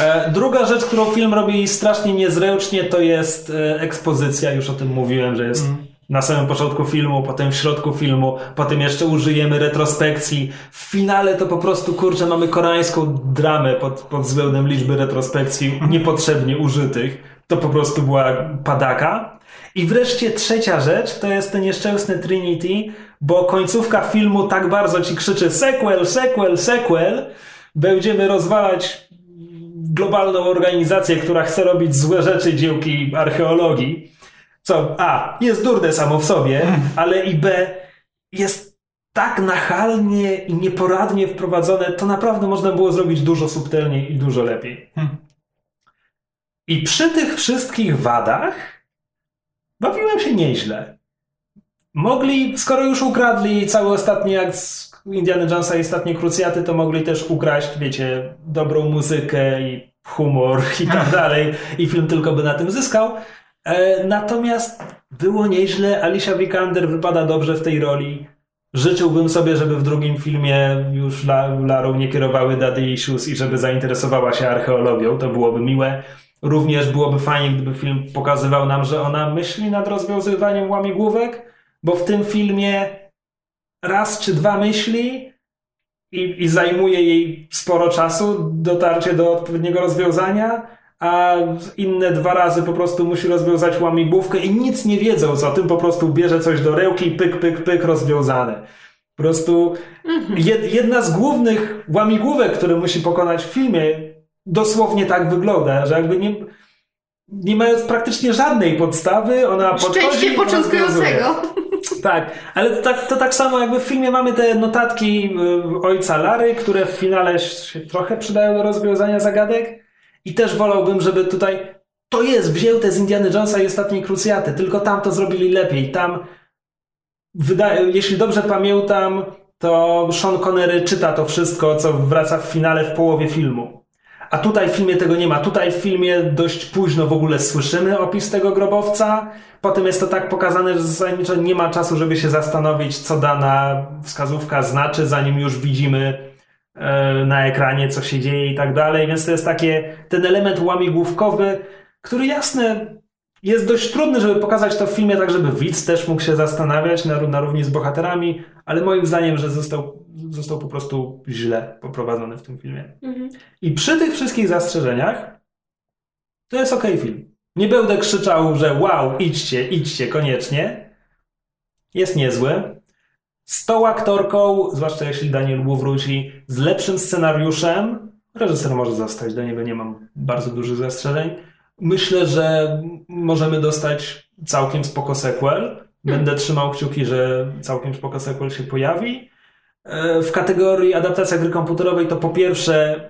E, druga rzecz, którą film robi strasznie niezręcznie, to jest e, ekspozycja. Już o tym mówiłem, że jest na samym początku filmu, potem w środku filmu, potem jeszcze użyjemy retrospekcji. W finale to po prostu, kurczę, mamy koreańską dramę pod, pod względem liczby retrospekcji niepotrzebnie użytych. To po prostu była padaka. I wreszcie trzecia rzecz, to jest ten nieszczęsny Trinity, bo końcówka filmu tak bardzo ci krzyczy sequel, sequel, sequel, będziemy rozwalać globalną organizację, która chce robić złe rzeczy dziełki archeologii, co A, jest durne samo w sobie, ale i B, jest tak nachalnie i nieporadnie wprowadzone, to naprawdę można było zrobić dużo subtelniej i dużo lepiej. I przy tych wszystkich wadach bawiłem się nieźle. Mogli, skoro już ukradli cały ostatni akt z Indiana Jonesa i ostatnie krucjaty, to mogli też ukraść, wiecie, dobrą muzykę i humor i tak dalej. I film tylko by na tym zyskał. E, natomiast było nieźle. Alicia Vikander wypada dobrze w tej roli. Życzyłbym sobie, żeby w drugim filmie już La, Larą nie kierowały Daddy Issues i żeby zainteresowała się archeologią. To byłoby miłe. Również byłoby fajnie, gdyby film pokazywał nam, że ona myśli nad rozwiązywaniem łamigłówek, bo w tym filmie raz czy dwa myśli i, i zajmuje jej sporo czasu dotarcie do odpowiedniego rozwiązania, a inne dwa razy po prostu musi rozwiązać łamigłówkę i nic nie wiedząc o tym, po prostu bierze coś do rełki, pyk, pyk, pyk, rozwiązane. Po prostu jed, jedna z głównych łamigłówek, które musi pokonać w filmie, dosłownie tak wygląda, że jakby nie, nie mając praktycznie żadnej podstawy, ona podchodzi Szczęście początkującego. Tak, ale to tak, to tak samo jakby w filmie mamy te notatki y, ojca Lary, które w finale się trochę przydają do rozwiązania zagadek i też wolałbym, żeby tutaj to jest wzięte z Indiana Jonesa i Ostatniej Krucjaty, tylko tam to zrobili lepiej. Tam, jeśli dobrze pamiętam, to Sean Connery czyta to wszystko, co wraca w finale w połowie filmu. A tutaj w filmie tego nie ma. Tutaj w filmie dość późno w ogóle słyszymy opis tego grobowca. Potem jest to tak pokazane, że zasadniczo nie ma czasu, żeby się zastanowić, co dana wskazówka znaczy, zanim już widzimy e, na ekranie, co się dzieje i tak dalej. Więc to jest takie, ten element łamigłówkowy, który jasne jest dość trudny, żeby pokazać to w filmie tak, żeby widz też mógł się zastanawiać na, na równi z bohaterami, ale moim zdaniem, że został, został po prostu źle poprowadzony w tym filmie. I przy tych wszystkich zastrzeżeniach to jest okej film. Nie będę krzyczał, że wow, idźcie, idźcie, koniecznie. Jest niezły. Z tą aktorką, zwłaszcza jeśli Daniel Wu wróci, z lepszym scenariuszem, reżyser może zostać, do niego nie mam bardzo dużych zastrzeżeń. Myślę, że możemy dostać całkiem spoko sequel. Będę trzymał kciuki, że całkiem spoko sequel się pojawi. E, W kategorii adaptacja gry komputerowej to po pierwsze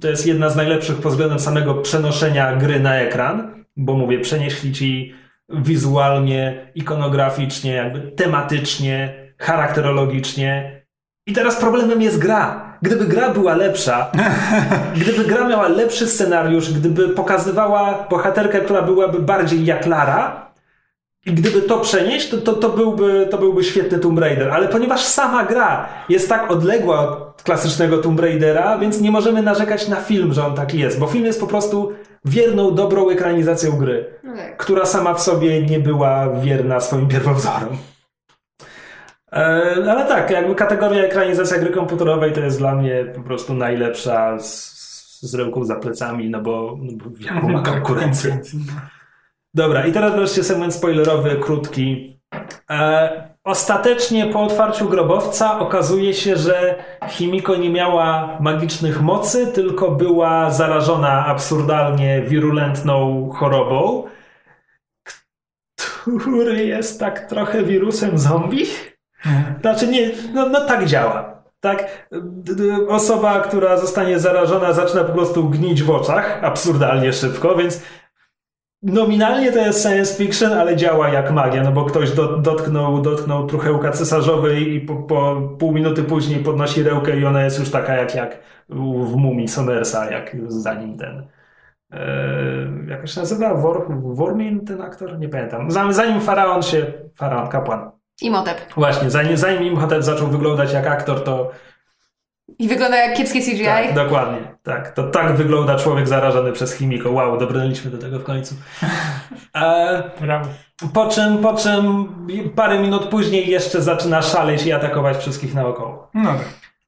to jest jedna z najlepszych pod względem samego przenoszenia gry na ekran, bo mówię, przenieśli ci wizualnie, ikonograficznie, jakby tematycznie, charakterologicznie. I teraz problemem jest gra. Gdyby gra była lepsza, gdyby gra miała lepszy scenariusz, gdyby pokazywała bohaterkę, która byłaby bardziej jak Lara, i gdyby to przenieść, to, to, to, byłby, to byłby świetny Tomb Raider. Ale ponieważ sama gra jest tak odległa od klasycznego Tomb Raidera, więc nie możemy narzekać na film, że on taki jest. Bo film jest po prostu wierną, dobrą ekranizacją gry, No tak. która sama w sobie nie była wierna swoim pierwowzorom. E, ale tak, jakby kategoria ekranizacja gry komputerowej to jest dla mnie po prostu najlepsza z, z ręką za plecami, no bo, no bo jaką ma konkurencję. Dobra, i teraz wreszcie segment spoilerowy, krótki. E, ostatecznie po otwarciu grobowca okazuje się, że Chimiko nie miała magicznych mocy, tylko była zarażona absurdalnie wirulentną chorobą, który jest tak trochę wirusem zombie. Znaczy nie, no, no tak działa. Tak, osoba, która zostanie zarażona, zaczyna po prostu gnić w oczach absurdalnie szybko, więc nominalnie to jest science fiction, ale działa jak magia, no bo ktoś do, dotknął, dotknął truchełka cesarzowej i po, po pół minuty później podnosi rękę i ona jest już taka jak, jak w mumii Somersa, jak zanim ten e, jak się nazywa? Wor, Wormin ten aktor? Nie pamiętam. Zanim Faraon się, Faraon, kapłan. Imhotep. Właśnie, zanim, zanim Imhotep zaczął wyglądać jak aktor, to I wygląda jak kiepskie CGI. tak, dokładnie, tak. To tak wygląda człowiek zarażony przez chimiko. Wow, dobrnęliśmy do tego w końcu. E, Brawo. po czym, po czym parę minut później jeszcze zaczyna szaleć i atakować wszystkich naokoło. No tak.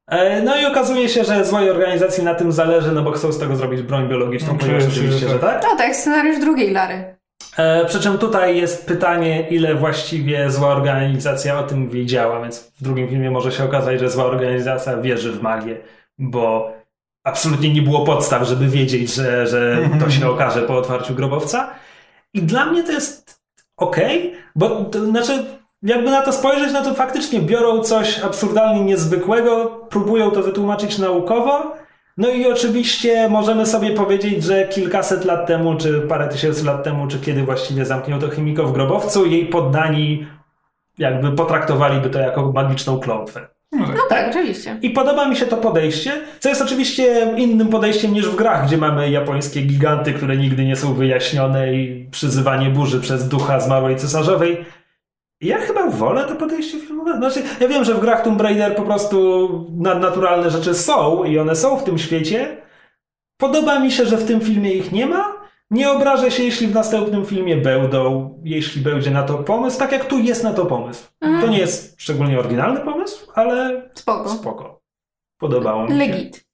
E, No i okazuje się, że złej organizacji na tym zależy, no bo chcą z tego zrobić broń biologiczną, No, ponieważ oczywiście, że że tak. No tak, scenariusz drugiej Lary. E, Przy czym tutaj jest pytanie, ile właściwie zła organizacja o tym wiedziała, więc w drugim filmie może się okazać, że zła organizacja wierzy w magię, bo absolutnie nie było podstaw, żeby wiedzieć, że, że to się okaże po otwarciu grobowca. I dla mnie to jest okej, bo to znaczy, jakby na to spojrzeć, no to faktycznie biorą coś absurdalnie niezwykłego, próbują to wytłumaczyć naukowo. No i oczywiście możemy sobie powiedzieć, że kilkaset lat temu, czy parę tysięcy lat temu, czy kiedy właściwie zamknięto chemiko w grobowcu, jej poddani jakby potraktowaliby to jako magiczną klątwę. No tak. No tak, oczywiście. I podoba mi się to podejście, co jest oczywiście innym podejściem niż w grach, gdzie mamy japońskie giganty, które nigdy nie są wyjaśnione i przyzywanie burzy przez ducha zmarłej cesarzowej. Ja chyba wolę to podejście filmowe. Znaczy, ja wiem, że w grach Tomb Raider po prostu nadnaturalne rzeczy są i one są w tym świecie. Podoba mi się, że w tym filmie ich nie ma. Nie obrażę się, jeśli w następnym filmie będą, jeśli będzie na to pomysł, tak jak tu jest na to pomysł. To nie jest szczególnie oryginalny pomysł, ale Spoko. Spoko. Podobało mi się. Legit.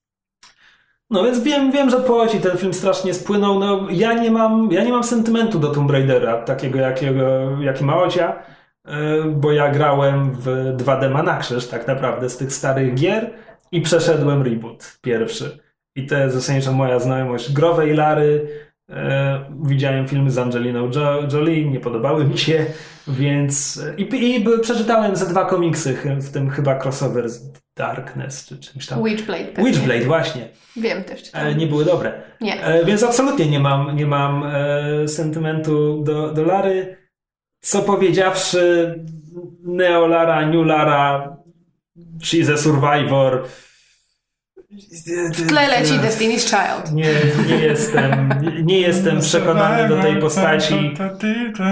No więc wiem, wiem, że poeci ten film strasznie spłynął. No, ja nie mam, ja nie mam sentymentu do Tomb Raidera, takiego jakiego, jaki ma Ocia, bo ja grałem w 2D Manakrzyż tak naprawdę z tych starych gier i przeszedłem reboot pierwszy. I to jest zasadniczo moja znajomość growej Lary. Yy, widziałem filmy z Angeliną jo Jolie, nie podobały mi się, więc... I, i przeczytałem ze dwa komiksy, w tym chyba crossover z Darkness, czy czymś tam. Witchblade. pewnie. Witchblade, właśnie. Wiem też. E, czytałam. nie były dobre. Nie. E, więc absolutnie nie mam, nie mam e, sentymentu do, do Lary. Co powiedziawszy, Neo Lara, New Lara, she's a survivor. W tle leci Destiny's Child. Nie, nie jestem, nie, jestem przekonany do tej postaci.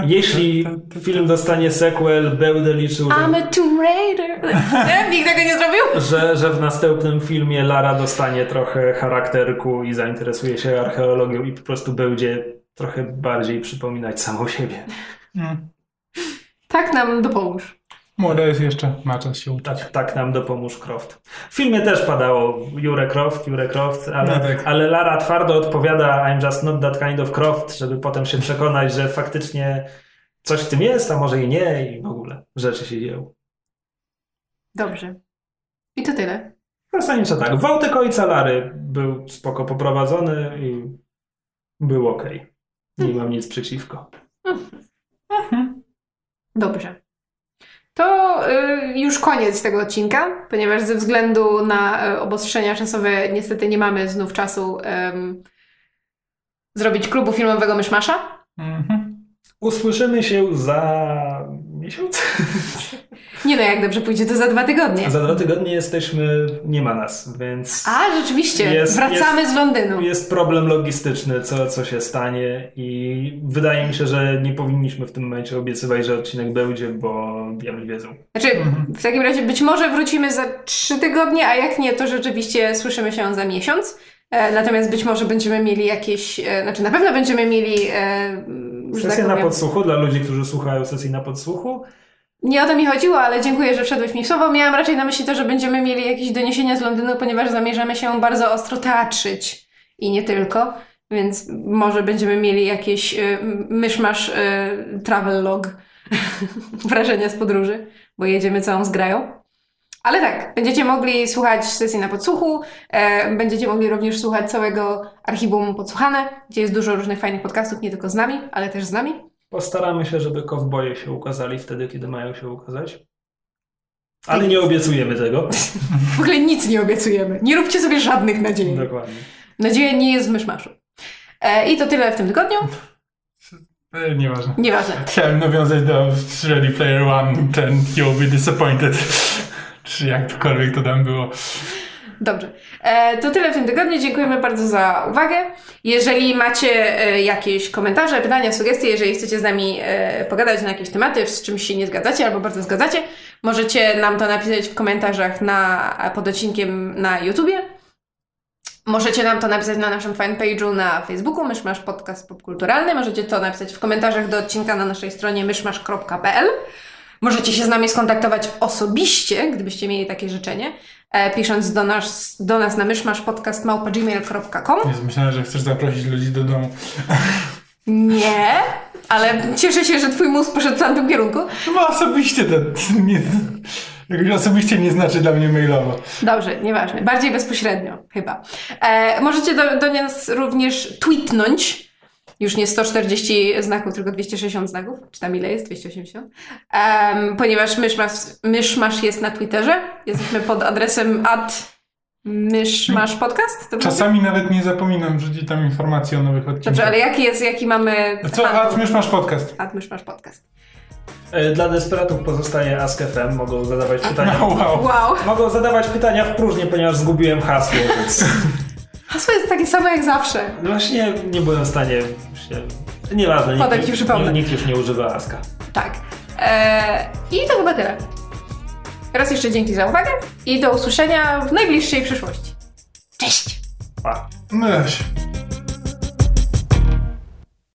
Jeśli film dostanie sequel, będę liczył, I'm że, a Tomb Raider. Nie? Nikt tego nie zrobił? że, że w następnym filmie Lara dostanie trochę charakterku i zainteresuje się archeologią i po prostu będzie trochę bardziej przypominać samą siebie. Mm. Tak nam dopomóż. Młoda jest jeszcze, ma czas się uczyć. Tak, tak nam dopomóż Croft. W filmie też padało Jure Croft, Jure Croft, ale, No tak. ale Lara twardo odpowiada I'm just not that kind of Croft, żeby potem się przekonać, że faktycznie coś w tym jest, a może i nie i w ogóle rzeczy się dzieją. Dobrze. I to tyle. Zasadniczo tak. Wątek ojca Lary był spoko poprowadzony i był ok. Nie mam nic przeciwko. Dobrze. To y, już koniec tego odcinka, ponieważ ze względu na y, obostrzenia czasowe niestety nie mamy znów czasu ym, zrobić klubu filmowego Myszmasza. Mhm. Usłyszymy się za miesiąc? Nie no, jak dobrze pójdzie, to za dwa tygodnie. Za dwa tygodnie jesteśmy, nie ma nas, więc... A, rzeczywiście, Jest- wracamy z Londynu. Jest problem logistyczny, co, co się stanie i wydaje mi się, że nie powinniśmy w tym momencie obiecywać, że odcinek będzie, bo diabli wiedzą. Znaczy, w takim razie być może wrócimy za trzy tygodnie, a jak nie, to rzeczywiście słyszymy się za miesiąc. E, natomiast być może będziemy mieli jakieś, e, znaczy na pewno będziemy mieli, tak Sesja na powiem, podsłuchu dla ludzi, którzy słuchają sesji na podsłuchu. Nie o to mi chodziło, ale dziękuję, że wszedłeś mi w słowo. Miałam raczej na myśli to, że będziemy mieli jakieś doniesienia z Londynu, ponieważ zamierzamy się bardzo ostro teatrzyć. I nie tylko. Więc może będziemy mieli jakiś y, myszmasz y, travel log wrażenia z podróży, bo jedziemy całą zgrają. Ale tak, będziecie mogli słuchać sesji na podsłuchu, e, będziecie mogli również słuchać całego archiwum Podsłuchane, gdzie jest dużo różnych fajnych podcastów, nie tylko z nami, ale też z nami. Postaramy się, żeby kowboje się ukazali wtedy, kiedy mają się ukazać. Ale nie obiecujemy tego. W ogóle nic nie obiecujemy. Nie róbcie sobie żadnych nadziei. Dokładnie. Nadzieja nie jest w myszmaszu. E, I to tyle w tym tygodniu. E, Nieważne. Nieważne. Chciałem nawiązać do Ready Player One, ten You'll be disappointed. Czy jakkolwiek to tam było. Dobrze. E, to tyle w tym tygodniu. Dziękujemy bardzo za uwagę. Jeżeli macie e, jakieś komentarze, pytania, sugestie, jeżeli chcecie z nami e, pogadać na jakieś tematy, z czymś się nie zgadzacie albo bardzo zgadzacie, możecie nam to napisać w komentarzach na, pod odcinkiem na YouTubie. Możecie nam to napisać na naszym fanpage'u na Facebooku, Myszmasz Podcast Popkulturalny. Możecie to napisać w komentarzach do odcinka na naszej stronie myszmasz.pl. Możecie się z nami skontaktować osobiście, gdybyście mieli takie życzenie, e, pisząc do nas, do nas na myszmaszpodcast.gmail.com myślałem, że chcesz zaprosić ludzi do domu. Nie, ale cieszę się, że twój mózg poszedł w tamtym kierunku. No bo osobiście to nie, jakoś osobiście nie znaczy dla mnie mailowo. Dobrze, nieważne. Bardziej bezpośrednio, chyba. E, możecie do, do nas również tweetnąć. Już nie 140 znaków, tylko 260 znaków. Czy tam ile jest? 280. Em, ponieważ myszmasz, myszmasz jest na Twitterze. Jesteśmy pod adresem ad myszmasz podcast. Czasami nawet nie zapominam wrzucić tam informacji o nowych odcinkach. Dobrze, ale jaki jest, jaki mamy... Co, handle? a ty już masz podcast. Ad myszmasz podcast. E, Dla desperatów pozostaje Ask.fm. Mogą zadawać pytania. No, wow. Wow. Mogą zadawać pytania w próżnię, ponieważ zgubiłem hasło, więc... Hasło jest takie samo jak zawsze. No Właśnie nie byłem w stanie się... Nieważne, nikt, ci przypomnę. nikt już nie używa Aska. Tak. Eee, I to chyba tyle. Raz jeszcze dzięki za uwagę i do usłyszenia w najbliższej przyszłości. Cześć! Pa. No, się.